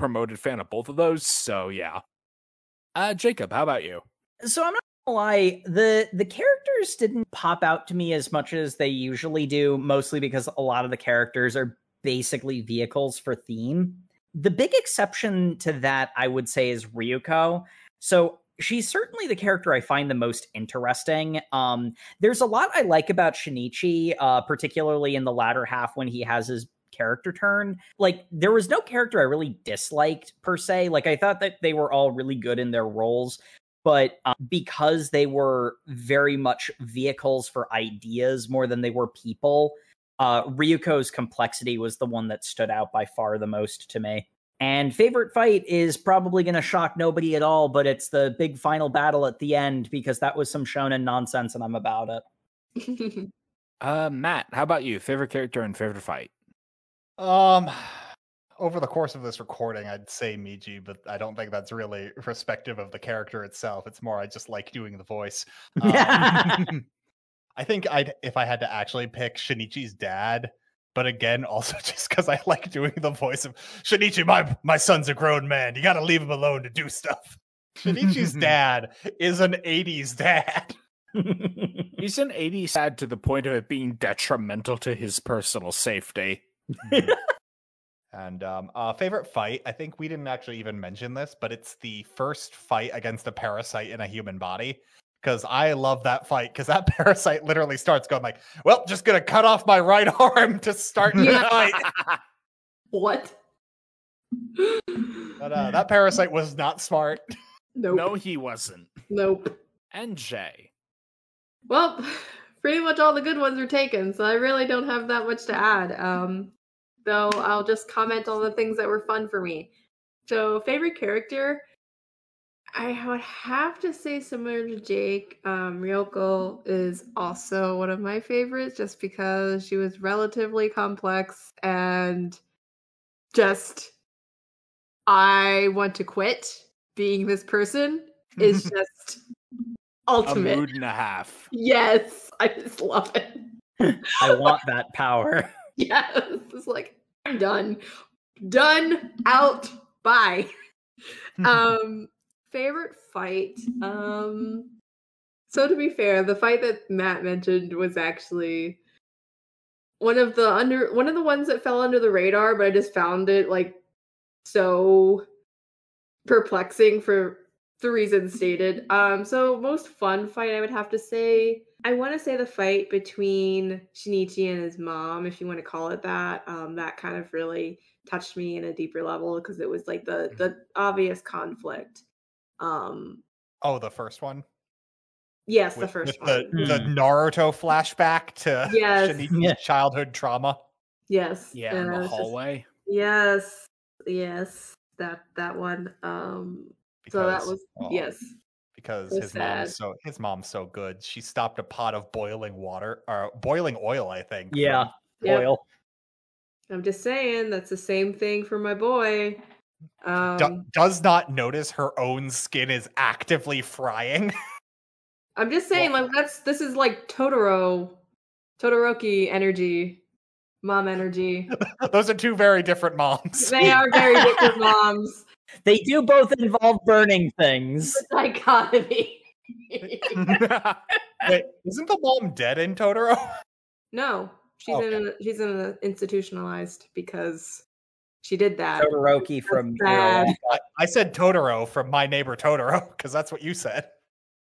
promoted fan of both of those, so yeah. Uh Jacob, how about you? so I'm not gonna lie. the The characters didn't pop out to me as much as they usually do, mostly because a lot of the characters are basically vehicles for theme. The big exception to that, I would say, is Ryoko. So she's certainly the character I find the most interesting. Um, there's a lot I like about Shinichi, uh, particularly in the latter half when he has his character turn. Like, there was no character I really disliked per se. Like, I thought that they were all really good in their roles, but um, because they were very much vehicles for ideas more than they were people, uh, Ryoko's complexity was the one that stood out by far the most to me. And favorite fight is probably going to shock nobody at all, but it's the big final battle at the end because that was some shonen nonsense and I'm about it. <laughs> Uh, Matt, how about you? Favorite character and favorite fight? Um, over the course of this recording, I'd say Migi, but I don't think that's really respective of the character itself. It's more I just like doing the voice. <laughs> Um, <laughs> I think I'd if I had to actually pick Shinichi's dad, but again, <laughs> also just because I like doing the voice of Shinichi, my my son's a grown man. You got to leave him alone to do stuff. Shinichi's dad is an '80s dad. He's an 80s dad to the point of it being detrimental to his personal safety. <laughs> And um, uh, favorite fight, I think we didn't actually even mention this, but it's the first fight against a parasite in a human body. Because I love that fight, because that <laughs> parasite literally starts going like, "Well, just gonna cut off my right <laughs> arm to start the Yeah. fight." what? But uh, that parasite was not smart. nope. No, he wasn't. Nope. And Jae. Well, <sighs> pretty much all the good ones are taken, so I really don't have that much to add. Um, though I'll just comment on the things that were fun for me. So, favorite character, I would have to say similar to Jake. Um, Ryoko is also one of my favorites, just because she was relatively complex and just I want to quit being this person is <laughs> just ultimate. A mood and a half. Yes, I just love it. <laughs> I want that power. <laughs> Yes, it's like I'm done, done, out, bye. <laughs> um, favorite fight. Um, so to be fair, the fight that Matt mentioned was actually one of the under one of the ones that fell under the radar, but I just found it like so perplexing for the reasons stated. Um, so most fun fight I would have to say. I want to say the fight between Shinichi and his mom, if you want to call it that. Um, that kind of really touched me in a deeper level because it was like the the obvious conflict. Um, Oh, the first one. yes, the first with the, one. the Naruto flashback to Yes. Shinichi's Yeah. childhood trauma. Yes. Yeah, and in the was just- hallway. yes. Yes. That that one. Um. So that was oh, yes. because So his mom is so his mom's so good. She stopped a pot of boiling water or boiling oil, I think. Yeah, Yep. oil. I'm just saying that's the same thing for my boy. do- Um, does not notice her own skin is actively frying. <laughs> I'm just saying, like that's this is like Totoro, Todoroki energy, mom energy. <laughs> Those are two very different moms. They are very different <laughs> moms. They do both involve burning things. The dichotomy. <laughs> Wait, isn't the mom dead in Totoro? no, she's Okay. in a, she's in a institutionalized because she did that. Todoroki from I, I said Totoro from My Neighbor Totoro because that's what you said.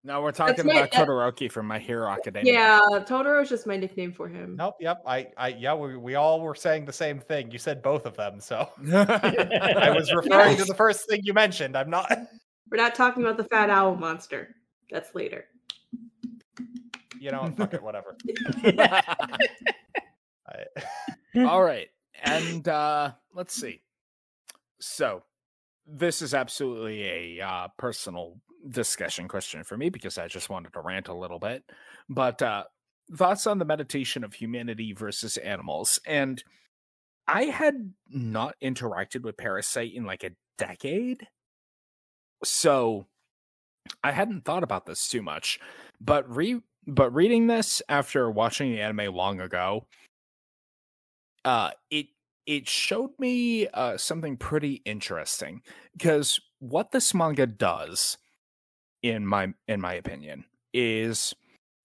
No, we're talking my- about that- Todoroki from My Hero Academia. Yeah, Totoro is just my nickname for him. Nope. Yep. I. I. Yeah. We, we all were saying the same thing. You said both of them, so I <laughs> I was <laughs> referring to the first thing you mentioned. I'm not. <laughs> We're not talking about the fat owl monster. That's later. You know. Fuck it. Whatever. All right. And uh let's see. So this is absolutely a uh, personal discussion question for me because I just wanted to rant a little bit. But uh thoughts on the meditation of humanity versus animals. And I had not interacted with Parasyte in like a decade. So I hadn't thought about this too much. But re but reading this after watching the anime long ago, uh it it showed me uh something pretty interesting because what this manga does in my in my opinion is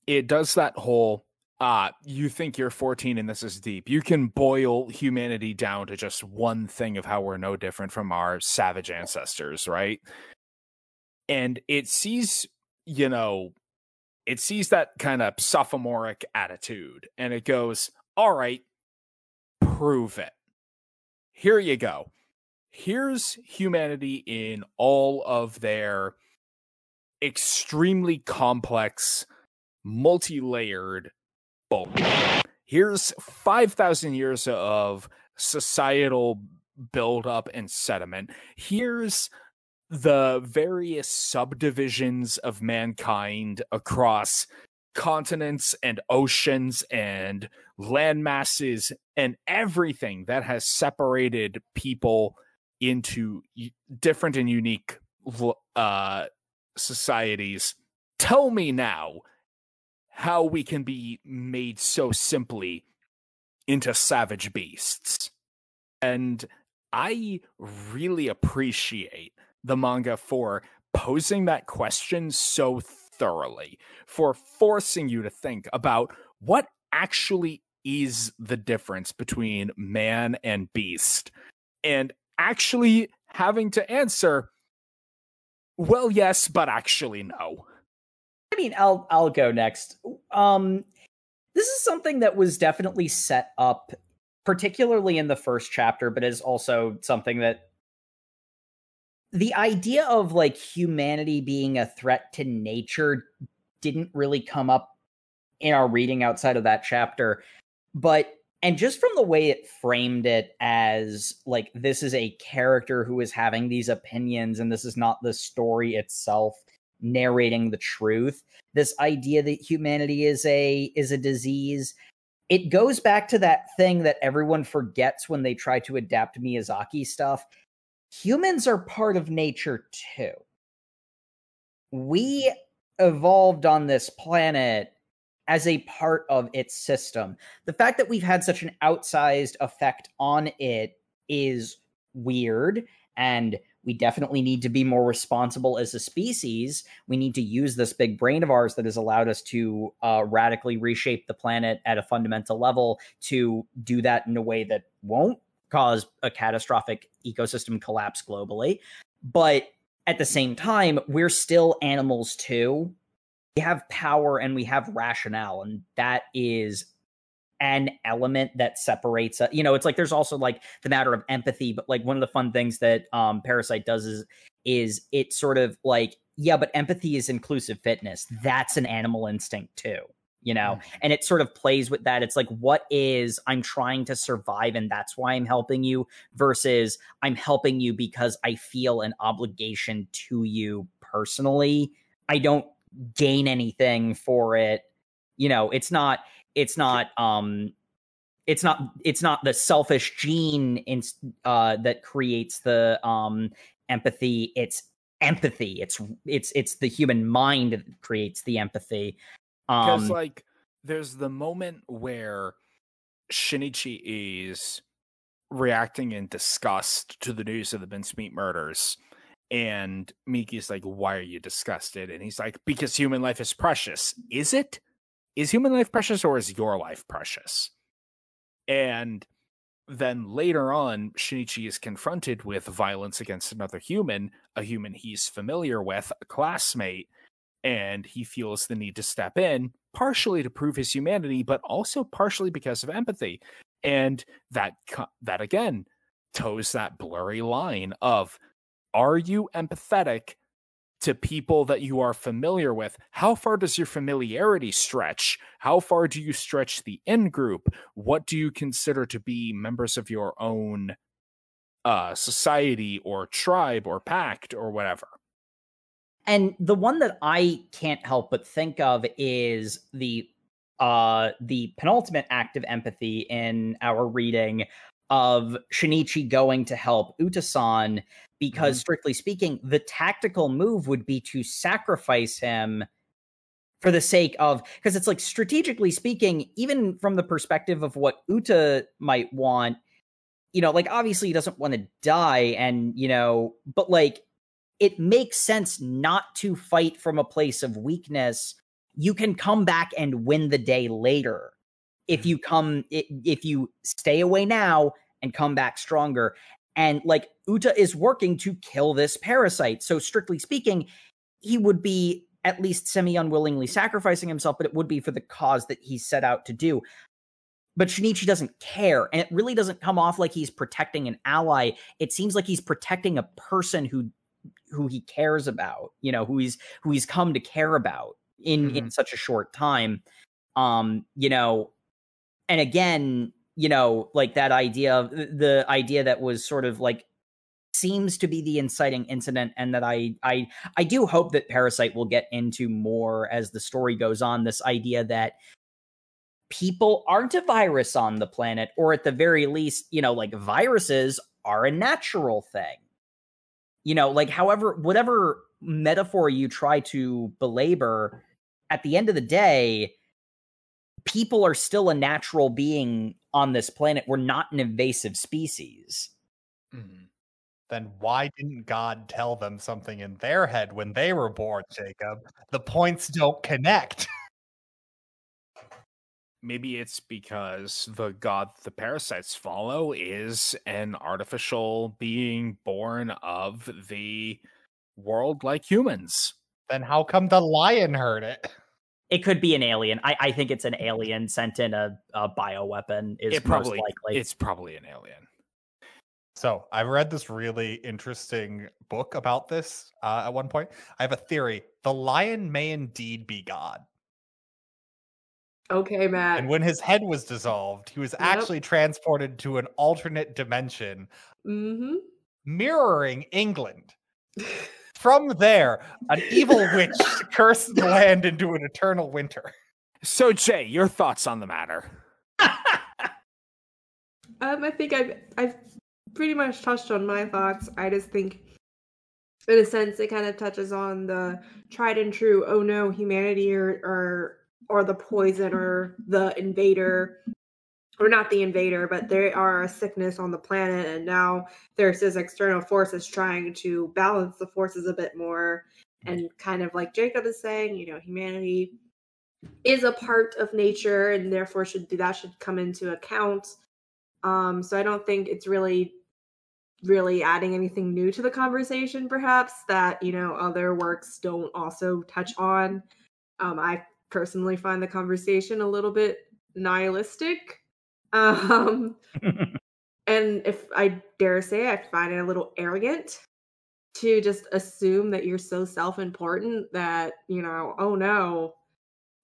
it does that whole uh you think you're 14 and this is deep you can boil humanity down to just one thing of how we're no different from our savage ancestors right and it sees, you know, it sees that kind of sophomoric attitude and it goes, All right, prove it. Here you go. Here's humanity in all of their extremely complex, multi layered bulk. Here's 5,000 years of societal buildup and sediment. Here's the various subdivisions of mankind across continents and oceans and land masses and everything that has separated people into different and unique uh, societies. Tell me now how we can be made so simply into savage beasts. And I really appreciate the manga for posing that question so thoroughly, for forcing you to think about what actually is the difference between man and beast, and actually having to answer, well, yes, but actually no. I mean, I'll I'll go next. Um, this is something that was definitely set up, particularly in the first chapter, but is also something that the idea of like humanity being a threat to nature didn't really come up in our reading outside of that chapter. But and just from the way it framed it as like this is a character who is having these opinions and this is not the story itself narrating the truth this idea that humanity is a is a disease it goes back to that thing that everyone forgets when they try to adapt miyazaki stuff humans are part of nature too. We evolved on this planet as a part of its system. The fact that we've had such an outsized effect on it is weird and we definitely need to be more responsible as a species. We need to use this big brain of ours that has allowed us to uh, radically reshape the planet at a fundamental level to do that in a way that won't cause a catastrophic ecosystem collapse globally. But at the same time, we're still animals too. We have power and we have rationale, and that is an element that separates uh, you know it's like there's also like the matter of empathy but like one of the fun things that um Parasyte does is is it sort of like yeah but empathy is inclusive fitness that's an animal instinct too you know and it sort of plays with that. It's like what is i'm trying to survive and that's why i'm helping you versus i'm helping you because i feel an obligation to you personally. I don't gain anything for it. You know it's not it's not um it's not it's not the selfish gene in, uh that creates the um empathy. It's empathy. It's it's it's the human mind that creates the empathy Because um like there's the moment where Shinichi is reacting in disgust to the news of the mincemeat murders. And Migi's like, Why are you disgusted? And he's like, Because human life is precious. Is it? Is human life precious or is your life precious? And then later on, Shinichi is confronted with violence against another human, a human he's familiar with, a classmate, and he feels the need to step in, partially to prove his humanity, but also partially because of empathy. And that that again toes that blurry line of are you empathetic to people that you are familiar with? How far does your familiarity stretch? How far do you stretch the in group? What do you consider to be members of your own uh, society or tribe or pact or whatever? And the one that i can't help but think of is the uh the penultimate act of empathy in our reading of shinichi going to help Udasan because strictly speaking the tactical move would be to sacrifice him for the sake of because it's like strategically speaking even from the perspective of what Uda might want you know like obviously he doesn't want to die and you know but like it makes sense not to fight from a place of weakness. You can come back and win the day later if mm-hmm. you come if you stay away now and come back stronger. And like Uda is working to kill this parasite. So strictly speaking, he would be at least semi unwillingly sacrificing himself, but it would be for the cause that he set out to do. But Shinichi doesn't care, and it really doesn't come off like he's protecting an ally. It seems like he's protecting a person who who he cares about, you know, who he's who he's come to care about in in such a short time. Um, you know, and again, you know, like that idea of the idea that was sort of like seems to be the inciting incident and that I I I do hope that Parasyte will get into more as the story goes on this idea that people aren't a virus on the planet or at the very least, you know, like viruses are a natural thing. You know, like however whatever metaphor you try to belabor at the end of the day people are still a natural being on this planet. We're not an invasive species. Mm-hmm. Then why didn't God tell them something in their head when they were born, Jacob? The points don't connect. <laughs> Maybe it's because the god the parasites follow is an artificial being born of the world like humans. then how come the lion heard it? <laughs> It could be an alien. I, I think it's an alien sent in a, a bioweapon is it probably most likely. it's probably an alien. So I've read this really interesting book about this uh, at one point. I have a theory: the lion may indeed be God, Okay, Matt. and when his head was dissolved, he was Yep. actually transported to an alternate dimension, mm-hmm. mirroring England. From there, an evil witch <laughs> cursed the land into an eternal winter. So Jae, your thoughts on the matter? <laughs> Um, I think I've I've pretty much touched on my thoughts. I just think, in a sense, it kind of touches on the tried and true. Oh no, humanity or or or the poisoner, the invader, or not the invader, but they are a sickness on the planet, and now there's this external force forces trying to balance the forces a bit more, and kind of like Jacob is saying, you know, humanity is a part of nature, and therefore should that should come into account. Um, so I don't think it's really really adding anything new to the conversation perhaps that you know other works don't also touch on um, i personally find the conversation a little bit nihilistic <laughs> um, <laughs> and if i dare say i find it a little arrogant to just assume that you're so self-important that you know oh no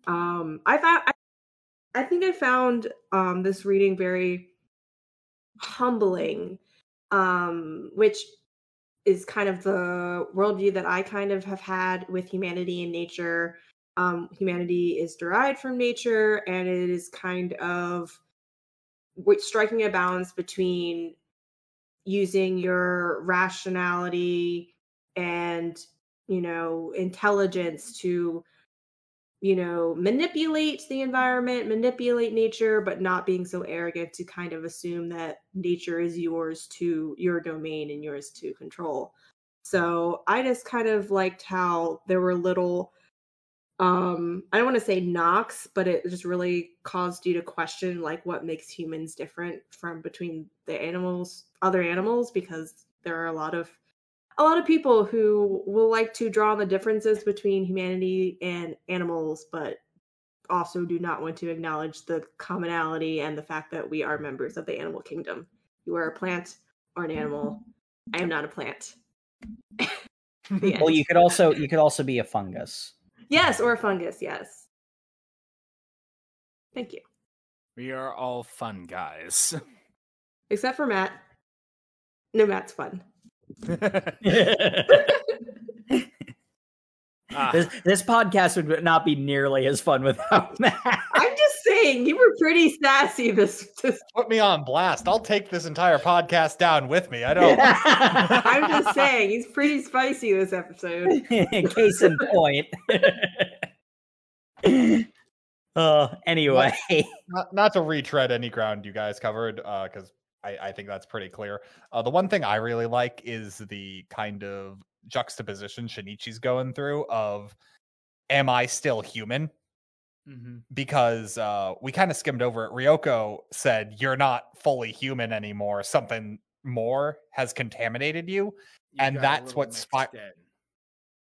um i found i, I think i found um this reading very humbling um, which is kind of the worldview that I kind of have had with humanity and nature. Um, humanity is derived from nature, and it is kind of striking a balance between using your rationality and you know intelligence to you know manipulate the environment manipulate nature but not being so arrogant to kind of assume that nature is yours to your domain and yours to control. So i just kind of liked how there were little um i don't want to say knocks but it just really caused you to question like what makes humans different from between the animals other animals because there are a lot of a lot of people who will like to draw on the differences between humanity and animals, but also do not want to acknowledge the commonality and the fact that we are members of the animal kingdom. You are a plant or an animal. I am not a plant. <laughs> Well, you could also you could also be a fungus. Yes, or a fungus. Yes. Thank you. We are all fun guys. Except for Matt. No, Matt's fun. Ah, <laughs> this this podcast would not be nearly as fun without <laughs> Matt. I'm just saying, you were pretty sassy this. this <laughs> Put me on blast. I'll take this entire podcast down with me. I don't. <laughs> I'm just saying, he's pretty spicy this episode. <laughs> Case in point. uh, anyway, not, not to retread any ground you guys covered, because I, I think that's pretty clear. Uh, the one thing I really like is the kind of juxtaposition Shinichi's going through of, am I still human? Mhm. Because uh, we kind of skimmed over it. Ryoko said, You're not fully human anymore. Something more has contaminated you. You And that's what mixed spi- in.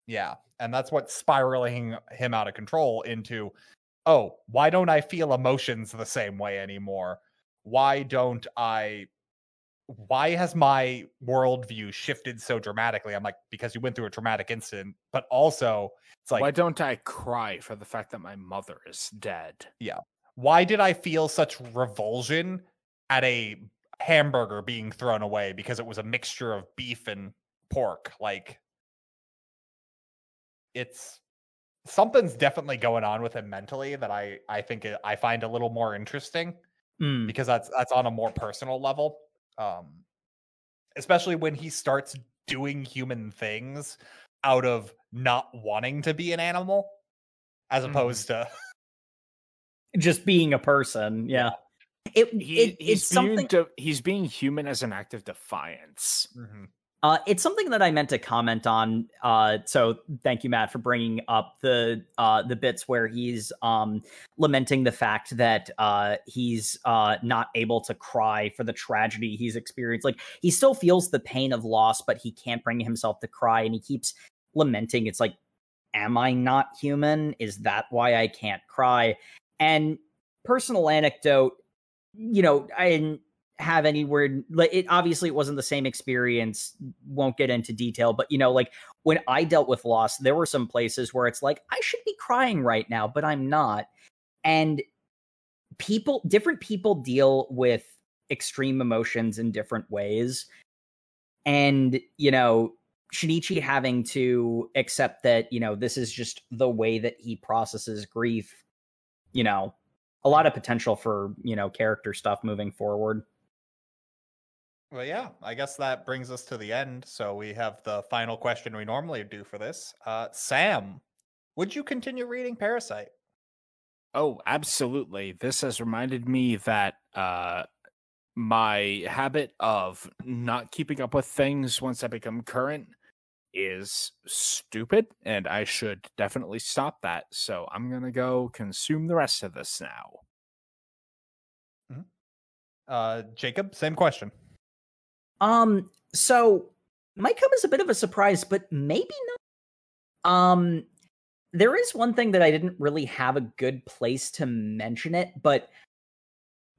Yeah, and that's what's spiraling him out of control into, oh, why don't I feel emotions the same way anymore? Why don't I? Why has my worldview shifted so dramatically? I'm like, because you went through a traumatic incident, but also it's like, Why don't I cry for the fact that my mother is dead? Yeah. Why did I feel such revulsion at a hamburger being thrown away because it was a mixture of beef and pork? Like, it's something's definitely going on with him mentally that I I think it, I find a little more interesting Mm. because that's that's on a more personal level. Um, especially when he starts doing human things out of not wanting to be an animal, as Mhm. opposed to <laughs> Just being a person. Yeah. It, He, it he's it's being something de- he's being human as an act of defiance. Uh, it's something that I meant to comment on. Uh, so thank you, Matt, for bringing up the uh, the bits where he's um, lamenting the fact that uh, he's uh, not able to cry for the tragedy he's experienced. Like he still feels the pain of loss, but he can't bring himself to cry, and he keeps lamenting. It's like, am I not human? Is that why I can't cry? And personal anecdote, you know, I have any like it obviously it wasn't the same experience won't get into detail but you know like when i dealt with loss there were some places where it's like i should be crying right now but i'm not and people different people deal with extreme emotions in different ways and you know shinichi having to accept that you know this is just the way that he processes grief you know a lot of potential for you know character stuff moving forward Well, yeah, I guess that brings us to the end. So we have the final question we normally do for this. Uh, Sam, would you continue reading Parasyte? Oh, absolutely. This has reminded me that uh my habit of not keeping up with things once I become current is stupid and I should definitely stop that. So I'm going to go consume the rest of this now. Uh, Jacob, same question. Um, so might come as a bit of a surprise, but maybe not. Um, there is one thing that I didn't really have a good place to mention it, but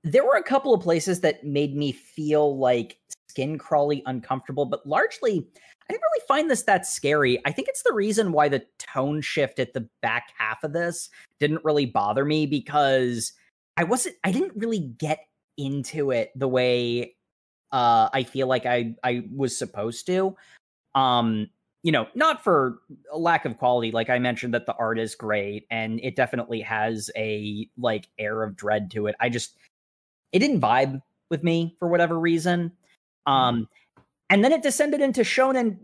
there were a couple of places that made me feel like skin crawly uncomfortable, but largely I didn't really find this that scary. I think it's the reason why the tone shift at the back half of this didn't really bother me because I wasn't I didn't really get into it the way uh I feel like I I was supposed to. Um you know, not for a lack of quality like I mentioned that the art is great and it definitely has a like air of dread to it. I just it didn't vibe with me for whatever reason. Um and then it descended into shonen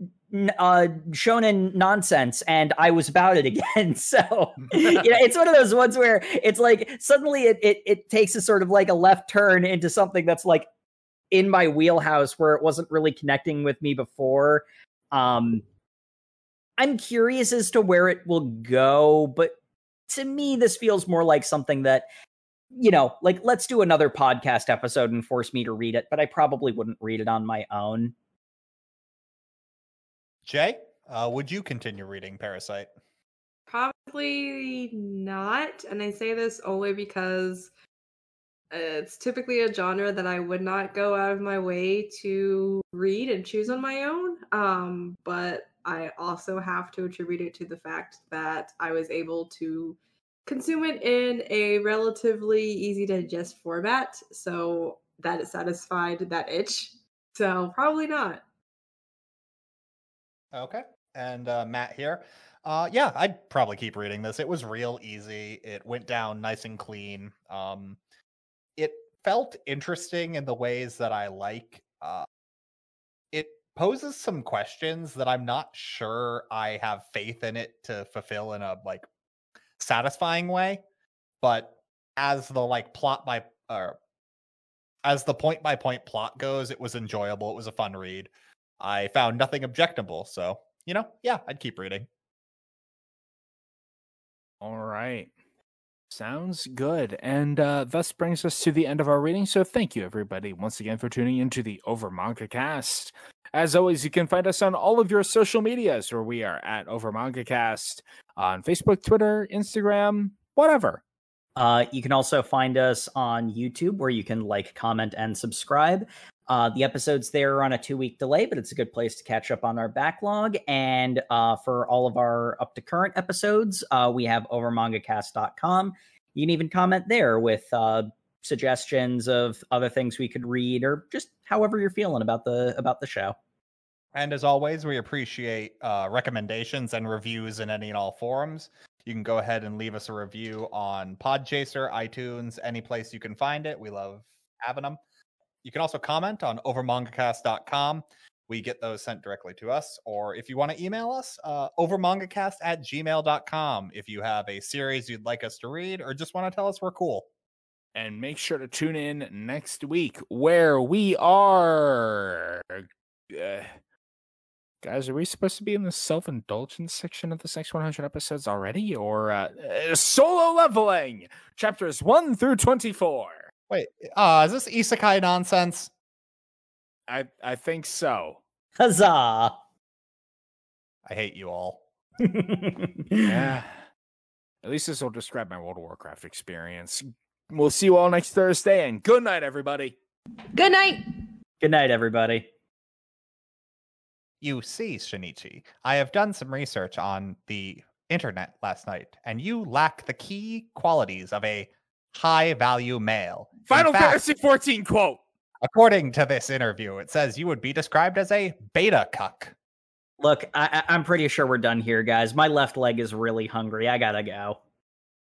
uh shonen nonsense and I was about it again. <laughs> So <laughs> you know, it's one of those ones where it's like suddenly it, it it takes a sort of like a left turn into something that's like in my wheelhouse where it wasn't really connecting with me before. Um I'm curious as to where it will go, but to me this feels more like something that you know, like let's do another podcast episode and force me to read it, but I probably wouldn't read it on my own. Jae, uh, would you continue reading Parasyte? Probably not. And I say this only because it's typically a genre that I would not go out of my way to read and choose on my own. Um, but I also have to attribute it to the fact that I was able to consume it in a relatively easy to digest format. So that it satisfied that itch. So probably not. Okay. And uh, Matt here. Uh, yeah, I'd probably keep reading this. It was real easy. It went down nice and clean. Um, it felt interesting in the ways that I like. Uh, it poses some questions that I'm not sure I have faith in it to fulfill in a like satisfying way. But as the like plot by or as the point by point plot goes, it was enjoyable. It was a fun read. I found nothing objectionable. So, you know, yeah, I'd keep reading. All right. Sounds good. And uh, thus brings us to the end of our reading. So thank you, everybody, once again for tuning into the Over Manga Cast. As always, you can find us on all of your social medias where we are at Over Manga Cast on Facebook, Twitter, Instagram, whatever. Uh, you can also find us on YouTube where you can like, comment, and subscribe. Uh, the episodes there are on a two week delay, but it's a good place to catch up on our backlog. And uh, for all of our up to current episodes, uh, we have overmangacast.com. You can even comment there with uh, suggestions of other things we could read or just however you're feeling about the about the show. And as always, we appreciate uh, recommendations and reviews in any and all forums. You can go ahead and leave us a review on Podchaser, iTunes, any place you can find it. We love having them. You can also comment on overmangacast.com. We get those sent directly to us. Or if you want to email us, uh, overmangacast at gmail.com if you have a series you'd like us to read or just want to tell us we're cool. And make sure to tune in next week where we are. Uh, guys, are we supposed to be in the self indulgence section of this next 100 episodes already? Or uh, uh, solo leveling chapters 1 through 24? Wait, uh, is this isekai nonsense? I, I think so. Huzzah! I hate you all. <laughs> Yeah. At least this will describe my World of Warcraft experience. We'll see you all next Thursday, and good night, everybody. Good night. Good night, everybody. You see, Shinichi, I have done some research on the internet last night, and you lack the key qualities of a high value male. Final fact, Fantasy 14 quote. According to this interview, it says you would be described as a beta cuck. Look, I, I- I'm pretty sure we're done here, guys. My left leg is really hungry. I gotta go.